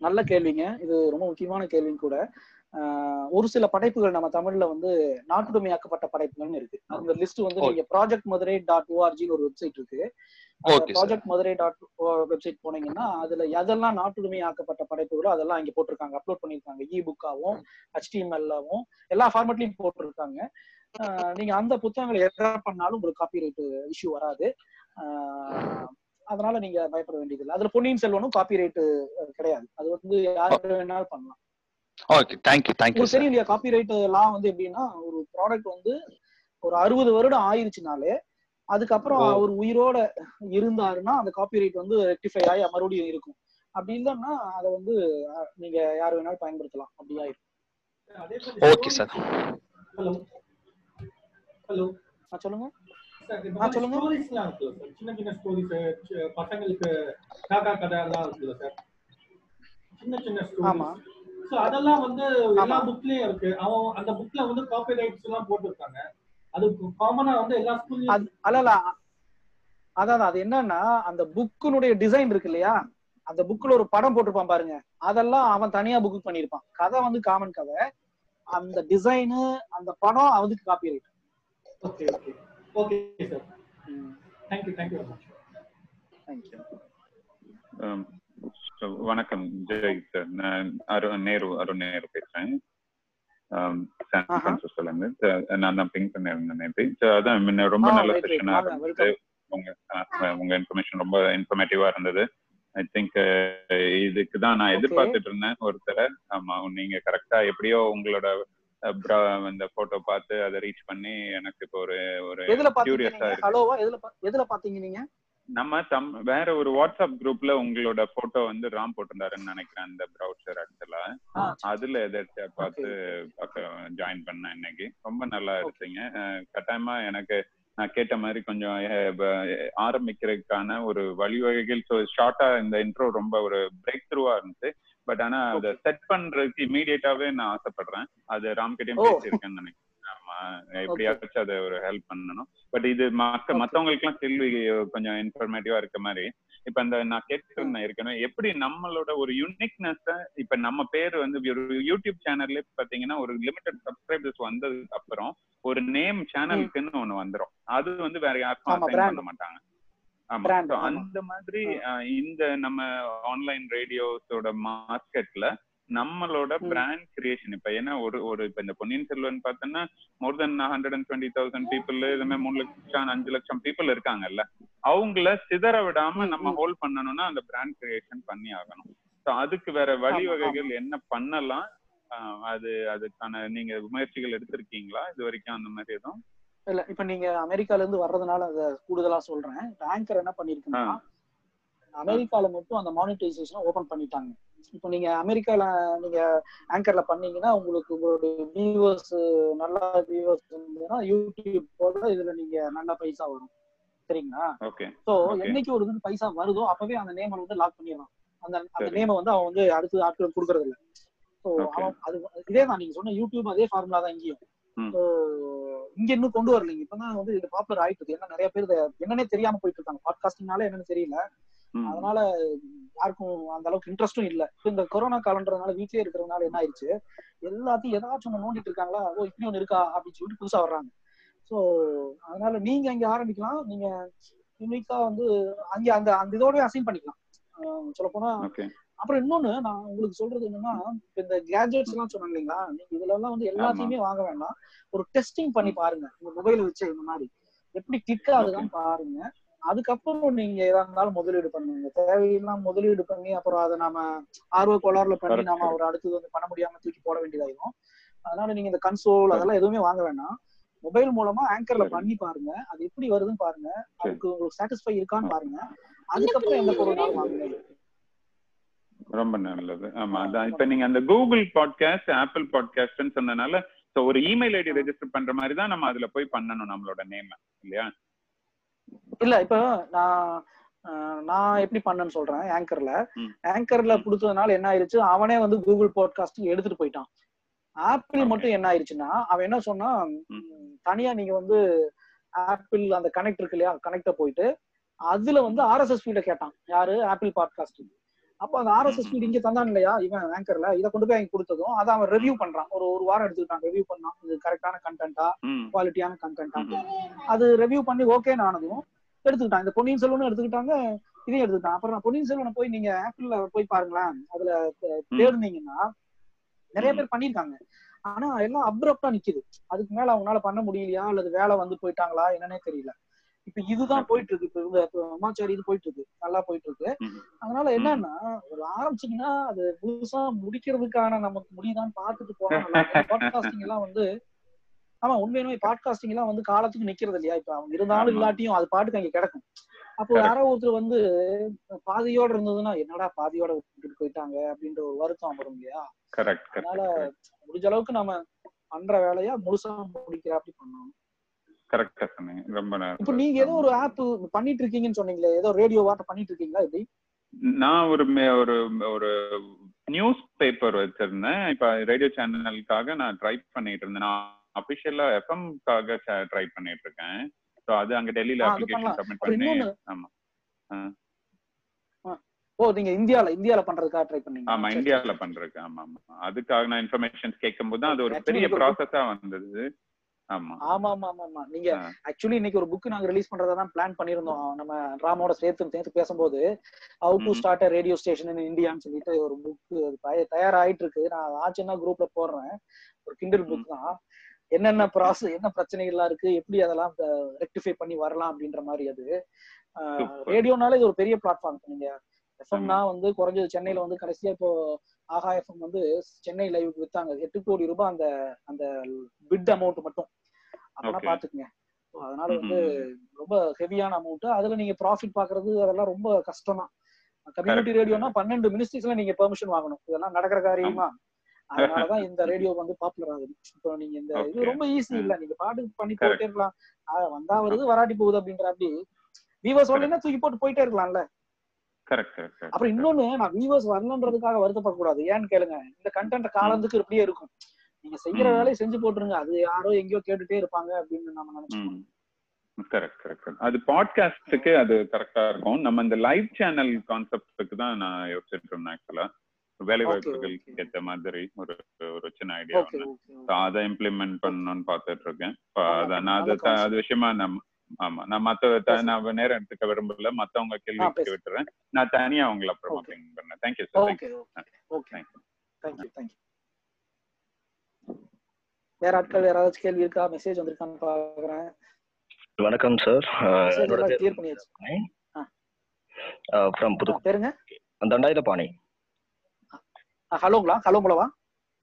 நல்ல கேள்விங்க. இது ரொம்ப முக்கியமான கேள்வியும் கூட. ஒரு சில படைப்புகள் நம்ம தமிழ்ல வந்து நாட்டுடைமையாக்கப்பட்ட படைப்புகள்னு இருக்கு. அந்த லிஸ்ட் வந்து. நீங்க ப்ராஜெக்ட் மதுரை டாட் ஓஆர்ஜின்னு ஒரு வெப்சைட் இருக்கு. ப்ராஜெக்ட் மதுரை டாட் வெப்சைட் போனீங்கன்னா அதுல எதெல்லாம் நாட்டுரிமை ஆக்கப்பட்ட படைப்புகளோ அதெல்லாம் இங்க போட்டிருக்காங்க. அப்லோட் பண்ணிருக்காங்க இ புக்காவும் ஹெச்டிஎம்எல்லாவும் எல்லா ஃபார்மேட்லயும் போட்டிருக்காங்க. நீங்க அந்த புத்தகங்களை எதா பண்ணாலும் உங்களுக்கு காப்பிரைட் இஷ்யூ வராது. அதனால நீங்க பயப்பட வேண்டியதில்லை. அதுல பொன்னியின் செல்வனும் காப்பிரைட் கிடையாது. அது வந்து யாரு வேணாலும் பண்ணலாம். Okay thank you thank you உங்களுக்கு சார் தெரியும் இல்லையா காப்பிரைட் எல்லாம் வந்து எப்படின்னா ஒரு ப்ராடக்ட் வந்து ஒரு அறுபது வருடம் ஆயிருச்சுனாலே அதுக்கப்புறம். அவர் உயிரோட இருந்தாருன்னா அந்த காப்பிரைட் வந்து ரெக்டிஃபை ஆகி மறுபடியும் இருக்கும். அப்படி இல்லைன்னா அதை வந்து நீங்க யார் வேணாலும் பயன்படுத்தலாம். அப்படி ஆயிருக்கும் ஓகே சார் ஹலோ. ஹலோ. ஆ, சொல்லுங்க. Sir sir? சின்ன சின்ன ஸ்டோரிஸ் பசங்களுக்கு காக்கா கதை எல்லாம் இருக்குல்ல சார்? சின்ன சின்ன ஆமா. ஸ்டோரிஸ். ஸோ அதெல்லாம் வந்து எல்லா. புக்லயும் இருக்கு. அவன் அந்த புக்ல வந்து காப்பி ரைட்ஸ் எல்லாம் போட்டிருக்காங்க. அது காமனா வந்து எல்லா ஸ்கூல்லயும் அது அல்ல அதான் அது என்னன்னா அந்த புக்கினுடைய டிசைன் இருக்கு இல்லையா? அந்த புக்ல ஒரு படம் போட்டிருப்பான் பாருங்க. அதெல்லாம் அவன் தனியா புக் பண்ணிருப்பான் கதை வந்து காமன் கதை. அந்த டிசைனு அந்த படம் அவனுக்கு copyright okay okay okay sir thank you thank you very much thank you Um, வணக்கம் ஜெய் சார். நான் அரு நேரு அருண் நேரு பேசுறேன். நான் தான் பிங்க் பண்ணிருந்தேன் நேற்று அதான் முன்ன ரொம்ப நல்ல. செஷனா இருந்தது. உங்க உங்க இன்ஃபர்மேஷன் ரொம்ப இன்ஃபர்மேட்டிவா இருந்தது. ஐ திங்க் இதுக்கு தான் நான். எதிர்பார்த்துட்டு இருந்தேன் ஒருத்தரை. ஆமா நீங்க கரெக்டா எப்படியோ உங்களோட அந்த போட்டோ பார்த்து அதை ரீச் பண்ணி எனக்கு இப்போ ஒரு ஒரு கியூரியஸா இருக்கு. ஹலோவா எதுல பா- எதுல பாத்தீங்க நீங்க? நம்ம தம் வேற ஒரு வாட்ஸ்அப் குரூப்ல உங்களோட போட்டோ வந்து ராம் போட்டிருந்தாருன்னு நினைக்கிறேன் அந்த ப்ரௌசர் ஆக்சுவலா. அதுல எதாச்சும் பார்த்து ஜாயின் பண்ணேன் இன்னைக்கு. ரொம்ப நல்லா இருக்கீங்க அஹ் கட்டாயமா எனக்கு நான் கேட்ட மாதிரி கொஞ்சம் ஆரம்பிக்கிறதுக்கான ஒரு வழிவகைகள். ஸோ ஷார்ட்டா இந்த இன்ட்ரோ ரொம்ப ஒரு பிரேக் த்ரூவா இருந்துச்சு. பட் ஆனா அதை செட் பண்றதுக்கு இமீடியட்டாவே நான் ஆசைப்படுறேன். அது ராம்கிட்டயும். பேசியிருக்கேன்னு நினைக்கிறேன். எப்படியாச்சும் அதை ஒரு ஹெல்ப் பண்ணணும். பட் இது மக்க மத்தவங்களுக்கு எல்லாம் ஸ்டில் கொஞ்சம் இன்ஃபர்மேட்டிவா இருக்க மாதிரி. இப்ப இந்த நான் கேட்டிருந்தேன் ஏற்கனவே எப்படி நம்மளோட ஒரு யூனிக்னஸ் இப்ப நம்ம பேர் வந்து ஒரு யூடியூப் சேனல்ல பாத்தீங்கன்னா ஒரு லிமிடெட் சப்ஸ்கிரைபர்ஸ் வந்ததுக்கு அப்புறம் ஒரு நேம் சேனலுக்குன்னு ஒண்ணு வந்துரும். அது வந்து வேற யாருக்கும். பண்ண மாட்டாங்க. ஆமா. அந்த மாதிரி அஹ், இந்த நம்ம ஆன்லைன் ரேடியோஸோட மார்க்கெட்ல நம்மளோட. பிராண்ட் கிரியேஷன் இப்ப ஏன்னா ஒரு ஒரு இப்ப இந்த பொன்னியின் செல்வன் பார்த்தோன்னா more than hundred and twenty thousand people இதுமே மூணு லட்சம் அஞ்சு லட்சம் பீப்புள் இருக்காங்கல்ல. அவங்கள சிதற விடாம நம்ம. ஹோல்ட் பண்ணணும்னா அந்த பிராண்ட் கிரியேஷன் பண்ணி ஆகணும். ஸோ அதுக்கு வேற வழிவகைகள் என்ன பண்ணலாம் அது அதுக்கான நீங்க முயற்சிகள் எடுத்திருக்கீங்களா? இது வரைக்கும் அந்த மாதிரி எதுவும்? இல்ல இப்ப நீங்க அமெரிக்கால இருந்து வர்றதுனால அதை கூடுதலா சொல்றேன். ஆங்கர் என்ன பண்ணிருக்குன்னா. அமெரிக்கால மட்டும் அந்த மானிட்டைசேஷன் ஓபன் பண்ணிட்டாங்க. இப்போ நீங்க அமெரிக்கால நீங்க ஆங்கர்ல பண்ணீங்கன்னா உங்களுக்கு உங்களுடைய வியூவர்ஸ் நல்லா வியூவர்ஸ் இருந்ததுன்னா யூடியூப் போல இதுல நீங்க நல்ல பைசா வரும் சரிங்களா சோ. என்னைக்கு ஒரு இது பைசா வருதோ அப்பவே அந்த நேமை வந்து லாக் பண்ணிடலாம் அந்த அந்த. நேமை வந்து அவன் வந்து அடுத்து ஆட்கள் கொடுக்கறது இல்ல சோ. அவன் அது இதே தான் நீங்க சொன்ன யூடியூப் அதே ஃபார்முலா தான் இங்கேயும் இங்க இன்னும் கொண்டு வரலைங்க. இப்பதான் வந்து இது பாப்புலர் ஆயிட்டு இருக்கு. ஏன்னா நிறைய பேர் என்னன்னே தெரியாம போயிட்டு இருக்காங்க. பாட்காஸ்டிங்னால என்னன்னு தெரியல. அதனால யாருக்கும் அந்த அளவுக்கு இன்ட்ரெஸ்டும் இல்ல. இப்ப இந்த கொரோனா காலன்றதுனால வீட்லயே இருக்கிறதுனால என்ன ஆயிடுச்சு எல்லாத்தையும் ஏதாச்சும் ஒண்ணு நோண்டிட்டு இருக்காங்களா? ஓ இப்படி ஒண்ணு இருக்கா? அப்படின்னு சொல்லிட்டு புதுசா வர்றாங்க. சோ அதனால நீங்க அங்க ஆரம்பிக்கலாம். நீங்க யூனிக்கா வந்து அங்க அந்த அந்த இதோடவே அசைன் பண்ணிக்கலாம். சொல்ல போனா அப்புறம் இன்னொன்னு நான் உங்களுக்கு சொல்றது என்னன்னா இப்ப இந்த கேஜெட்ஸ் எல்லாம் சொன்னேன் இல்லைங்களா? நீங்க இதுல எல்லாம் வந்து எல்லாத்தையுமே வாங்க வேண்டாம். ஒரு டெஸ்டிங் பண்ணி பாருங்க. உங்க மொபைல் வச்சு இந்த மாதிரி எப்படி கிளிக் ஆகுதுன்னு பாருங்க. அதுக்கப்புறம் நீங்க எதா இருந்தாலும் முதலீடு பண்ணுங்க. தேவையில்லாம முதலீடு பண்ணி அப்புறம் அதை நாம ஆர்வ கோளாறுல பண்ணி நாம ஒரு அடுத்தது வந்து பண்ண முடியாம தூக்கி போட வேண்டியதாயிரும். அதனால நீங்க இந்த கன்சோல் அதெல்லாம் எதுவுமே வாங்க வேண்டாம். மொபைல் மூலமா ஆங்கர்ல. பண்ணி பாருங்க. அது எப்படி வருதுன்னு பாருங்க. அதுக்கு உங்களுக்கு சாட்டிஸ்ஃபை இருக்கான்னு பாருங்க. அதுக்கப்புறம் எந்த பொருள் வாங்குங்க ரொம்ப நல்லது. ஆமா அதான். இப்ப நீங்க அந்த கூகுள் பாட்காஸ்ட் ஆப்பிள் பாட்காஸ்ட்னு சொன்னனால சோ ஒரு இமெயில் ஐடி ரெஜிஸ்டர் பண்ற மாதிரி தான் நம்ம அதுல போய் பண்ணணும் நம்மளோட நேம் இல்லையா? இல்ல இப்ப நான் நான் எப்படி பண்ணேன்னு சொல்றேன் ஆங்கர்ல. ஆங்கர்ல கொடுத்ததுனால என்ன ஆயிருச்சு? அவனே வந்து கூகுள் பாட்காஸ்டிங் எடுத்துட்டு போயிட்டான். ஆப்பிள். மட்டும் என்ன ஆயிருச்சுன்னா அவன் என்ன சொன்னா தனியா நீங்க வந்து ஆப்பிள் அந்த கனெக்ட் இருக்கு இல்லையா? கனெக்ட போயிட்டு அதுல வந்து ஆர்எஸ்எஸ் ஃபீட கேட்டான். யாரு? ஆப்பிள் பாட்காஸ்ட் அப்ப அந்த ஆர்எஸ்எஸ் ஃபீட் இங்க தந்தான் இல்லையா இவன் ஆங்கர்ல இதை கொண்டு போய் அங்க கொடுத்ததும் அதை அவன் ரிவ்யூ பண்றான். ஒரு ஒரு வாரம் எடுத்துக்கிட்டான். ரிவ்யூ பண்ணான். இது கரெக்டான கண்டென்ட்டா குவாலிட்டியான கண்டென்ட்டா. அது ரிவ்யூ பண்ணி ஓகேன்னு ஆனதும் எடுத்துக்கிட்டான். இந்த பொன்னியின் செல்வனும் எடுத்துக்கிட்டாங்க இதையும் எடுத்துக்கிட்டான். அப்புறம் பொன்னியின் செல்வனை போய் நீங்க ஆப்பிள்ல போய் பாருங்களேன். அதுல. தேடுனீங்கன்னா நிறைய. பேர் பண்ணிருக்காங்க ஆனா எல்லாம் அப்ரப்டா நிக்குது. அதுக்கு மேல அவங்களால பண்ண முடியலையா? அல்லது வேலை வந்து போயிட்டாங்களா? என்னன்னே தெரியல. இப்ப இதுதான். போயிட்டு இருக்கு. இப்ப இப்ப அம்மாச்சாரி இது போயிட்டு இருக்கு. நல்லா போயிட்டு இருக்கு. அதனால என்னன்னா ஒரு ஆரம்பிச்சீங்கன்னா அது முழுசா முடிக்கிறதுக்கான நமக்கு முடியுதான்னு பார்த்துட்டு போகணும் பாட்காஸ்டிங் எல்லாம் வந்து ஆமா உண்மையுமே பாட்காஸ்டிங் எல்லாம் வந்து காலத்துக்கு நிக்கிறது இல்லையா? இப்ப அவங்க இருந்தாலும். இல்லாட்டியும் அது பாட்டுக்கு அங்க கிடக்கும். அப்போ. யாரோ ஒருத்தர் வந்து பாதியோட இருந்ததுன்னா என்னடா பாதியோட விட்டுட்டு போயிட்டாங்க? அப்படின்ற ஒரு வருத்தம் வரும் இல்லையா? கரெக்ட் அதனால முடிஞ்ச அளவுக்கு நம்ம பண்ற வேலையா முழுசா முடிக்கிறாப்படி பண்ணணும். கரெக்டா சொன்னீங்க. ரொம்ப இப்போ நல்லது. நீங்க ஏதோ ஒரு ஆப் பண்ணிட்டு இருக்கீங்கன்னு சொன்னீங்களே ஏதோ ரேடியோ வாட்ட பண்ணிட்டு இருக்கீங்களா எப்படி? நான் ஒரு ஒரு ஒரு நியூஸ் பேப்பர் வச்சிருந்தேன். இப்ப ரேடியோ சேனலுக்காக நான் ட்ரை பண்ணிட்டு இருந்தேன் நான் அபிஷியலா எஃப்எம்காக ட்ரை பண்ணிட்டு இருக்கேன் ஸோ அது அங்க டெல்லியில அது அப்ளிகேஷன். சப்மிட் பண்ணி ஆமா. ஓ நீங்க இந்தியால இந்தியால பண்றதுக்காக ட்ரை பண்ணீங்க ஆமா இந்தியால. பண்றேன் ஆமா ஆமா. அதுக்காக நான் இன்ஃபர்மேஷன்ஸ் கேட்கும்போது அது ஒரு பெரிய ப்ராசஸா வந்தது. ஆமா. ஆமா ஆமா ஆமா நீங்க. ஆக்சுவலி இன்னைக்கு ஒரு புக் நாங்க ரிலீஸ் பண்றதா தான் பிளான் பண்ணிருந்தோம் நம்ம ராமோட சேர்த்து சேர்த்து பேசும்போது how to. Start radio station in இந்தியான்னு சொல்லிட்டு ஒரு புக் தயாராயிட்டு இருக்கு நான் ஆச்சுன்னா குரூப்ல போடுறேன். ஒரு கிண்டல் புக் தான். என்னென்ன ப்ராசஸ் என்ன பிரச்சனைகள்லாம் இருக்கு எப்படி அதெல்லாம் ரெக்டிஃபை பண்ணி வரலாம் அப்படின்ற மாதிரி அது. ரேடியோனால இது ஒரு பெரிய பிளாட்ஃபார்ம் நீங்க எஃப்எம்னா வந்து குறைஞ்சது சென்னையில வந்து கடைசியா இப்போ ஆஹா எஃப்எம் வந்து சென்னை லைவுக்கு வித்தாங்க. எட்டு கோடி ரூபாய் அந்த அந்த பிட் அமௌண்ட் மட்டும். Okay. பாத்துக்குங்க அதனால வந்து. ரொம்ப ஹெவியான அமௌண்ட் அதுல நீங்க ப்ராஃபிட் பாக்குறது அதெல்லாம் ரொம்ப கஷ்டம் தான் கம்யூனிட்டி. ரேடியோனா பன்னெண்டு மினிஸ்ட்ரிஸ்ல நீங்க பெர்மிஷன் வாங்கணும். இதெல்லாம் நடக்கிற காரியமா? அதனாலதான் இந்த ரேடியோ வந்து பாப்புலர் ஆகுது. இப்போ நீங்க இந்த இது. ரொம்ப ஈஸி இல்ல. நீங்க பாட்டு பண்ணி. போயிட்டே இருக்கலாம். வந்தா வருது வராட்டி போகுது அப்படின்ற அப்படி வரலைன்னா தூக்கி போட்டு போயிட்டே இருக்கலாம்ல? அப்புறம் இன்னொன்னு நான் வியூவர்ஸ் வரலன்றதுக்காக வருத்தப்படக்கூடாது. ஏன்னு கேளுங்க இந்த கண்டென்ட் காலத்துக்கு இப்படியே இருக்கும். நீங்க செய்யற. வேலையை செஞ்சு போட்டுருங்க. அது யாரோ எங்கேயோ கேட்டுட்டே இருப்பாங்க அப்படின்னு நம்ம நினைச்சுக்கணும். கரெக்ட் கரெக்ட் அது பாட்காஸ்டுக்கு அது கரெக்டா இருக்கும். நம்ம இந்த லைவ் சேனல் கான்செப்டுக்கு தான் நான் யோசிச்சுட்டு இருந்தேன் ஆக்சுவலா வேலை வாய்ப்புகளுக்கு ஏத்த மாதிரி ஒரு ஒரு சின்ன ஐடியா அதை இம்ப்ளிமெண்ட் பண்ணணும்னு பார்த்துட்டு இருக்கேன். அத. விஷயமா நான் ஆமா. நான் மத்த. நான் நேரம் எடுத்துக்க விரும்பல. மத்தவங்க பேசு. விட்டுறேன். நான் தனியா உங்களை அப்புறமா ஓகே பிங் பண்ணேன். Thank you sir okay okay thank you thank you வேற ஆட்கள் வேற ஏதாச்சும் கேள்வி இருக்கா? மெசேஜ் வந்திருக்கான்னு பாக்குறேன். வணக்கம் சார் என்னோட கிளியர் பண்ணியாச்சு. ஃப்ரம் புது பேருங்க? தண்டாயுதபாணி ஹலோங்களா? ஹலோங்களா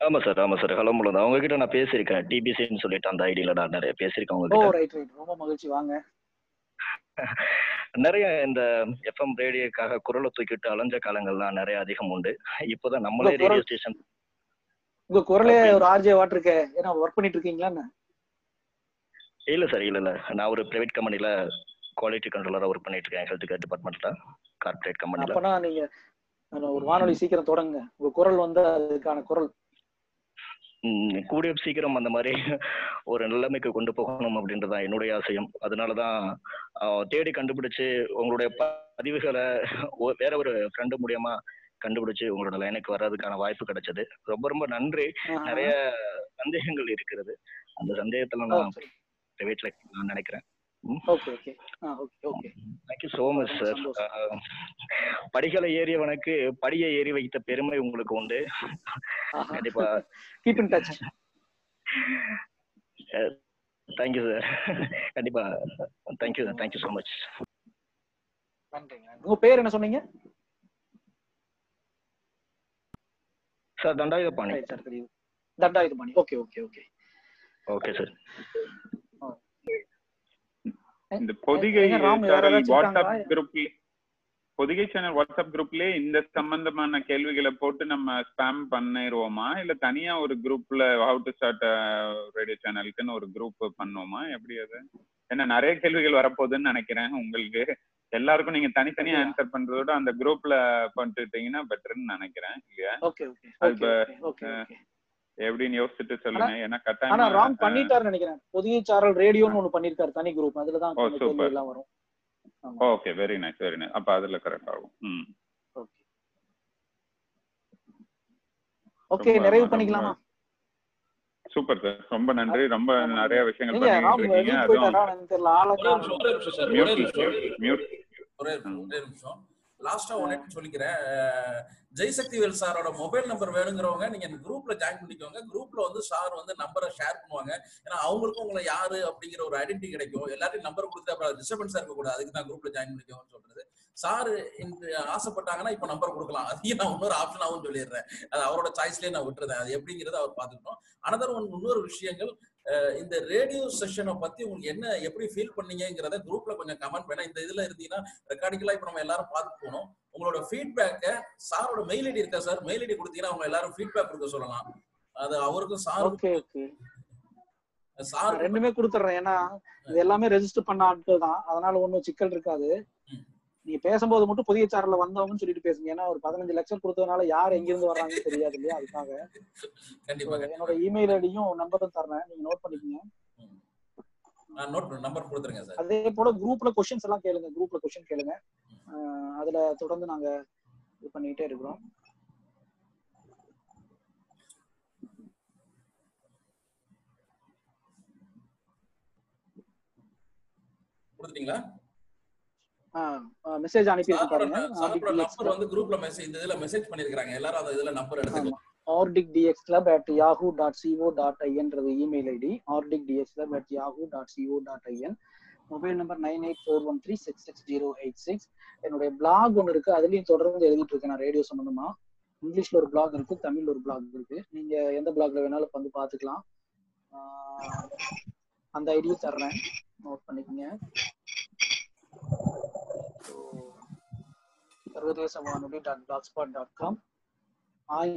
ஆமா சார் ஆமா சார். ஹலோ முழுந்தா அவங்க கிட்ட நான் பேசியிருக்கேன். டிபிசின்னு சொல்லிட்டு அந்த ஐடியில நான் நிறைய பேசியிருக்கேன் ஓ உங்ககிட்ட ரைட் ரைட் ரொம்ப மகிழ்ச்சி. வாங்க. நிறைய இந்த எஃப்எம் ரேடியோக்காக குரலை தூக்கிட்டு அலைஞ்ச காலங்கள்லாம் நிறைய அதிகம் உண்டு. இப்போதான் நம்மளே ரேடியோ ஸ்டேஷன் உங்க குரலே ஒரு ஆர்ஜே வாட் இருக்கே. ஏன்னா ஒர்க் பண்ணிட்டு இருக்கீங்களா இல்ல சார் இல்ல இல்ல. நான் ஒரு பிரைவேட் கம்பெனில குவாலிட்டி கண்ட்ரோலரா ஒர்க் பண்ணிட்டு இருக்கேன் ஹெல்த் கேர் டிபார்ட்மெண்ட்ல கார்ப்பரேட் கம்பெனில அப்பனா நீங்க ஒரு வானொலி சீக்கிரம் தொடங்குங்க. உங்க குரல் வந்து அதுக்கான குரல். கூடிய சீக்கிரம் அந்த மாதிரி ஒரு நிலைமைக்கு கொண்டு போகணும் அப்படின்றது தான் என்னுடைய ஆசையம். அதனால தான் தேடி கண்டுபிடிச்சு உங்களுடைய பதிவுகளை வேற ஒரு ஃப்ரெண்டு மூலியமா கண்டுபிடிச்சு உங்களோட லைனுக்கு வர்றதுக்கான வாய்ப்பு கிடைச்சது. ரொம்ப ரொம்ப நன்றி. நிறைய சந்தேகங்கள் இருக்கிறது. அந்த சந்தேகத்துல நான் வீட்டில் நான் நினைக்கிறேன். படிகளை ஏறியவனுக்கு படியை ஏறி வைத்த பெருமை உங்களுக்கு உண்டு. கண்டிப்பா. Keep in touch thank you sir கண்டிப்பா. Thank you thank you so much உங்க பேர் என்ன சொன்னீங்க? Sir Thandayuthapani. Sir Thandayuthapani. Okay okay okay. Okay sir இந்த பொதிகை வாட்ஸ்அப் குரூப்ல பொதிகை சேனல் வாட்ஸ்அப் குரூப்லயே இந்த சம்பந்தமான கேள்விகளை போட்டு நம்ம ஸ்பாம் பண்ணிடுவோமா இல்ல தனியா ஒரு குரூப்ல ஹவு டு ஸ்டார்ட் ரேடியோ சேனலுக்குன்னு ஒரு குரூப் பண்ணுவோமா? எப்படி அது? ஏன்னா நிறைய கேள்விகள் வரப்போகுதுன்னு நினைக்கிறேன் உங்களுக்கு. எல்லாருக்கும் நீங்க தனித்தனியா ஆன்சர் பண்றதோட அந்த குரூப்ல பண்ணிட்டீங்கன்னா பெட்டர்னு நினைக்கிறேன் இல்லையா? எப்படின்னு யோசிச்சுட்டு ஆனா சொல்லுங்க. ஏன்னா ஆனா கட்டாயமா ராம் அஹ், பண்ணிட்டாருன்னு நினைக்கிறேன். புதிய சாரல் ரேடியோன்னு ஒண்ணு பண்ணிருக்காரு தனி குரூப். அதுல தான் கேள்வி எல்லாம் வரும். Okay very nice very nice அப்ப அதுல கரெக்ட் ஆகும். ம். ஓகே. நிறைவு பண்ணிக்கலாமா? Super sir. ரொம்ப நன்றி. ரொம்ப நிறைய விஷயங்கள் பண்ணிட்டு இருக்கீங்க. அதுவும் ஒரே நிமிஷம் ஒரே நிமிஷம். லாஸ்டா ஒன்னு சொல்லிக்கிறேன். அஹ், ஜெய்சக்திவேல் சாரோட மொபைல் நம்பர் வேணுங்கிறவங்க நீங்க இந்த குரூப்ல ஜாயின் பண்ணிக்கோங்க. குரூப்ல வந்து சார் வந்து நம்பரை ஷேர் பண்ணுவாங்க. ஏன்னா அவங்களுக்கும் உங்களை யாரு அப்படிங்கிற ஒரு ஐடென்டி கிடைக்கும். எல்லாத்தையும் நம்பர் கொடுத்து அப்புறம் டிஸ்டர்பன்ஸா இருக்க கூடாது அதுக்கு தான் குரூப்ல ஜாயின் பண்ணிக்கோங்கன்னு சொல்றது. சார் இன்று ஆசைப்பட்டாங்கன்னா இப்ப நம்பர் கொடுக்கலாம். அதையும் நான் இன்னொரு ஆப்ஷனாகவும் சொல்லிடுறேன். அது அவரோட சாய்ஸ்லயே நான் விட்டுறேன். அது எப்படிங்கிறத அவர் பாத்துக்கணும் அனதர் ஒன் இன்னொரு விஷயங்கள் இந்த ரேடியோ செஷனை பத்தி உங்களுக்கு என்ன எப்படி ஃபீல் பண்ணீங்கங்கிறத குரூப்ல கொஞ்சம் கமெண்ட் பண்ணா இந்த இதுல இருந்தீங்கன்னா ரெக்கார்டிக்கலா இப்ப நம்ம எல்லாரும் பார்த்து போனோம் உங்களோட ஃபீட்பேக்க சாரோட மெயில் ஐடி இருக்கா சார் மெயில் ஐடி கொடுத்தீங்கன்னா அவங்க எல்லாரும் ஃபீட்பேக் கொடுக்க சொல்லலாம். அது அவருக்கும் சாருக்கும் ஓகே சாருக்கு ரெண்டுமே கொடுத்துட்றேன். ஏன்னா இது எல்லாமே ரெஜிஸ்டர் பண்ண ஆட்கள் தான். அதனால ஒன்றும் சிக்கல் இருக்காது. நீங்க பேசும்போது மட்டும் புதிய சாரில் வந்தவங்கன்னு சொல்லிட்டு பேசுங்க. ஏன்னா ஒரு பதினஞ்சு லட்சம் கொடுத்ததுனால யார் எங்கிருந்து வர்றாங்கன்னு தெரியாது இல்லையா? அதுக்காக. என்னோட இமெயில் ஐடியும் நம்பரும் தர்றேன் நீங்க நோட் பண்ணிக்கங்க. அதே போல குரூப்ல கொஸ்டின்ஸ் எல்லாம் கேளுங்க. குரூப்ல கொஸ்டின் கேளுங்க. அதுல தொடர்ந்து நாங்க இது பண்ணிட்டே இருக்கிறோம். கொடுத்துட்டீங்களா? மெசேஜ் சாரோட பாருங்க. நம்பர் வந்து குரூப்ல மெசேஜ் இந்த இதுல மெசேஜ் பண்ணிருக்காங்க எல்லாரும் அந்த இதுல நம்பர் எடுத்துக்கலாம் arctic DX club at Yahoo dot CO dot ஐஎன்றது email ID arctic DX club at Yahoo dot CO dot IN mobile number nine eight four one three six six zero eight six என்னுடைய blog ஒன்று இருக்கு. அதுலயும் தொடர்ந்து எழுதிட்டு இருக்கேன் நான் radio சம்பந்தமா. இங்கிலீஷ்ல ஒரு பிளாக் இருக்கு தமிழ்ல ஒரு பிளாக் இருக்கு. நீங்க எந்த பிளாக்ல வேணாலும் வந்து பாத்துக்கலாம். அந்த ஐடியும் தர்றேன். நோட் பண்ணிக்கோங்க. So, சர்வதேச வானொலி dot blogspot dot com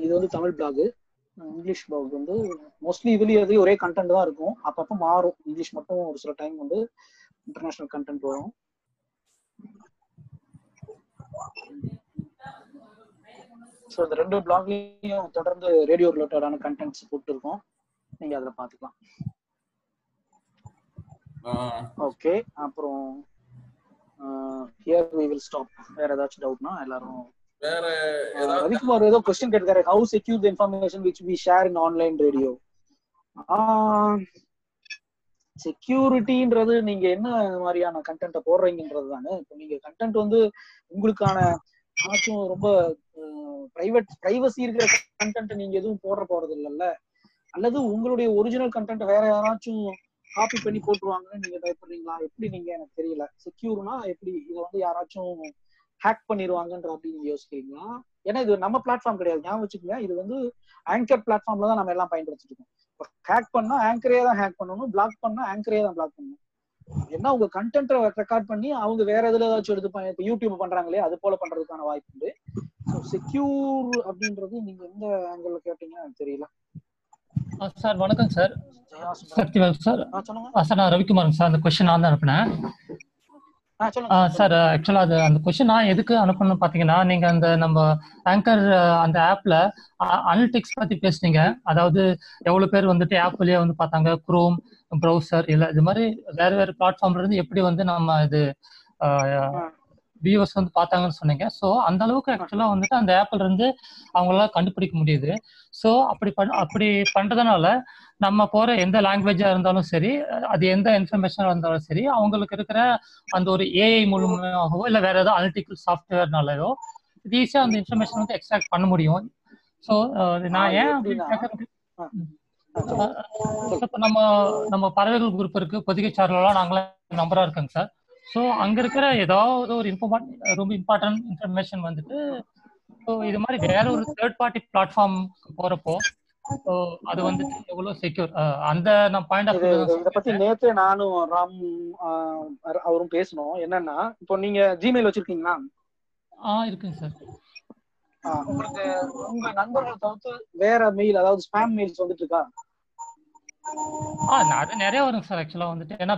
இது வந்து தமிழ் பிளாக் இங்கிலீஷ் பிளாக் வந்து மோஸ்ட்லி எதுலயும் ஒரே கண்டென்ட் தான் இருக்கும். அப்பப்போ மாறும். இங்கிலீஷ் மட்டும் ஒரு சில டைம் வந்து இன்டர்நேஷனல் கண்டென்ட் வரும். ஸோ இந்த ரெண்டு பிளாக்லயும் தொடர்ந்து ரேடியோ ரிலேட்டடான கண்டென்ட்ஸ் போட்டுருக்கோம். நீங்க அதுல பாத்துக்கலாம். ஓகே அப்புறம் ஹியர் வி வில் ஸ்டாப் வேற ஏதாச்சும் டவுட்னா எல்லாரும் வேற ரவிக்குமார் ஏதோ கொஸ்டின் கேட்டிருக்காரு. How secure the information which we share in online radio செக்யூரிட்டின்றது நீங்க என்ன மாதிரியான கண்டென்ட்டை போடுறீங்கன்றது தானே. இப்போ நீங்க கண்டென்ட் வந்து உங்களுக்கான யாராச்சும் ரொம்ப பிரைவேட் பிரைவசி இருக்கிற கண்டென்ட் நீங்க எதுவும் போடுற போறது இல்லைல்ல அல்லது உங்களுடைய ஒரிஜினல் கண்டென்ட் வேற யாராச்சும் காப்பி பண்ணி போட்டுருவாங்கன்னு நீங்க பயப்படுறீங்களா? எப்படி நீங்க? எனக்கு தெரியல. செக்யூர்னா எப்படி? இதை வந்து யாராச்சும் ஹேக் பண்ணிடுவாங்கன்ற அப்படி நீங்க யோசிக்கிறீங்களா? ஏன்னா இது நம்ம பிளாட்ஃபார்ம் கிடையாது. ஞாபகம் வச்சுக்கோங்க. இது வந்து ஆங்கர் பிளாட்ஃபார்ம்ல தான் நம்ம எல்லாம் பயன்படுத்திட்டு இருக்கோம். ஹேக் பண்ணா ஆங்கரே தான் ஹேக் பண்ணணும். பிளாக் பண்ணா ஆங்கரே தான் பிளாக் பண்ணணும். என்ன உங்க கண்டென்ட்டை ரெக்கார்ட் பண்ணி அவங்க வேற எதுல ஏதாச்சும் எடுத்து இப்போ யூடியூப் பண்றாங்களே அது போல பண்றதுக்கான வாய்ப்பு உண்டு. ஸோ செக்யூர் அப்படின்றது நீங்க எந்த ஆங்கிள் கேட்டீங்கன்னா எனக்கு தெரியல. சார் வணக்கம் சார். Sakthivel sir sir. நான் ரவிக்குமார் சார் அந்த கொஸ்டின் நான் தான் அனுப்பினேன். சார் ஆக்சுவலா அது அந்த கொஸ்டின் நான் எதுக்கு அனுப்பணும்னு பாத்தீங்கன்னா நீங்க அந்த நம்ம ஆங்கர் அந்த ஆப்ல அனலிட்டிக்ஸ் பத்தி பேசுனீங்க. அதாவது எவ்வளவு பேர் வந்துட்டு ஆப் வழியா வந்து பார்த்தாங்க. குரோம் ப்ரௌசர் இல்ல இது மாதிரி வேற வேற பிளாட்ஃபார்ம்ல இருந்து எப்படி வந்து நம்ம இது வியூவர்ஸ் வந்து பார்த்தாங்கன்னு சொன்னீங்க. ஸோ அந்த அளவுக்கு ஆக்சுவலா வந்துட்டு அந்த ஆப்ல இருந்து அவங்களால கண்டுபிடிக்க முடியுது. ஸோ அப்படி பண் அப்படி பண்றதுனால நம்ம போற எந்த லாங்குவேஜா இருந்தாலும் சரி அது எந்த இன்ஃபர்மேஷனா இருந்தாலும் சரி அவங்களுக்கு இருக்கிற அந்த ஒரு ஏஐ மூலமாகவோ இல்ல வேற ஏதாவது அனலிட்டிக்கல் சாஃப்ட்வேர்னாலயோ இது ஈஸியா அந்த இன்ஃபர்மேஷன் வந்து எக்ஸ்ட்ராக்ட் பண்ண முடியும். ஸோ நான் ஏன் நம்ம நம்ம பறவைகள் குரூப் இருக்கு பொதிகை சார்லாம் நாங்களே நம்பரா இருக்கோங்க சார். ஸோ அங்க இருக்கிற ஏதாவது ஒரு இம்பார்ட் ரொம்ப இம்பார்ட்டன்ட் இன்ஃபர்மேஷன் வந்துட்டு ஸோ இது மாதிரி வேற ஒரு தேர்ட் பார்ட்டி பிளாட்ஃபார்ம் போறப்போ ஸோ அது வந்துட்டு எவ்வளவு செக்யூர் அந்த நான் பாயிண்ட் ஆஃப் இது பத்தி நேத்து நானும் ராம் அவரும் பேசணும் என்னன்னா இப்போ நீங்க ஜிமெயில் வச்சிருக்கீங்களா? ஆ இருக்குங்க சார். உங்களுக்கு உங்க நண்பர்கள் தவிர்த்து வேற மெயில் அதாவது ஸ்பேம் மெயில்ஸ் வந்துட்டு இருக்கா? அது நிறைய வரும் சார் ஆக்சுவலா வந்துட்டு. ஏன்னா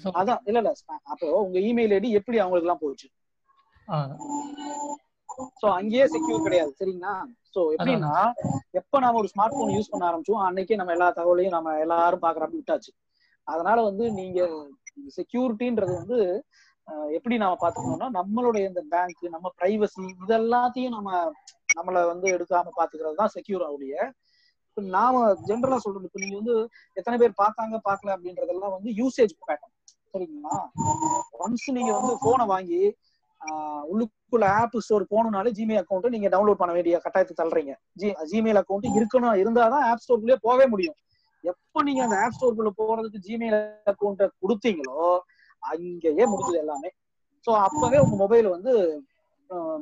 ஸோ அதான் இல்ல இல்ல. அப்போ உங்க இமெயில் ஐடி எப்படி அவங்களுக்கு எல்லாம் போச்சு சோ அங்கேயே செக்யூர் கிடையாது சரிங்களா? சோ எப்படின்னா எப்ப நாம ஒரு ஸ்மார்ட் போன் யூஸ் பண்ண ஆரம்பிச்சோம் அன்னைக்கே நம்ம எல்லா தகவலையும் நம்ம எல்லாரும் பாக்குறப்ப விட்டாச்சு. அதனால வந்து நீங்க செக்யூரிட்டின்றது வந்து எப்படி நாம பாத்துக்கணும்னா நம்மளுடைய இந்த பேங்க் நம்ம பிரைவசி இதெல்லாத்தையும் நம்ம நம்மள வந்து எடுக்காம பாத்துக்கிறது தான் செக்யூர் ஆகுடைய நாம ஜென்ரலா சொல்றோம் இப்ப நீங்க வந்து எத்தனை பேர் பார்த்தாங்க பார்க்கல அப்படின்றதெல்லாம் வந்து யூசேஜ் பேட்டர்ன் சரிங்களா? ஒன்ஸ் நீங்க வந்து போனை வாங்கி உள்ளுக்குள்ள ஆப் ஸ்டோர் போகணும்னாலே ஜிமெயில் அக்கௌண்ட் நீங்க டவுன்லோட் பண்ண வேண்டிய கட்டாயத்தை தள்ளுறீங்க. ஜி ஜிமெயில் அக்கௌண்ட் இருக்கணும் இருந்தாதான் ஆப் ஸ்டோருக்குள்ளே போகவே முடியும். எப்போ நீங்க அந்த ஆப் ஸ்டோர்க்குள்ள போறதுக்கு ஜிமெயில் அக்கௌண்ட்டை கொடுத்தீங்களோ அங்கேயே முடிஞ்சது எல்லாமே. ஸோ அப்பவே உங்க மொபைல் வந்து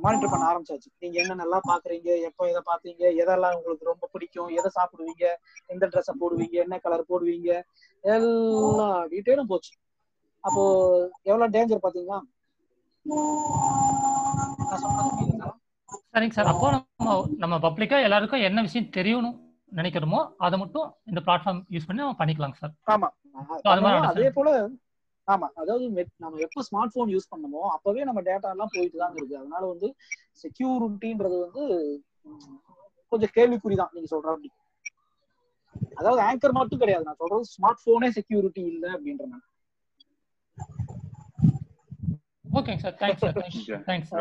மானிட்டர் பண்ண ஆரம்பிச்சாச்சு. நீங்க என்னென்னலாம் பாக்குறீங்க? எப்போ எதை பாத்தீங்க? எதெல்லாம் உங்களுக்கு ரொம்ப பிடிக்கும்? எதை சாப்பிடுவீங்க? எந்த ட்ரெஸ்ஸை போடுவீங்க? என்ன கலர் போடுவீங்க? எல்லா டீட்டெயிலும் போச்சு. அப்போ எவ்வளவு டேஞ்சர் பாத்தீங்களா? சரிங்க சார். அப்போ நம்ம நம்ம பப்ளிக்கா எல்லாருக்கும் என்ன விஷயம் தெரியணும் நினைக்கிறோமோ அதை மட்டும் இந்த பிளாட்ஃபார்ம் யூஸ் பண்ணி நம்ம பண்ணிக்கலாங்க சார். ஆமா. அது. போல ஆமா. அதாவது நம்ம எப்ப ஸ்மார்ட் போன் யூஸ் பண்ணமோ அப்பவே நம்ம டேட்டா எல்லாம் போயிட்டு தான் இருக்கு. அதனால வந்து செக்யூரிட்டின்றது வந்து கொஞ்சம் கேள்விக்குறி தான் நீங்க சொல்ற அப்படி அதாவது ஆங்கர் மட்டும் கிடையாது. நான் சொல்றது ஸ்மார்ட் போனே செக்யூரிட்டி இல்ல அப்படின்ற நான் ஓகேங்க சார் தேங்க்ஸ் சார் தேங்க்ஸ்.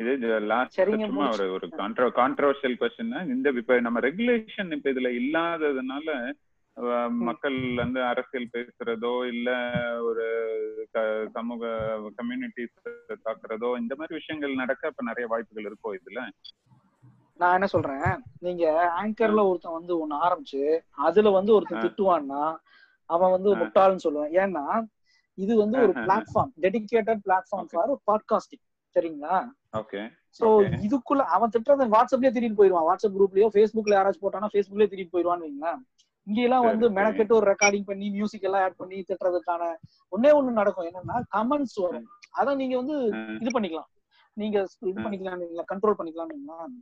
இது லாஸ்ட் சும்மா ஒரு ஒரு கான்ட்ரோ கான்ட்ரவர்ஷியல் கொஸ்டின் இந்த இப்ப நம்ம ரெகுலேஷன் இப்ப இதுல இல்லாததுனால மக்கள் வந்து அரசியல் பேசுறதோ இல்ல ஒரு சமூக கம்யூனிட்டிஸ் தாக்குறதோ இந்த மாதிரி விஷயங்கள் நடக்க இப்ப நிறைய வாய்ப்புகள் இருக்கோ இதுல? நான் என்ன சொல்றேன்? நீங்க ஆங்கர்ல ஒருத்தன் வந்து ஒண்ணு ஆரம்பிச்சு அதுல வந்து ஒருத்தன் திட்டுவான்னா அவன் வந்து முட்டாள்னு சொல்லுவேன். ஏன்னா இது வந்து ஒரு platform dedicated platform for podcasting சரிங்களா? ஓகே சோ இதுக்குள்ள அவன் திட்டுறத வாட்ஸ்அப்லயே திடீர்னு போயிருவான். வாட்ஸ்அப் குரூப்லயோ ஃபேஸ்புக்ல யாராச்சும் போட்டானா ஃபேஸ்புக்லயே திடீர்னு போயிருவான்னு வைங்களேன். இங்க எல்லாம் வந்து மெனக்கெட்டு ஒரு ரெக்கார்டிங் பண்ணி மியூசிக் எல்லாம் ஆட் பண்ணி திட்டுறதுக்கான ஒன்னே ஒண்ணு நடக்கும். என்னன்னா கமெண்ட்ஸ் வரும். அத நீங்க வந்து இது பண்ணிக்கலாம். நீங்க இது பண்ணிக்கலாம் கண்ட்ரோல் பண்ணிக்கலாம்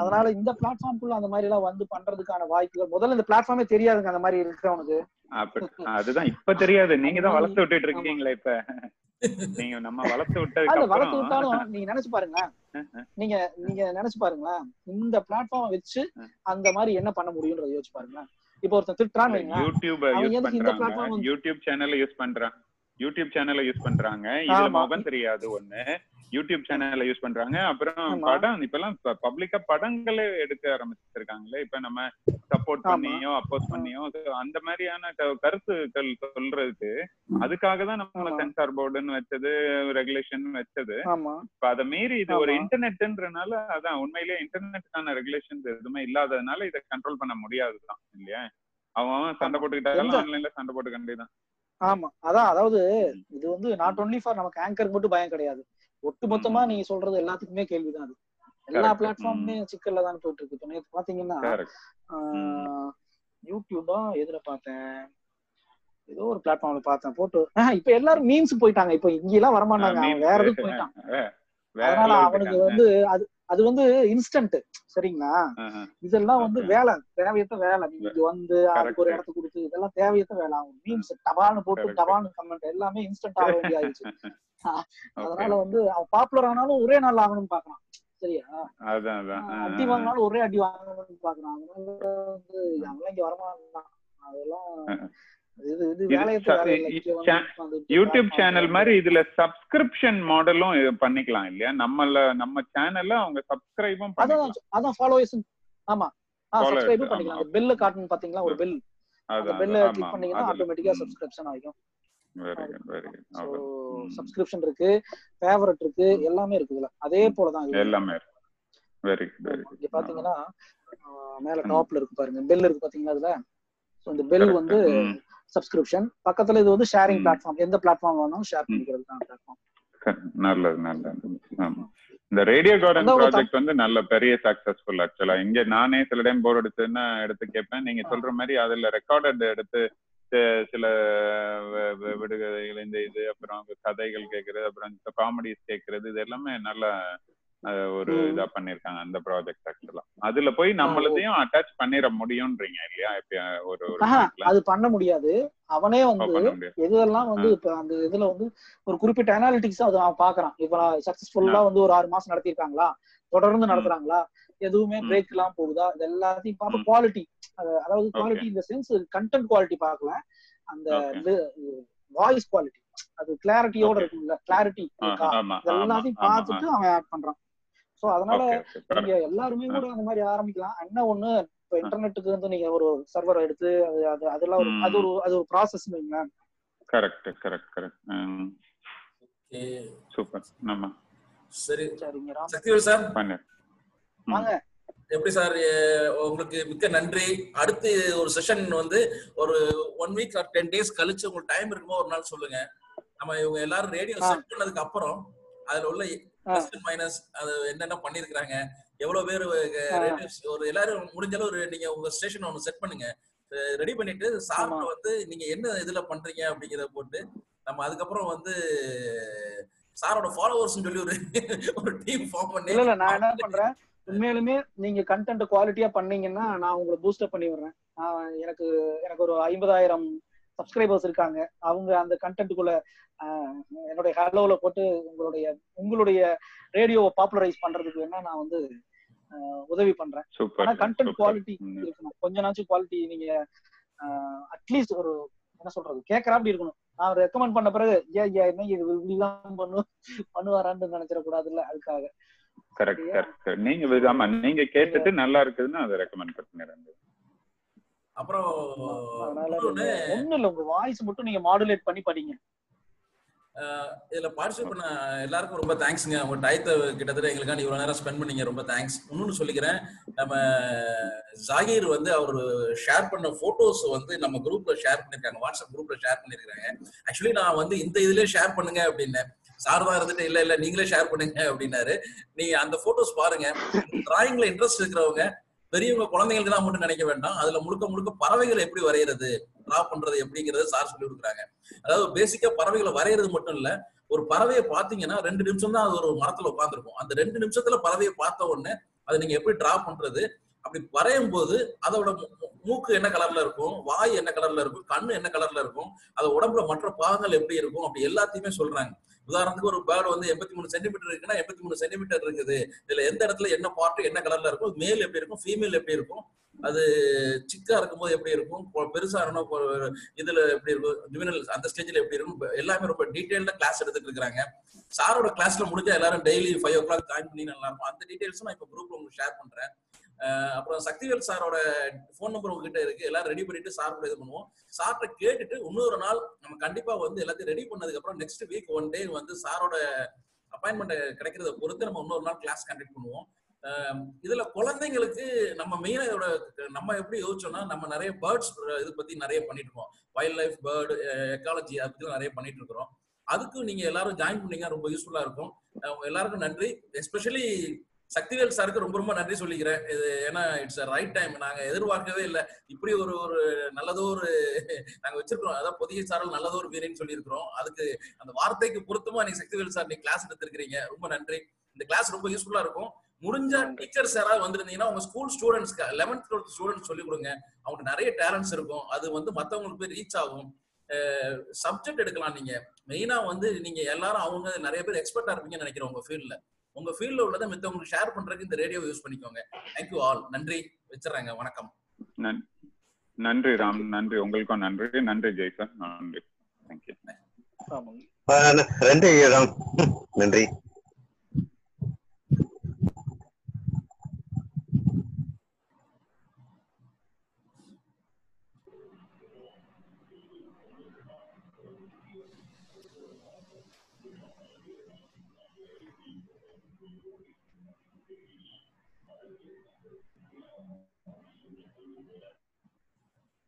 அதனால இந்த பிளாட்ஃபார்ம்குள்ள அந்த மாதிரி எல்லாம் வந்து பண்றதுக்கான வாய்ப்புகள் முதல்ல இந்த பிளாட்ஃபார்மே தெரியாதுங்க அந்த மாதிரி இருக்கிறவனுக்கு. அதுதான் இப்ப தெரியாது. நீங்க தான் வளர்த்து விட்டுட்டு இருக்கீங்களே இப்ப. நீங்க நம்ம வளர்த்து விட்டதுக்கு வளர்த்து விட்டாலும் நீங்க நினைச்சு பாருங்களேன். நீங்க நீங்க நினைச்சு பாருங்களேன். இந்த பிளாட்ஃபார்ம் வச்சு அந்த மாதிரி என்ன பண்ண முடியும்ன்றத யோசிச்சு பாருங்களேன். இப்போ ஒருத்தன் வைங்களேன். யூடியூப் இந்த பிளாட்ஃபார்ம் யூடியூப் சேனல் யூஸ் பண்றாங்க யூடியூப் சேனலை யூஸ் பண்றாங்க. இதுல முகம் தெரியாது ஒண்ணு. யூடியூப் சேனல்ல யூஸ் பண்றாங்க. அப்புறம் படம் இப்பெல்லாம் பப்ளிக்கா படங்களே எடுக்க ஆரம்பிச்சிருக்காங்களே. இப்ப நம்ம சப்போர்ட் பண்ணியோ அப்போஸ் பண்ணியோ அந்த மாதிரியான கருத்துக்கள் சொல்றதுக்கு அதுக்காக தான் நம்ம சென்சார் போர்டுன்னு வச்சது ரெகுலேஷன் வச்சது. இப்ப அதை மீறி இது ஒரு இன்டர்நெட்ன்றனால அதான் உண்மையிலேயே இன்டர்நெட்டுக்கான ரெகுலேஷன்ஸ் எதுவுமே இல்லாததுனால இதை கண்ட்ரோல் பண்ண முடியாதுதான் இல்லையா? அவன் சண்டை போட்டுக்கிட்டாலும் ஆன்லைன்ல சண்டை போட்டுக்க வேண்டியதுதான். ஆமா. அதான் அதாவது இது வந்து நாட் ஒன்லி ஃபார் நமக்கு ஆங்கருக்கு மட்டும் பயம் கிடையாது. ஒட்டு மொத்தமா நீங்க சொல்றது எல்லாத்துக்குமே கேள்விதான் அது. எல்லா பிளாட்ஃபார்முமே சிக்கல்ல தான் போயிட்டு இருக்கு இப்ப நேத்து பாத்தீங்கன்னா யூடியூபா எதுல பார்த்தேன்? ஏதோ ஒரு பிளாட்ஃபார்ம்ல பார்த்தேன். போட்டு இப்ப எல்லாரும் மீம்ஸ் போயிட்டாங்க. இப்ப இங்க எல்லாம் வரமாட்டாங்க வேற இதுக்கு போயிட்டான். அதனால அவனுக்கு வந்து அது அது வந்து இன்ஸ்டன்ட் சரிங்களா? இதெல்லாம் வந்து வேலை. தேவையற்ற வேலை. நீங்க வந்து அதுக்கு ஒரு கரெக்ட் இடத்த கொடுத்து இதெல்லாம் தேவையற்ற வேலை ஆகும். மீம்ஸ் டபால்னு போட்டு டபால்னு கமெண்ட் எல்லாமே இன்ஸ்டன்ட் ஆக வேண்டிய ஆயிடுச்சு அதனால வந்து அவன் பாப்புலர் ஆனாலும் ஒரே நாள் ஆகணும்னு பாக்குறான். சரியா? அடி வாங்கினாலும் ஒரே அடி வாங்கணும்னு பாக்குறான். அதனால வந்து அவன்லாம் இங்க வரமாட்டான். அதெல்லாம் யூடியூப் சேனல் மாதிரி இதுல சப்ஸ்கிரிப்ஷன் மாடலும் பண்ணிக்கலாம் இல்லையா? நம்மள நம்ம சேனல்ல அவங்க சப்ஸ்கிரைபும் அதான் அதான் ஃபாலோவர்ஸ் ஆமா. ஆ சப்ஸ்கிரைபும் பண்ணிக்கலாம். அந்த பெல்ல காட்டணும் பாத்தீங்களா? ஒரு பெல் அந்த ஆமா கிளிக் பண்ணீங்கன்னா ஆட்டோமேட்டிக்கா சப்ஸ்கிரிப்ஷன் ஆகும் very good very good so அவ்வளவு சப்ஸ்கிரிப்ஷன் இருக்கு ஃபேவரட் இருக்கு எல்லாமே இருக்கு இதுல. அதே போலதான் இது எல்லாமே வெரி குட் வெரி இங்க பாத்தீங்கன்னா மேல டாப்ல இருக்கு பாருங்க. பெல் இருக்கு பாத்தீங்களா அதுல ஸோ இந்த பெல் வந்து சப்ஸ்கிரிப்ஷன் பக்கத்துல இது வந்து ஷேரிங் பிளாட்ஃபார்ம் எந்த பிளாட்ஃபார்ம் வேணாலும் ஷேர் ம். பண்ணிக்கிறதுக்கான பிளாட்ஃபார்ம் நல்லது நல்லது. ஆமா. இந்த ரேடியோ கார்டன் ப்ராஜெக்ட் வந்து நல்ல பெரிய சக்சஸ்ஃபுல் ஆக்சுவலா இங்க நானே சில டைம் போர் அடிச்சதுன்னா எடுத்து கேட்பேன்? நீங்க சொல்ற மாதிரி அதுல ரெக்கார்டட் எடுத்து சில விடுகதைகள் இந்த இது அப்புறம் கதைகள் கேட்கறது அப்புறம் காமெடிஸ் கேட்கறது இது எல்லாமே நல்ல ஒரு இதா பண்ணிருக்காங்க அந்த ப்ராஜெக்ட் ஆக்சுவலா அதுல போய் நம்மளதையும் அட்டாச் பண்ணிட முடியும்ன்றீங்க இல்லையா? இப்ப ஒரு அது பண்ண முடியாது. அவனே வந்து ஆ வந்து இப்ப அந்த இதுல வந்து ஒரு குறிப்பிட்ட அனாலிட்டிக்ஸ் அது அவன் பாக்குறான். இப்ப சக்சஸ்ஃபுல்லா வந்து ஒரு ஆறு மாசம் நடத்திருக்காங்களா? தொடர்ந்து நடத்துறாங்களா? எதுவுமே பிரேக் எல்லாம் போகுதா? இது எல்லாத்தையும் ம். குவாலிட்டி அதாவது குவாலிட்டி இந்த சென்ஸ் கண்டென்ட் குவாலிட்டி பார்க்கல அந்த வாய்ஸ் குவாலிட்டி அது கிளாரிட்டியோட இருக்கும்ல. கிளாரிட்டி எல்லாத்தையும் பார்த்துட்டு அவன் ஆட் பண்றான். சோ அதனால நீங்க எல்லாருமே கூட அந்த மாதிரி ஆரம்பிக்கலாம். என்ன ஒண்ணு இப்ப இன்டர்நெட்டுக்கு வந்து நீங்க ஒரு சர்வர் எடுத்து அது அது அதெல்லாம் ஒரு அது ஒரு அது ஒரு ப்ராசஸ் வைங்களேன். கரெக்ட் கரெக்ட் கரெக்ட் சூப்பர் நம்ம சரி. சரிங்க ராம். சக்திவேல் சார். வாங்க. எப்படி சார் உங்களுக்கு மிக்க நன்றி. அடுத்து ஒரு செஷன் வந்து ஒரு one week or ten days கழிச்சு உங்களுக்கு டைம் இருக்குமோ ஒரு நாள் சொல்லுங்க. நம்ம இவங்க எல்லாரும் ரேடியோ செட் பண்ணதுக்கு அப்புறம் அதுல உள்ள மைனஸ் அது என்னென்ன பண்ணிருக்காங்க எவ்வளவு பேர் ஒரு எல்லாரும் முடிஞ்ச அளவு ஒரு நீங்க உங்க ஸ்டேஷன் ஒன்று செட் பண்ணுங்க. ரெடி பண்ணிட்டு சார்ட்ட வந்து நீங்க என்ன இதுல பண்றீங்க அப்படிங்கறத போட்டு நம்ம அதுக்கப்புறம் வந்து சாரோட ஃபாலோவர்ஸ் சொல்லி ஒரு ஒரு டீம் ஃபார்ம் பண்ணி இல்ல நான் என்ன பண்றேன்? உண்மையாலுமே நீங்க கண்டென்ட் குவாலிட்டியா பண்ணீங்கன்னா நான் உங்களை பூஸ்டப் பண்ணி விடுறேன். எனக்கு எனக்கு ஒரு ஐம்பதாயிரம் சப்ஸ்கிரைபர்ஸ் இருக்காங்க. அவங்க அந்த கண்டென்ட்டுக்குள்ள என்னுடைய ஹலோல போட்டு உங்களுடைய உங்களுடைய ரேடியோவை பாப்புலரைஸ் பண்றதுக்கு வேணா நான் வந்து உதவி பண்றேன். ஆனா கண்டென்ட் குவாலிட்டி இருக்கணும். கொஞ்ச நாச்சும் குவாலிட்டி நீங்க அட்லீஸ்ட் ஒரு என்ன சொல்றது கேட்கறாப்படி இருக்கணும். நான் ரெக்கமெண்ட் பண்ண பிறகு ஏ ஏ என்ன இது? இப்படிலாம் பண்ணு பண்ணுவாரான்னு நினைச்சிடக்கூடாதுல்ல அதுக்காக. கரெக்ட் கரெக்ட் நீங்க ஆமா நீங்க கேட்டுட்டு நல்லா இருக்குதுன்னா அதை ரெக்கமெண்ட் பண்ணிடுங்க அப்புறம் ஒண்ணும் இல்ல. உங்க வாய்ஸ் மட்டும் நீங்க மாடுலேட் பண்ணி படிங்க. இதுல பார்ட்டிசிபேட் பண்ண எல்லாருக்கும் ரொம்ப தேங்க்ஸ்ங்க உங்க டயத்தை கிட்டத்தட்ட எங்களுக்காண்டி இவ்வளவு நேரம் ஸ்பெண்ட் பண்ணீங்க. ரொம்ப தேங்க்ஸ் இன்னொன்னு சொல்லிக்கிறேன். நம்ம ஜாகீர் வந்து அவர் ஷேர் பண்ண போட்டோஸ் வந்து நம்ம குரூப்ல ஷேர் பண்ணிருக்காங்க. வாட்ஸ்அப் குரூப்ல ஷேர் பண்ணிருக்காங்க. ஆக்சுவலி நான் வந்து இந்த இதுலயே ஷேர் பண்ணுங்க அப்படின்னேன். சார் தான் இருந்துட்டு இல்ல இல்ல நீங்களே ஷேர் பண்ணுங்க அப்படின்னாரு. நீங்க அந்த போட்டோஸ் பாருங்க. டிராயிங்ல இன்ட்ரெஸ்ட் இருக்கிறவங்க பெரியவங்க குழந்தைங்களுக்கு தான் மட்டும் நினைக்க வேண்டாம். அதுல முழுக்க முழுக்க பறவைகளை எப்படி வரைகிறது டிரா பண்றது எப்படிங்கறத சார் சொல்லி கொடுக்குறாங்க அதாவது பேசிக்கா பறவைகளை வரைகிறது மட்டும் இல்ல ஒரு பறவையை பாத்தீங்கன்னா ரெண்டு நிமிஷம் தான் அது ஒரு மரத்துல உட்காந்துருக்கும் அந்த ரெண்டு நிமிஷத்துல பறவையை பார்த்த உடனே அதை நீங்க எப்படி டிரா பண்றது அப்படி வரையும் போது அதோட மூக்கு என்ன கலர்ல இருக்கும் வாய் என்ன கலர்ல இருக்கும் கண்ணு என்ன கலர்ல இருக்கும் அது உடம்புல மற்ற பாகங்கள் எப்படி இருக்கும் அப்படி எல்லாத்தையுமே சொல்றாங்க. உதாரணத்துக்கு ஒரு பேர்டு வந்து எண்பத்தி மூணு சென்டிமீட்டர் இருக்குன்னா எண்பத்தி மூணு சென்டிமீட்டர் இருக்குது. இதுல எந்த இடத்துல என்ன பார்ட் என்ன கலர்ல இருக்கும் மேல் எப்படி இருக்கும் ஃபீமேல் எப்படி இருக்கும் அது சிக்கா இருக்கும்போது எப்படி இருக்கும் பெருசா இருக்கணும் இதுல எப்படி இருக்கும் ஜுவனல் அந்த ஸ்டேஜ்ல எப்படி இருக்கும் எல்லாமே ரொம்ப டீடைல்டா கிளாஸ் எடுத்துட்டு இருக்காங்க சாரோட கிளாஸ்ல முடிஞ்சா எல்லாரும் daily five o'clock join பண்ணி நல்லா இருக்கும். அந்த டீடைல்ஸும் நான் இப்போ குரூப்ல உங்களுக்கு ஷேர் பண்றேன். அப்புறம் சக்திவேல் சாரோட ஃபோன் நம்பர் உங்ககிட்ட இருக்கு. எல்லாரும் ரெடி பண்ணிட்டு சார் கூட இது பண்ணுவோம். சார்ட்ட கேட்டுட்டு இன்னொரு நாள் நம்ம கண்டிப்பா வந்து எல்லாத்தையும் ரெடி பண்ணதுக்கு அப்புறம் நெக்ஸ்ட் வீக் ஒன் டே வந்து சாரோட அப்பாயின்மெண்ட் கிடைக்கிறத பொறுத்து நம்ம இன்னொரு நாள் கிளாஸ் கண்டக்ட் பண்ணுவோம். இதுல குழந்தைங்களுக்கு நம்ம மெயினா இதோட நம்ம எப்படி யோசிச்சோம்னா நம்ம நிறைய பேர்ட்ஸ் இது பத்தி நிறைய பண்ணிட்டு இருக்கோம். வைல்ட் லைஃப் பேர்டு எக்காலஜி அதை பத்தி நிறைய பண்ணிட்டு இருக்கிறோம். அதுக்கு நீங்க எல்லாரும் ஜாயின் பண்ணீங்க ரொம்ப யூஸ்ஃபுல்லா இருக்கும். எல்லாருக்கும் நன்றி. எஸ்பெஷலி சக்திவேல் சாருக்கு ரொம்ப ரொம்ப நன்றி சொல்லிக்கிறேன். இது ஏன்னா இட்ஸ் ரைட் டைம் நாங்க எதிர்பார்க்கவே இல்லை. இப்படி ஒரு ஒரு நல்லதோ ஒரு நாங்க வச்சிருக்கிறோம். அதான் பொதிகை சாரல் நல்லதோ ஒரு வீரன்னு சொல்லியிருக்கிறோம். அதுக்கு அந்த வார்த்தைக்கு பொருத்தமா நீங்க சக்திவேல் சார் நீங்க கிளாஸ் எடுத்திருக்கிறீங்க. ரொம்ப நன்றி. இந்த கிளாஸ் ரொம்ப யூஸ்ஃபுல்லா இருக்கும். முடிஞ்ச டீச்சர்ஸ் யாராவது வந்திருந்தீங்கன்னா உங்க ஸ்கூல் ஸ்டூடெண்ட்ஸ்க்கு லெவன்த் டுவெல்த் ஸ்டூடெண்ட்ஸ் சொல்லி கொடுங்க. அவங்களுக்கு நிறைய டேலண்ட்ஸ் இருக்கும். அது வந்து மத்தவங்களுக்கு போய் ரீச் ஆகும். சப்ஜெக்ட் எடுக்கலாம் நீங்க. மெயினா வந்து நீங்க எல்லாரும் அவங்க நிறைய பேர் எக்ஸ்பர்ட்டா இருப்பீங்கன்னு நினைக்கிறேன் உங்க ஃபீல்ட்ல உங்க ஃபீல்ட்ல உள்ளதை மித்தவங்களுக்கு ஷேர் பண்றதுக்கு இந்த ரேடியோ யூஸ் பண்ணிக்கோங்க. தேங்க்யூ ஆல் நன்றி. வச்சிடறாங்க. வணக்கம். நன்- நன்றி ராம். நன்றி. உங்களுக்கும் நன்றி. நன்றி ஜெய்சன். நன்றி. தேங்க்யூ ஆஹ் நன்றி ராம். நன்றி.